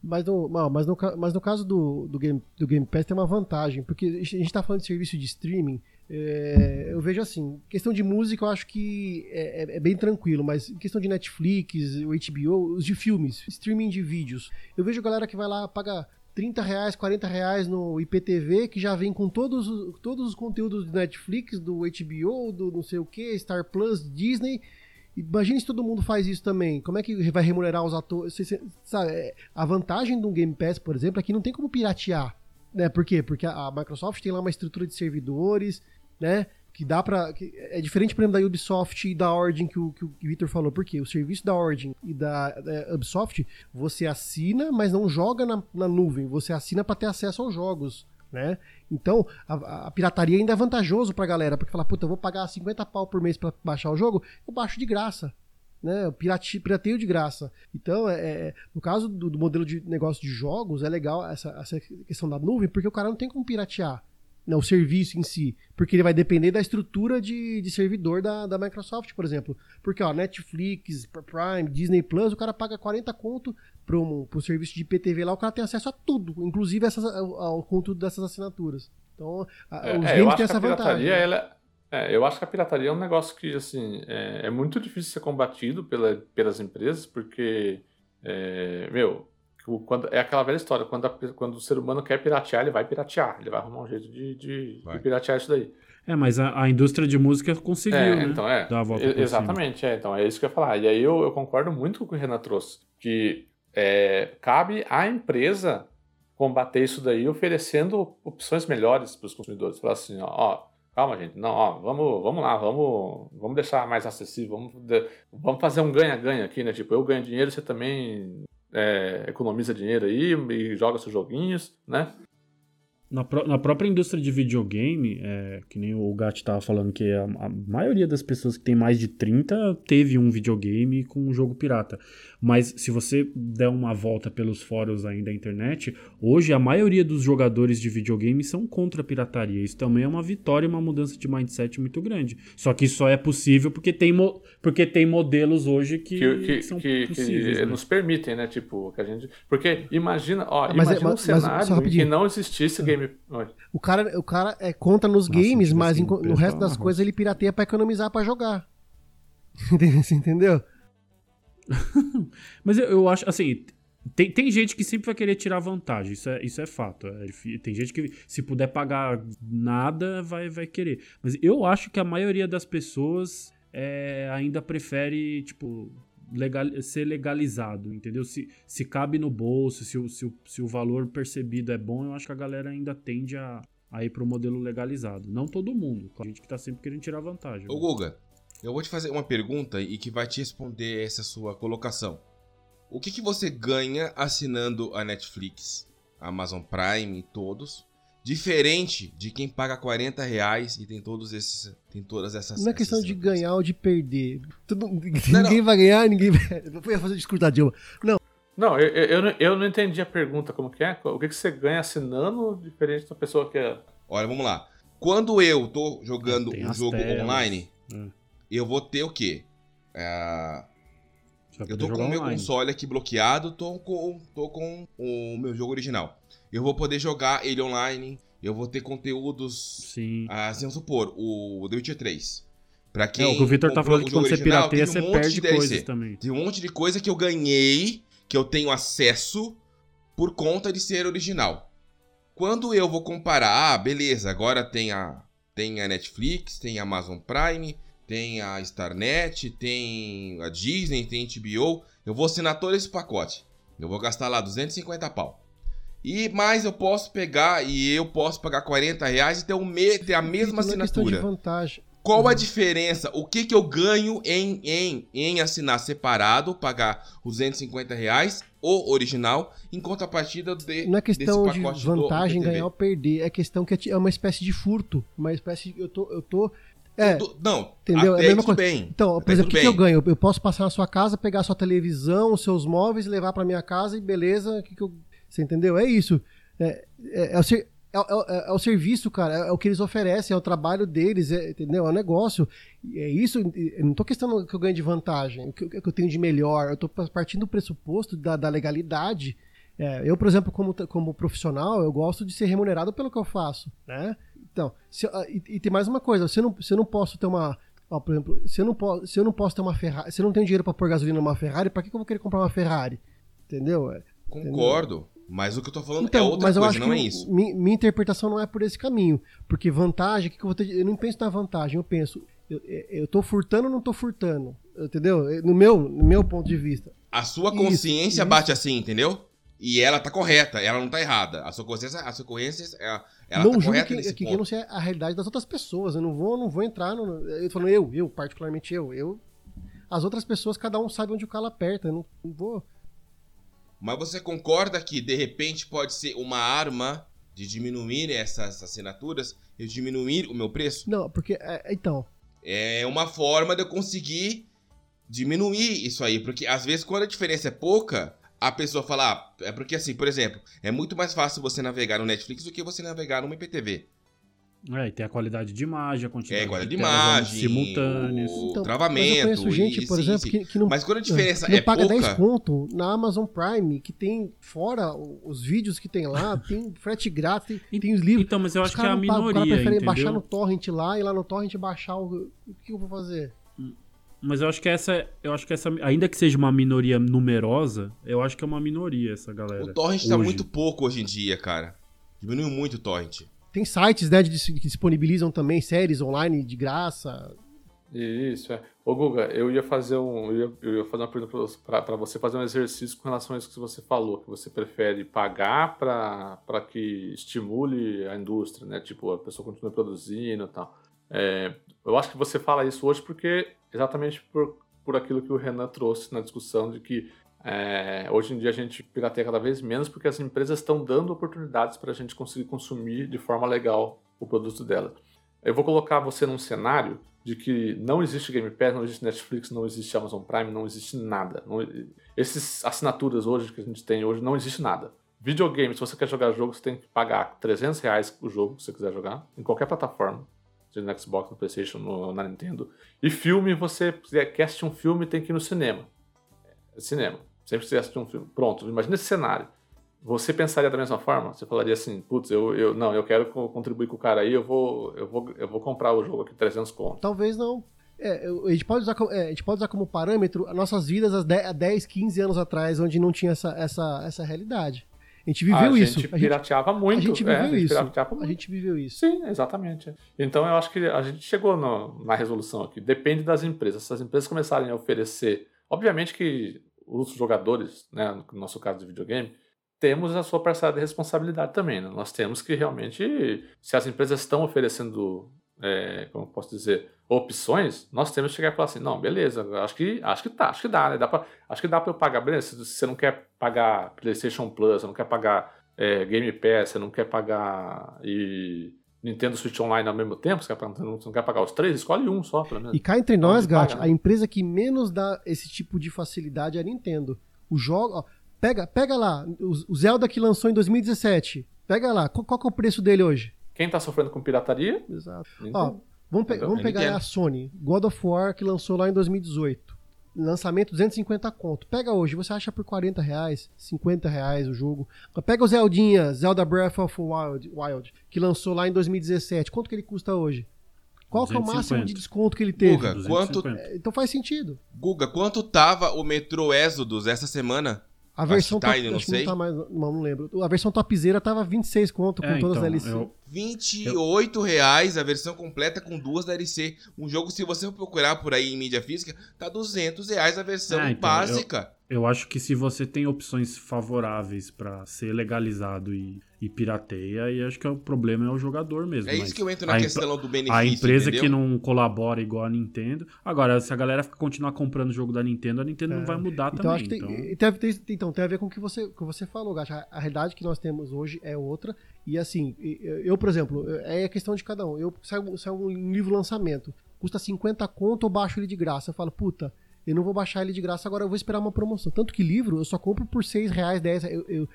Mas no, mas no, mas no caso do, do, Game, do Game Pass tem uma vantagem, porque a gente tá falando de serviço de streaming, é, eu vejo assim, questão de música eu acho que é, é- é bem tranquilo, mas em questão de Netflix, o HBO, os de filmes, streaming de vídeos, eu vejo galera que vai lá, paga 30 reais, 40 reais no IPTV, que já vem com todos, os- todos os conteúdos do Netflix, do HBO, do não sei o que, Star Plus, Disney. Imagine se todo mundo faz isso também. Como é que vai remunerar os atores? Sabe, é, a vantagem do Game Pass, por exemplo, é que não tem como piratear. Né? Por quê? Porque a Microsoft tem lá uma estrutura de servidores, né? Que dá que é diferente, por exemplo, da Ubisoft e da Origin que o, que o Victor falou. Por quê? O serviço da Origin e da, Ubisoft, você assina, mas não joga na, na nuvem. Você assina pra ter acesso aos jogos. Né? Então, a, a pirataria ainda é vantajoso pra galera, porque fala, puta, eu vou pagar 50 pau por mês pra baixar o jogo, eu baixo de graça. Né? Eu pirate- pirateio de graça. Então, é, é- no caso do, do modelo de negócio de jogos, é legal essa, essa questão da nuvem, porque o cara não tem como piratear né, o serviço em si, porque ele vai depender da estrutura de, de servidor da, da Microsoft, por exemplo. Porque, ó, Netflix, Prime, Disney Plus, o cara paga 40 conto pro, pro serviço de IPTV lá, o cara tem acesso a tudo, inclusive essas, ao, ao conteúdo dessas assinaturas. Então, a- É, os é, games têm essa a pirataria, vantagem. né? ela, é, eu acho que a pirataria é um negócio que, assim, é, é muito difícil ser combatido pela, pelas empresas, porque, é, meu, o- quando, é aquela velha história, quando, a- quando o ser humano quer piratear, ele vai piratear, ele vai arrumar um jeito de, de, de piratear isso daí. É, mas a, a indústria de música conseguiu, É, né? então é. Dar a volta E- exatamente, é. Então é isso que eu ia falar. E aí eu, eu concordo muito com o que o Renan trouxe. Que é, cabe à empresa combater isso daí oferecendo opções melhores para os consumidores. Falar assim, ó, ó, calma, gente, não, ó, vamos, vamos lá, vamos, vamos deixar mais acessível, vamos, vamos fazer um ganha-ganha aqui, né? Tipo, eu ganho dinheiro, você também é, economiza dinheiro aí e joga seus joguinhos, né? Na, na própria indústria de videogame, é, que nem o Gat tava falando que a, a maioria das pessoas que tem mais de 30 teve um videogame com um jogo pirata. Mas se você der uma volta pelos fóruns aí da internet, hoje a maioria dos jogadores de videogame são contra a pirataria. Isso também é uma vitória e uma mudança de mindset muito grande. Só que isso só é possível porque tem, mo- porque tem modelos hoje que, que, que, são que- que possíveis. né? nos permitem, né? Tipo, que a gente. Porque imagina, ó, Mas é- imagina um mas- mas só cenário em que não existisse game. O cara, o cara é contra nos Nossa, games, mas um no resto das uma coisas ele pirateia pra economizar pra jogar. *laughs* Você entendeu? *laughs* Mas eu, eu acho, assim, tem, tem gente que sempre vai querer tirar vantagem, isso é, isso é fato. É tem gente que, se puder pagar nada, vai, vai querer. Mas eu acho que a maioria das pessoas é, ainda prefere, tipo, legal, ser legalizado, entendeu? Se, se cabe no bolso, se o, se, o, se o valor percebido é bom, eu acho que a galera ainda tende a, a ir pro modelo legalizado. Não todo mundo, claro, gente que tá sempre querendo tirar vantagem. Ô Guga, eu vou te fazer uma pergunta e que vai te responder essa sua colocação. O que, que você ganha assinando a Netflix, a Amazon Prime e todos, diferente de quem paga 40 reais e tem todos esses, tem todas essas. Não é questão de ganhar ou de perder. Tudo- não. ninguém vai ganhar, ninguém vai. Eu ia fazer o discurso da Dilma. Não, Não, eu, eu, eu não- eu não entendi a pergunta, como que é? O que, que você ganha assinando diferente da pessoa que é. Olha, vamos lá. Quando eu tô jogando um jogo telas. online, Hum. Eu vou ter o quê? É, Você Eu tô com o meu online. console aqui bloqueado, tô com, tô com o meu jogo original. Eu vou poder jogar ele online, eu vou ter conteúdos, Sim. assim, vamos supor, o The Witcher 3. Pra quem É, o que o Victor tá falando que quando você original, pirateia, você um monte perde coisas também. Tem um monte de coisa que eu ganhei, que eu tenho acesso por conta de ser original. Quando eu vou comparar, ah, beleza, agora tem a, tem a Netflix, tem a Amazon Prime, tem a Starnet, tem a Disney, tem a HBO, eu vou assinar todo esse pacote. Eu vou gastar lá 250 pau. E mais eu posso pegar e eu posso pagar 40 reais e ter, o me, ter a mesma é assinatura. vantagem. Qual a diferença? O que, que eu ganho em, em, em assinar separado, pagar os 250 reais, o original, em contrapartida de, Não é questão de vantagem ganhar ou perder, é questão que é é uma espécie de furto, uma espécie de, eu tô eu tô é, Tu- Não, Entendeu? até É a mesma coisa. bem. Então, por exemplo, o que, que eu ganho? Eu posso passar na sua casa, pegar sua televisão, os seus móveis, levar pra minha casa e beleza. Que que eu... Você entendeu? É isso. É, é, é o ser- é o- é- é o serviço, cara. É o que eles oferecem, é o trabalho deles, é, entendeu? É o negócio. É isso. Eu não tô questionando que eu ganho de vantagem, o que, eu- tenho de melhor. Eu tô partindo do pressuposto da, da legalidade. É, eu, por exemplo, como, como profissional, eu gosto de ser remunerado pelo que eu faço, né? Então, se ah, e, e tem mais uma coisa, se eu não, se eu não posso ter uma. ó, por exemplo, se eu, não posso, se eu não posso ter uma Ferrari, se eu não tenho dinheiro pra pôr gasolina numa Ferrari, pra que, que eu vou querer comprar uma Ferrari? Entendeu? É, Concordo. Mas o que eu tô falando é outra mas eu coisa, não é isso. mi- Minha, interpretação não é por esse caminho. Porque vantagem, o que, que eu vou ter. Eu não penso na vantagem, eu penso. Eu, eu tô furtando ou não tô furtando? Entendeu? No meu, no meu ponto de vista. A sua Isso, consciência isso. bate assim, entendeu? E ela tá correta, ela não tá errada. A sua consciência, a sua consciência, ela não tá julgo que, nesse que, que eu não sei a realidade das outras pessoas. Eu não vou, não vou entrar no. Eu falando eu, eu, particularmente eu. eu as outras pessoas, cada um sabe onde o calo aperta. Eu não, não vou. Mas você concorda que de repente pode ser uma arma de diminuir essas assinaturas e diminuir o meu preço? Não, porque. é, então. É uma forma de eu conseguir diminuir isso aí. Porque às vezes, quando a diferença é pouca, a pessoa fala. Ah, é porque assim, por exemplo, é muito mais fácil você navegar no Netflix do que você navegar no IPTV. É, e tem a qualidade de imagem, a quantidade É, qualidade de telas imagem, simultâneas. o Então, travamento. Mas eu conheço gente, e- por sim, exemplo, sim. que, que não. Mas quando a diferença que não é paga pouca... 10 conto na Amazon Prime, que tem, fora os vídeos que tem lá, *laughs* tem frete grátis, tem, tem os livros. Então, mas eu acho que é a não pagam, O minoria, cara prefere entendeu? baixar no torrent lá e lá no torrent baixar o. O que eu vou fazer? Mas eu acho que essa, eu acho que essa, ainda que seja uma minoria numerosa, eu acho que é uma minoria essa galera. O torrent tá hoje. muito pouco hoje em dia, cara. Diminuiu muito o torrent. Tem sites né, que disponibilizam também séries online de graça. Isso, é. Ô Guga, eu ia fazer um. Eu ia, eu ia fazer uma pergunta para você fazer um exercício com relação a isso que você falou, que você prefere pagar para que estimule a indústria, né? Tipo, a pessoa continue produzindo e tal. É, eu acho que você fala isso hoje porque exatamente por, por aquilo que o Renan trouxe na discussão de que é, hoje em dia a gente pirateia cada vez menos porque as empresas estão dando oportunidades para a gente conseguir consumir de forma legal o produto dela. Eu vou colocar você num cenário de que não existe Game Pass, não existe Netflix, não existe Amazon Prime, não existe nada. Não, esses assinaturas hoje que a gente tem hoje, não existe nada. Videogame, se você quer jogar jogo, você tem que pagar 300 reais o jogo, se você quiser jogar, em qualquer plataforma. No Xbox, no Playstation, no, na Nintendo. E filme, você quer assistir um filme, tem que ir no cinema. É cinema. Sempre que você assistir um filme. Pronto, imagina esse cenário. Você pensaria da mesma forma? Você falaria assim, putz, eu, eu, não, eu quero co- contribuir com o cara aí, eu vou, eu vou, eu vou comprar o jogo aqui 300 conto. Talvez não. É, a, gente pode usar, como- é, a gente pode usar como parâmetro as nossas vidas há 10, há 10, 15 anos atrás, onde não tinha essa, essa, essa realidade. A gente viveu a isso. gente a gente, pirateava muito. a gente é, viveu a gente isso. A muito. gente viveu isso. Sim, exatamente. Então eu acho que a gente chegou no- na resolução aqui. Depende das empresas. Se as empresas começarem a oferecer. Obviamente que os jogadores, né, no nosso caso de videogame, temos a sua parcela de responsabilidade também. né? Nós temos que realmente. Se as empresas estão oferecendo, é, como posso dizer, opções, nós temos que chegar e falar assim: não, beleza, acho que, acho que tá, acho que dá, né? Dá pra, acho que dá para eu pagar. Beleza, se você não quer pagar PlayStation Plus, você não quer pagar é, Game Pass, você não quer pagar e Nintendo Switch Online ao mesmo tempo, você, quer, pagar- você não quer pagar os três, escolhe um só, pelo menos. E cá entre nós, paga, Gat, né? a empresa que menos dá esse tipo de facilidade é a Nintendo. O jogo, ó, pega, pega lá, o, o Zelda que lançou em 2017. Pega lá, qual, qual que é o preço dele hoje? Quem tá sofrendo com pirataria? Exato. Ó, vamos, pe- vamos pegar a Sony, God of War que lançou lá em 2018. Lançamento 250 conto. Pega hoje, você acha por 40 reais, 50 reais o jogo. Mas Pega o Zeldinha, Zelda Breath of Wild, Wild, que lançou lá em 2017. Quanto que ele custa hoje? Qual que é o 250. máximo de desconto que ele teve? Guga, quanto, 250. Então faz sentido. Guga, quanto tava o Metro Exodus essa semana? A Acho versão que tá top, ainda, não sei. não tá mais, não, não lembro. A versão topzera tava 26 conto com É, todas as então, DLC. eu- 28 reais a versão completa com duas DLC. Um jogo, se você for procurar por aí em mídia física, tá 200 reais a versão É, então, básica. Eu acho que se você tem opções favoráveis pra ser legalizado e, e pirateia, aí acho que o problema é o jogador mesmo. É isso que eu entro na a questão do benefício, A empresa entendeu? que não colabora igual a Nintendo. Agora, se a galera continuar comprando o jogo da Nintendo, a Nintendo É. não vai mudar Então, também. acho que tem, então... e tem, tem- então, tem a ver com o que você, que você falou, Gacha. A, a realidade que nós temos hoje é outra. E assim, eu, por exemplo, é a questão de cada um. Eu saio, saio um livro lançamento, custa 50 conto, eu baixo ele de graça. Eu falo, puta, eu não vou baixar ele de graça, agora eu vou esperar uma promoção. Tanto que livro eu só compro por 6 reais, 10 reais. Eu, eu-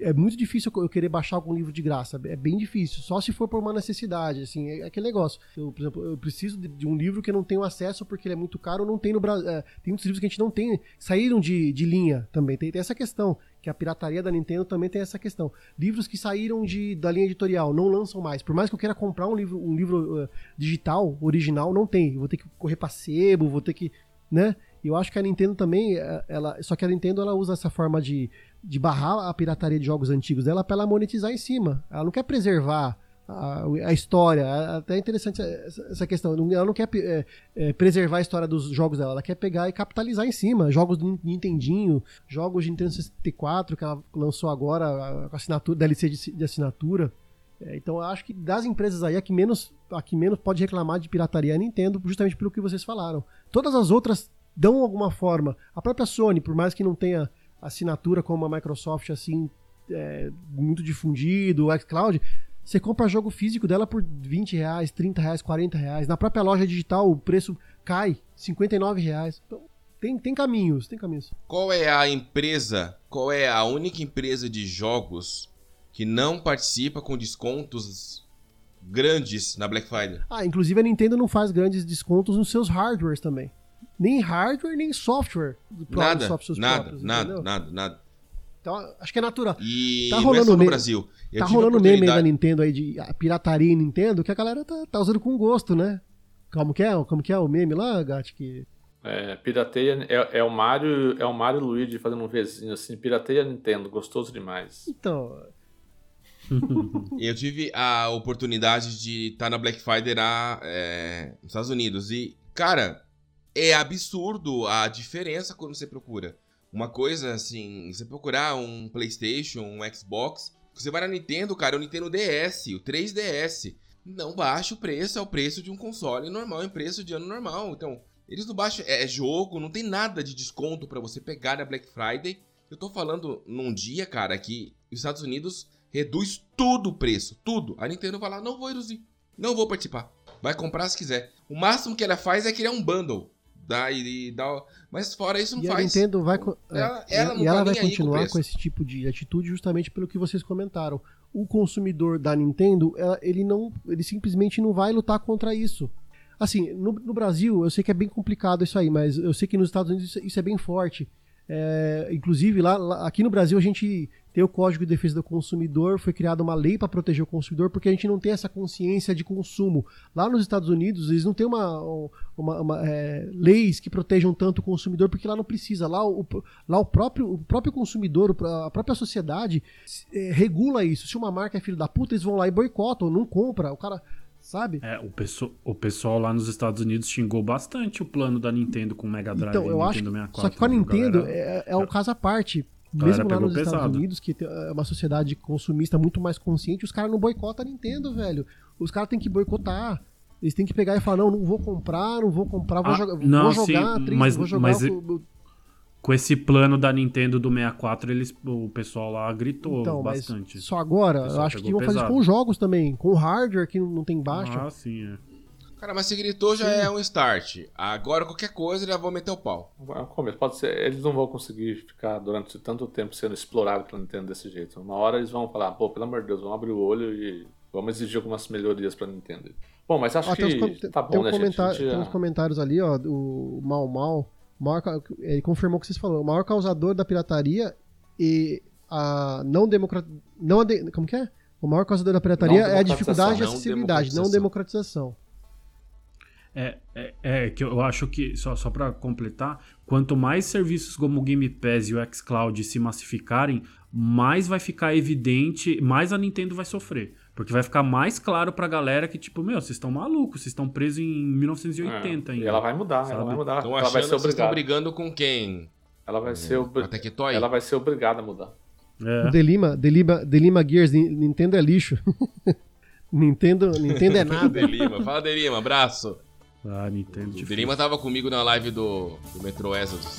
é muito difícil eu querer baixar algum livro de graça. É bem difícil. Só se for por uma necessidade, assim, é aquele negócio. Eu, por exemplo, eu preciso de, de um livro que eu não tenho acesso porque ele é muito caro, não tem no Brasil. tem muitos livros que a gente não tem, saíram de, de linha também. Tem, tem essa questão, que a pirataria da Nintendo também tem essa questão. Livros que saíram de, da linha editorial não lançam mais. Por mais que eu queira comprar um livro, um livro uh, digital, original, não tem. Vou ter que correr pra sebo, vou ter que. né? E eu acho que a Nintendo também, é, ela, só que a Nintendo ela usa essa forma de, de barrar a pirataria de jogos antigos dela para ela monetizar em cima. Ela não quer preservar a, a história. É até interessante essa, questão. Ela não quer é, é, preservar a história dos jogos dela, ela quer pegar e capitalizar em cima. Jogos do Nintendinho, jogos de Nintendo 64 que ela lançou agora, com assinatura, DLC de, de assinatura. É, então eu acho que das empresas aí, a que, menos, a que menos pode reclamar de pirataria é a Nintendo, justamente pelo que vocês falaram. Todas as outras dão alguma forma. A própria Sony, por mais que não tenha assinatura como a Microsoft, assim, é, muito difundido, o xCloud, você compra jogo físico dela por 20 reais, 30 reais, 40 reais. Na própria loja digital o preço cai, 59 reais. Então, tem, tem caminhos, tem caminhos. Qual é a empresa, qual é a única empresa de jogos que não participa com descontos grandes na Black Friday. Ah, inclusive a Nintendo não faz grandes descontos nos seus hardwares também. Nem hardware, nem software. Nada, nada, próprios, nada, nada, nada. Então, acho que é natural. E tá rolando no Brasil. Eu tá rolando oportunidade... meme da Nintendo aí de pirataria em Nintendo que a galera tá, tá, usando com gosto, né? Como que é? Como que é o meme lá, Gat? Que... É, pirateia é, é, o Mario, é o Mario Luigi fazendo um vizinho assim, pirateia Nintendo, gostoso demais. Então, eu tive a oportunidade de estar tá na Black Friday lá, é, nos Estados Unidos. E, cara, é absurdo a diferença quando você procura. Uma coisa assim, você procurar um PlayStation, um Xbox, você vai na Nintendo, cara, o Nintendo DS, o 3DS. Não baixa o preço, é o preço de um console normal, em preço de ano normal. Então, eles não baixam. É jogo, não tem nada de desconto para você pegar na Black Friday. Eu tô falando num dia, cara, que os Estados Unidos reduz tudo o preço, tudo. A Nintendo vai lá, não vou reduzir, não vou participar. Vai comprar se quiser. O máximo que ela faz é criar um bundle. Dá, e dá, mas fora isso não e faz. A Nintendo vai, ela, é, ela e ela vai continuar com, com, esse tipo de atitude justamente pelo que vocês comentaram. O consumidor da Nintendo, ele não, ele simplesmente não vai lutar contra isso. Assim, no, no Brasil, eu sei que é bem complicado isso aí, mas eu sei que nos Estados Unidos isso, isso é bem forte. É, inclusive, lá, lá, aqui no Brasil, a gente tem o Código de Defesa do Consumidor, foi criada uma lei para proteger o consumidor, porque a gente não tem essa consciência de consumo. Lá nos Estados Unidos, eles não têm uma, uma, uma é, leis que protejam tanto o consumidor, porque lá não precisa. Lá o, lá o, próprio, o próprio consumidor, a própria sociedade é, regula isso. Se uma marca é filho da puta, eles vão lá e boicotam, não compra. O cara sabe? É, o, pessoal, o pessoal lá nos Estados Unidos xingou bastante o plano da Nintendo com o Mega Drive então, eu acho, 64. Só que com a Nintendo galera, é, é um caso à parte mesmo lá nos pesado. Estados Unidos, que é uma sociedade consumista muito mais consciente, os caras não boicotam a Nintendo, velho. Os caras têm que boicotar. Eles têm que pegar e falar, não, não vou comprar, não vou comprar, vou, ah, jogar, não, vou jogar, sim, mas, vou jogar mas, o, com esse plano da Nintendo do 64, eles, o pessoal lá gritou então, bastante. Só agora, eu acho que vão fazer isso com jogos também, com hardware que não tem baixa. Ah, sim, é. Cara, mas se gritou já Sim. é um start. Agora qualquer coisa já vou meter o pau. Começo. Pode ser, eles não vão conseguir ficar durante tanto tempo sendo explorados pela Nintendo desse jeito. Uma hora eles vão falar, pô, pelo amor de Deus, vamos abrir o olho e vamos exigir algumas melhorias pra Nintendo. Bom, mas acho que uns, tá bom, tem um né, gente? Tem uns comentários ali, ó, o Mal Mal, maior, ele confirmou o que vocês falaram, o maior causador da pirataria e a não democratização. Não de, como que é? O maior causador da pirataria é a dificuldade de acessibilidade, não democratização. É, é, é, que eu acho que, só, só para completar, quanto mais serviços como o Game Pass e o xCloud se massificarem, mais vai ficar evidente, mais a Nintendo vai sofrer. Porque vai ficar mais claro pra galera que, tipo, meu, vocês estão malucos, vocês estão presos em 1980 é, ainda. E ela vai mudar, sabe? ela vai mudar. Estão ela vai ser estão brigando com quem? Ela vai, ser ob... ela vai ser obrigada a mudar. É. O Delima, Delima, Delima Gears, Nintendo é lixo. *laughs* Nintendo, Nintendo é nada. Delima, fala Delima, abraço. Ah, Nintendo. O Derima tava comigo na live do, do Metro Exodus.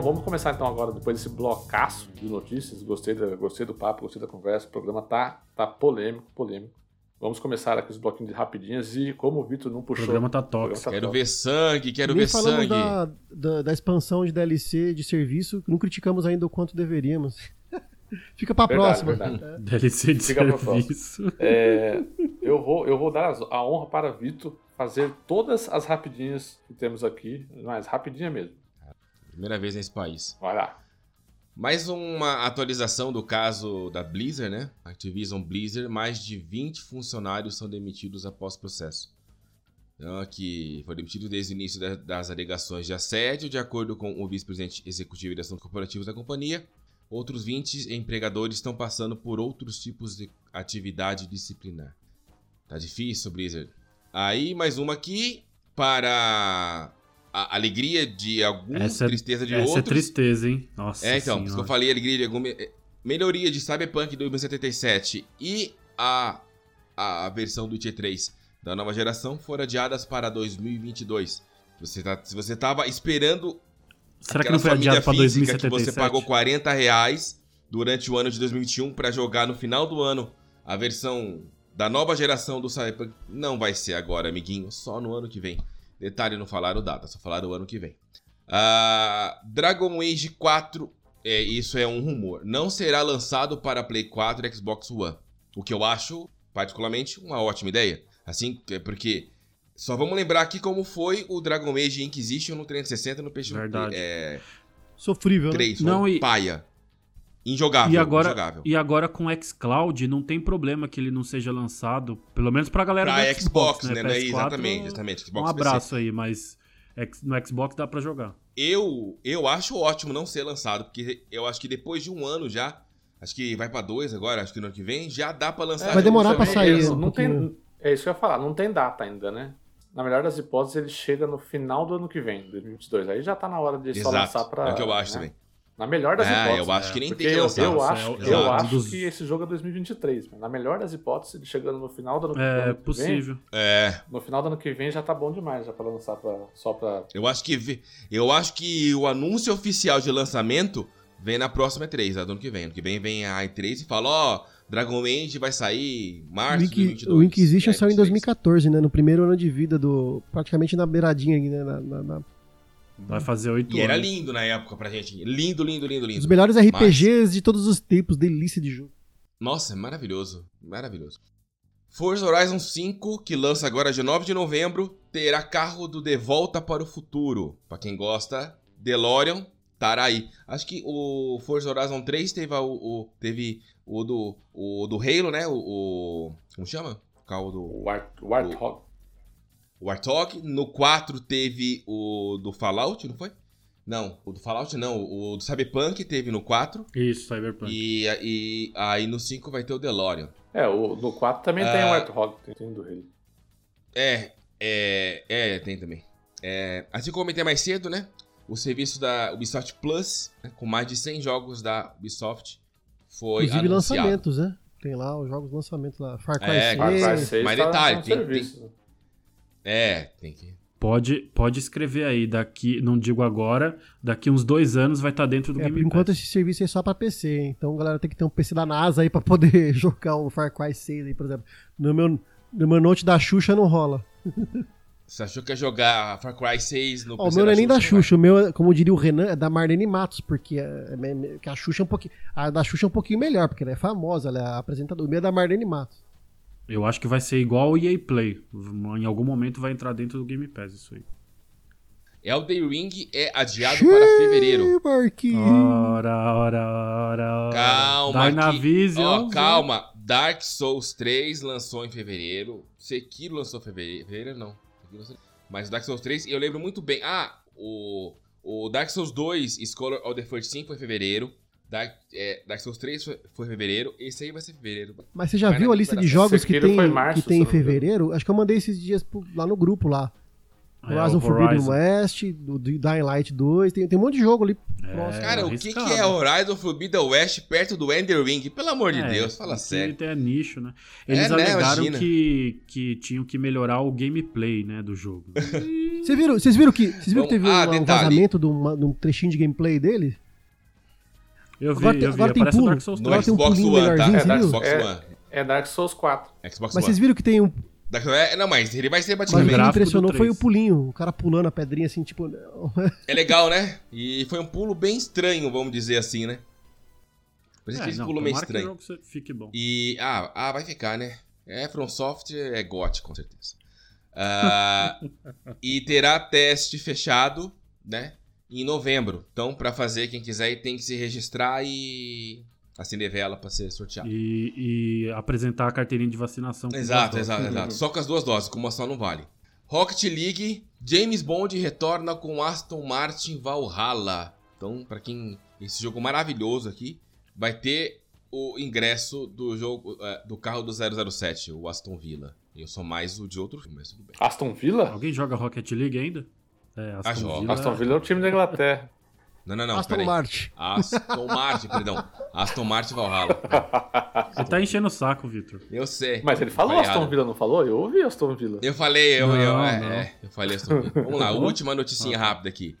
Bom, vamos começar então agora, depois desse blocaço de notícias. Gostei, da, gostei do papo, gostei da conversa. O programa tá, tá polêmico, polêmico. Vamos começar aqui os bloquinhos de rapidinhas e como o Vitor não puxou... O programa tá tóxico. Tá quero ver sangue, quero Nem ver sangue. Da, da, da, expansão de DLC de serviço, não criticamos ainda o quanto deveríamos. *laughs* Fica pra Verdade, próxima. verdade. DLC de Fica pra próxima. serviço. É, eu, vou, eu vou dar as- a honra para Vitor fazer todas as rapidinhas que temos aqui, mas rapidinha mesmo. Primeira vez nesse país. Vai lá. Mais uma atualização do caso da Blizzard, né? Activision Blizzard, mais de 20 funcionários são demitidos após processo. Então, que foi demitido desde o início da- das alegações de assédio, de acordo com o vice-presidente executivo de assuntos corporativos da companhia. Outros 20 empregadores estão passando por outros tipos de atividade disciplinar. Tá difícil, Blizzard. Aí, mais uma aqui, para a alegria de alguns, Essa é- tristeza de Essa outros. é tristeza, hein? Nossa É, então, por isso que eu senhora. falei alegria de alguma. eh, Melhoria de Cyberpunk 2077 e a, a versão do Witcher 3 da nova geração foram adiadas para 2022. Você tá, se você tava esperando Será que não foi adiado física 2077? que você pagou 40 reais durante o ano de 2021 para jogar no final do ano a versão da nova geração do Cyberpunk, não vai ser agora, amiguinho, só no ano que vem. Detalhe, não falaram data, só falaram o ano que vem. Ah, Dragon Age 4, é, isso é um rumor, não será lançado para Play 4 e Xbox One. O que eu acho, particularmente, uma ótima ideia. Assim, é porque só vamos lembrar aqui como foi o Dragon Age Inquisition no 360 e no PS Verdade. é, Sofrível, né? 3, Não, não, e- paia. Injogável, E agora, injogável. e agora com o xCloud, não tem problema que ele não seja lançado, pelo menos pra galera Pra do Xbox, né? PS4, exatamente, exatamente. Xbox um PC. abraço aí, mas no Xbox dá pra jogar. Eu, eu acho ótimo não ser lançado, porque eu acho que depois de um ano já, acho que vai pra dois agora, acho que no ano que vem, já dá pra lançar. Vai jogo demorar pra também. sair um não tem, é isso que eu ia falar, não tem data ainda, né? Na melhor das hipóteses, ele chega no final do ano que vem, 2022. Aí já tá na hora de só lançar Exato, pra. é o que eu acho né? também. Na melhor das Ah, hipóteses. eu acho que nem tem que eu, lançar. eu acho, é eu exato. acho Dos- que esse jogo é 2023. Mas na melhor das hipóteses, ele chegando no final do ano, do É ano que possível. É, vem. No final do ano que vem já tá bom demais, já pra lançar pra, só pra. eu acho que eu acho que o anúncio oficial de lançamento vem na próxima E3, tá? do ano que vem. Ano que vem vem a E3 e fala, ó, Dragon Age vai sair em março O, de Inqui- 2022. o Inquisition É, saiu em 23. 2014, né? No primeiro ano de vida do. Praticamente na beiradinha aqui, né? Na- na- na- Vai fazer oito E era anos. lindo na época pra gente. Lindo, lindo, lindo, lindo. Os melhores RPGs de todos os tempos, delícia de jogo. Nossa, é maravilhoso. Maravilhoso. Forza Horizon 5, que lança agora de 9 de novembro, terá carro do De Volta para o Futuro. Pra quem gosta, DeLorean estará aí. Acho que o Forza Horizon 3 teve o, o- teve o do, o do Halo, né? O, o- como chama? O carro do O War- Warthog. Warthog. No 4 teve o do Fallout, não foi? Não, o do Fallout não. O do Cyberpunk teve no 4. Isso, Cyberpunk. E, e aí no 5 vai ter o DeLorean. É, o, no 4 também tem Ah. o Warthog, tem, tem do rei. É, é, é, tem também. É, assim como eu comentei mais cedo, né? O serviço da Ubisoft Plus, né, com mais de 100 jogos da Ubisoft, foi Inclusive anunciado. lançamentos, né? Tem lá os jogos de lançamento lá. Far Cry É, 6. Far Cry 6 mas tá detalhe, tem- serviço, né? É, tem que. Pode, pode escrever aí, daqui, não digo agora, daqui uns dois anos vai estar dentro do É, Game por enquanto Pass. esse serviço é só pra PC, então galera tem que ter um PC da NASA aí pra poder *laughs* jogar o Far Cry 6 aí, por exemplo. No meu, no meu note da Xuxa não rola. *laughs* Você achou que ia jogar Far Cry 6 no Ó, o meu não é nem da. Xuxa, o meu, é, como diria o Renan, é da Marlene Matos, porque é- é- que a Xuxa é um pouquinho. A da Xuxa é um pouquinho melhor, porque ela é famosa, ela é a apresentadora. O meu é da Marlene Matos. Eu acho que vai ser igual o EA Play. Em algum momento vai entrar dentro do Game Pass isso aí. Elden Ring é adiado para fevereiro. Marquinhos. Ora, ora, ora. ora. Calma, que- Dynavision. Ó, calma. Dark Souls 3 lançou em fevereiro. Sekiro lançou em fevereiro. Fevereiro não. Mas o Dark Souls 3, eu lembro muito bem. Ah, o, o Dark Souls 2, Scholar of the First Sin foi em fevereiro. Dark, é, Dark Souls 3 foi, foi em fevereiro. Esse aí vai ser em fevereiro. Mas você já Vai viu na a lista de jogos que tem, março, que tem em fevereiro? Acho que eu mandei esses dias pro- lá no grupo lá. É, Horizon o Forbidden. West, do, Dying Light 2, tem, tem um monte de jogo ali. próximo. Cara, o que, que é Horizon Forbidden West perto do Ender Ring? Pelo amor de É, Deus, fala sério. É nicho, né? Eles É, né, alegaram imagina. que, que tinham que melhorar o gameplay, né, do jogo. Vocês viram, viram que, vocês viram que teve ah, um, um vazamento de, uma- de um trechinho de gameplay dele? Eu vi, Agora tem- eu vi. agora tem pulo. Dark Souls No 3. Agora tem um Xbox pulinho One, tá? É, Dark? Xbox É. One. É Dark Souls 4. Xbox Mas One. vocês viram que tem um. Dark- é, não, mas ele vai ser Mas o que impressionou foi 3. o pulinho. O cara pulando a pedrinha assim, tipo. *laughs* É legal, né? E foi um pulo bem estranho, vamos dizer assim, né? Mas É, esse não, pulo meio tomara que o estranho. jogo fique bom. E. Ah, ah, vai ficar, né? É, From Software é GOT, com certeza. Ah, *laughs* e terá teste fechado, né? Em novembro. Então, pra fazer, quem quiser tem que se registrar e acender vela pra ser sorteado. E, e apresentar a carteirinha de vacinação. com Exato, exato, doses. exato. Só com as duas doses, como a só não vale. Rocket League, James Bond retorna com Aston Martin Valhalla. Então, pra quem. Esse jogo maravilhoso aqui, vai ter o ingresso do jogo eh, do carro do 007, o Aston Villa. Eu sou mais o de outro filme, mas tudo bem. Aston Villa? Alguém joga Rocket League ainda? É, Ah, joga. Villa- Aston Villa é o time da Inglaterra. Não, não, não. Aston peraí. Martin. Aston Martin, perdão. Aston Martin Valhalla. Você tá enchendo o saco, Vitor. Eu sei. Mas ele falou Falei Aston. Villa, não falou? Eu ouvi Aston Villa. Eu falei, eu, Não, eu, é, não. é, eu falei Aston Villa. Vamos lá, última noticinha rápida aqui.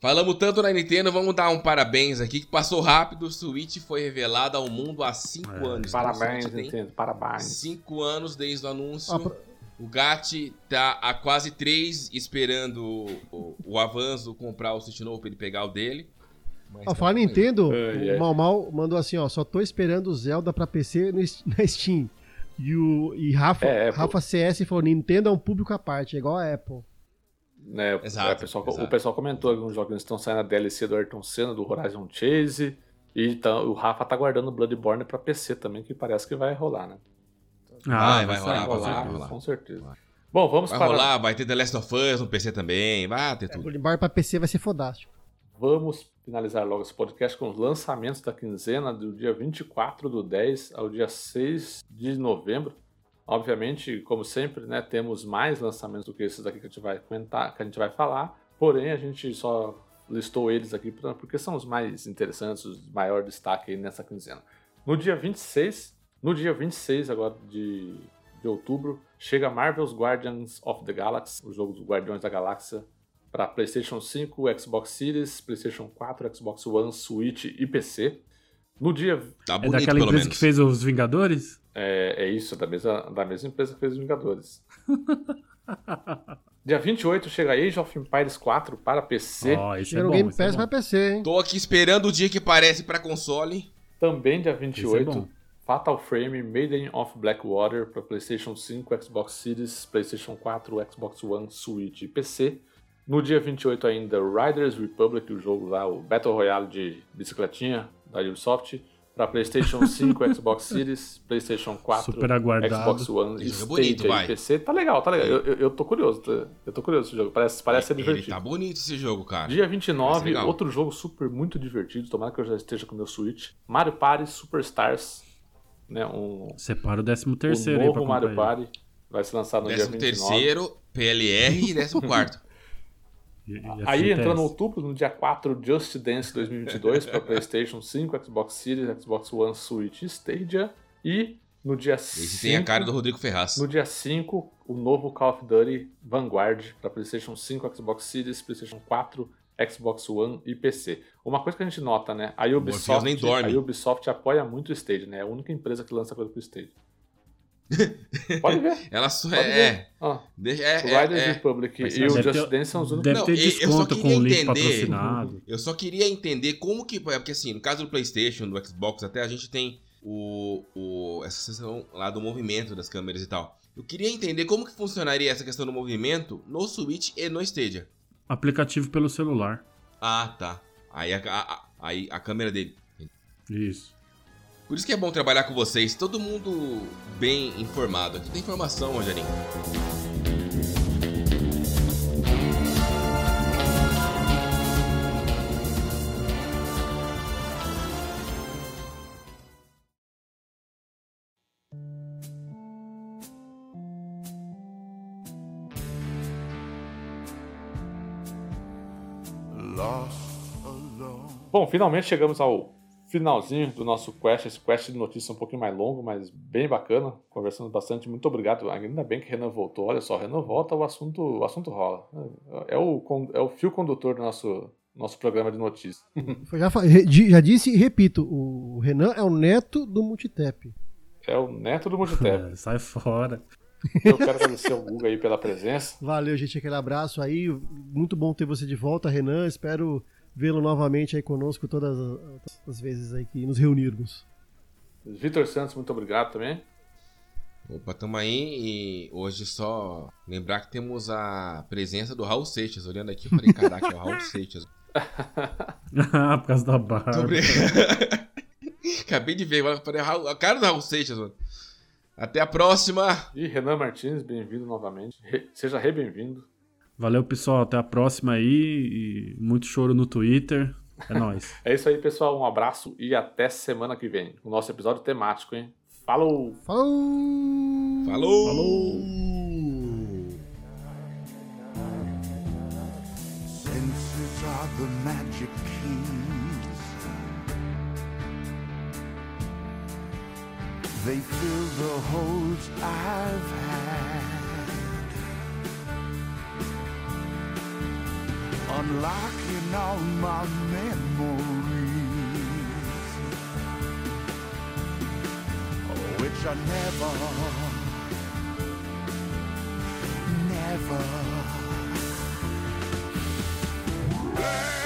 Falamos tanto na Nintendo, vamos dar um parabéns aqui, que passou rápido, o Switch foi revelado ao mundo há 5 É. anos. Parabéns, Então, tem Nintendo. Parabéns. 5 anos desde o anúncio. Ah, pra- O Gatti tá há quase 3 esperando o, o, Avanzo comprar o Switch novo pra ele pegar o dele. Mas Ó, tá ele. Nintendo, ai. o Mal Mal mandou assim, ó, só tô esperando o Zelda pra PC *laughs* na Steam. E, o, e Rafa, É, Apple. Rafa CS falou, Nintendo é um público à parte, é igual a Apple. Né, Exato, é, o, pessoal, exato. o pessoal comentou que alguns jogos estão saindo a DLC do Ayrton Senna, do Horizon Chase. E então, o Rafa tá guardando Bloodborne pra PC também, que parece que vai rolar, né? Vai, vai sair, rolar, com vai certeza. rolar. com certeza. Vai. Bom, vamos Vai para, rolar, vai ter The Last of Us no PC também, vai ter O tudo. Bloodborne pra PC vai ser fodástico. vamos finalizar logo esse podcast com os lançamentos da quinzena do dia 24 do 10 ao dia 6 de novembro. Obviamente, como sempre, né, temos mais lançamentos do que esses aqui que a gente vai comentar, que a gente vai falar. Porém, a gente só listou eles aqui porque são os mais interessantes, os de maior destaque aí nessa quinzena. No dia 26, no dia 26 agora de, de outubro, chega Marvel's Guardians of the Galaxy, o jogo dos Guardiões da Galáxia, para PlayStation 5, Xbox Series, PlayStation 4, Xbox One, Switch e PC. No dia Tá É bonito, daquela pelo empresa menos. que fez os Vingadores? É, é isso, da mesma, da mesma empresa que fez os Vingadores. *laughs* Dia 28 chega Age of Empires 4 para PC. Ó, esse é Era o bom, Game é Pass bom. pra PC, hein? Tô aqui esperando o dia que aparece pra console. Também dia Esse é 28, bom. Fatal Frame Maiden of Blackwater para PlayStation 5, Xbox Series, PlayStation 4, Xbox One, Switch e PC. No dia 28 ainda, Riders Republic, o jogo lá, o Battle Royale de bicicletinha da Ubisoft, para PlayStation *laughs* 5, Xbox Series, PlayStation 4, Super aguardado. Xbox One e Esse jogo é bonito, e. PC. Tá legal, tá legal. Eu, eu, eu tô curioso, tá- eu tô curioso esse jogo. Parece, parece ser Ele divertido. tá bonito esse jogo, cara. Dia Parece 29, legal. outro jogo super muito divertido, tomara que eu já esteja com o meu Switch. Mario Party Superstars, né, um, Separa o 13 o terceiro aí pra novo Mario comprar Party, vai ser lançado no dia Décimo 29. terceiro, PLR e décimo quarto. ele. *laughs* E Aí entrando em outubro, no dia 4, Just Dance 2022 para PlayStation 5, Xbox Series, Xbox One, Switch e Stadia. E no dia Esse 5, tem a cara do Rodrigo Ferraz. no dia 5, o novo Call of Duty Vanguard para PlayStation 5, Xbox Series, PlayStation 4, Xbox One e PC. Uma coisa que a gente nota, né? A Ubisoft, nem dorme. a Ubisoft apoia muito o Stadia, né? É a única empresa que lança coisa pro Stadia. Pode ver. *laughs* Ela só Pode é. ver. Ó, é, o é, Riders é. Republic Mas e o Just ter- Dance são os únicos. Deve Não, ter eu- eu só desconto queria com o link entender. patrocinado. Eu só queria entender como que. é, Porque assim, no caso do PlayStation, do Xbox, até a gente tem o, o, essa questão lá do movimento das câmeras e tal. Eu queria entender como que funcionaria essa questão do movimento no Switch e no Stadia. Aplicativo pelo celular. Ah, tá. Aí a, a- aí a câmera dele. Isso. Por isso que é bom trabalhar com vocês, todo mundo bem informado. Aqui tem informação, Rogerinho. Bom, finalmente chegamos ao finalzinho do nosso quest. Esse quest de notícia um pouquinho mais longo, mas bem bacana. Conversando bastante. Muito obrigado. Ainda bem que Renan voltou. Olha só, Renan volta, o assunto, o assunto rola. É o, é o fio condutor do nosso, nosso programa de notícias. *laughs* Já, já disse e repito, o Renan é o neto do Multitap. É o neto do Multitap. É, *laughs* sai fora. Eu quero agradecer ao Guga aí pela presença. Valeu, gente, aquele abraço aí. Muito bom ter você de volta, Renan. Espero vê-lo novamente aí conosco todas as, vezes aí que nos reunirmos. Vitor Santos, muito obrigado também. Opa, tamo aí e hoje só lembrar que temos a presença do Raul Seixas. Olhando aqui, eu falei, *laughs* caraca, é o Raul Seixas. Ah, *laughs* Por causa da barba. *laughs* Acabei de ver, falei, Raul- a cara do Raul Seixas, mano. Até a próxima! E Renan Martins, bem-vindo novamente. Re- seja re bem-vindo. Valeu, pessoal. Até a próxima aí. E muito choro no Twitter. É nóis. *laughs* É isso aí, pessoal. Um abraço e até semana que vem. O nosso episódio temático, hein? Falou! Falou! Falou! Falou! Senses are the magic keys. They fill the holes I've had. Unlocking all my memories. Which I never, never heard.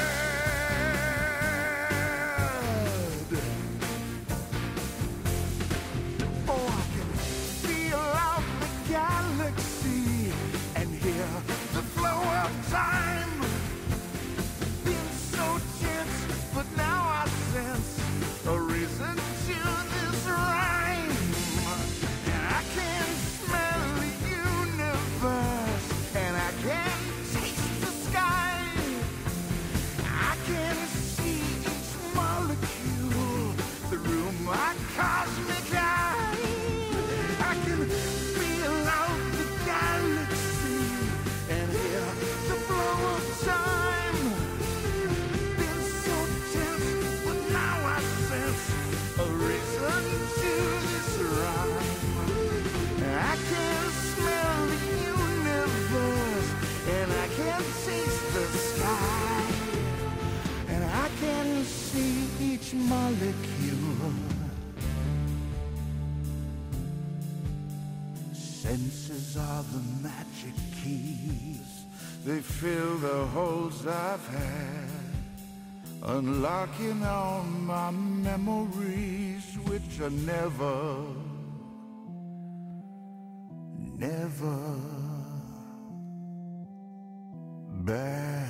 They fill the holes I've had. Unlocking all my memories, which are never, never bad.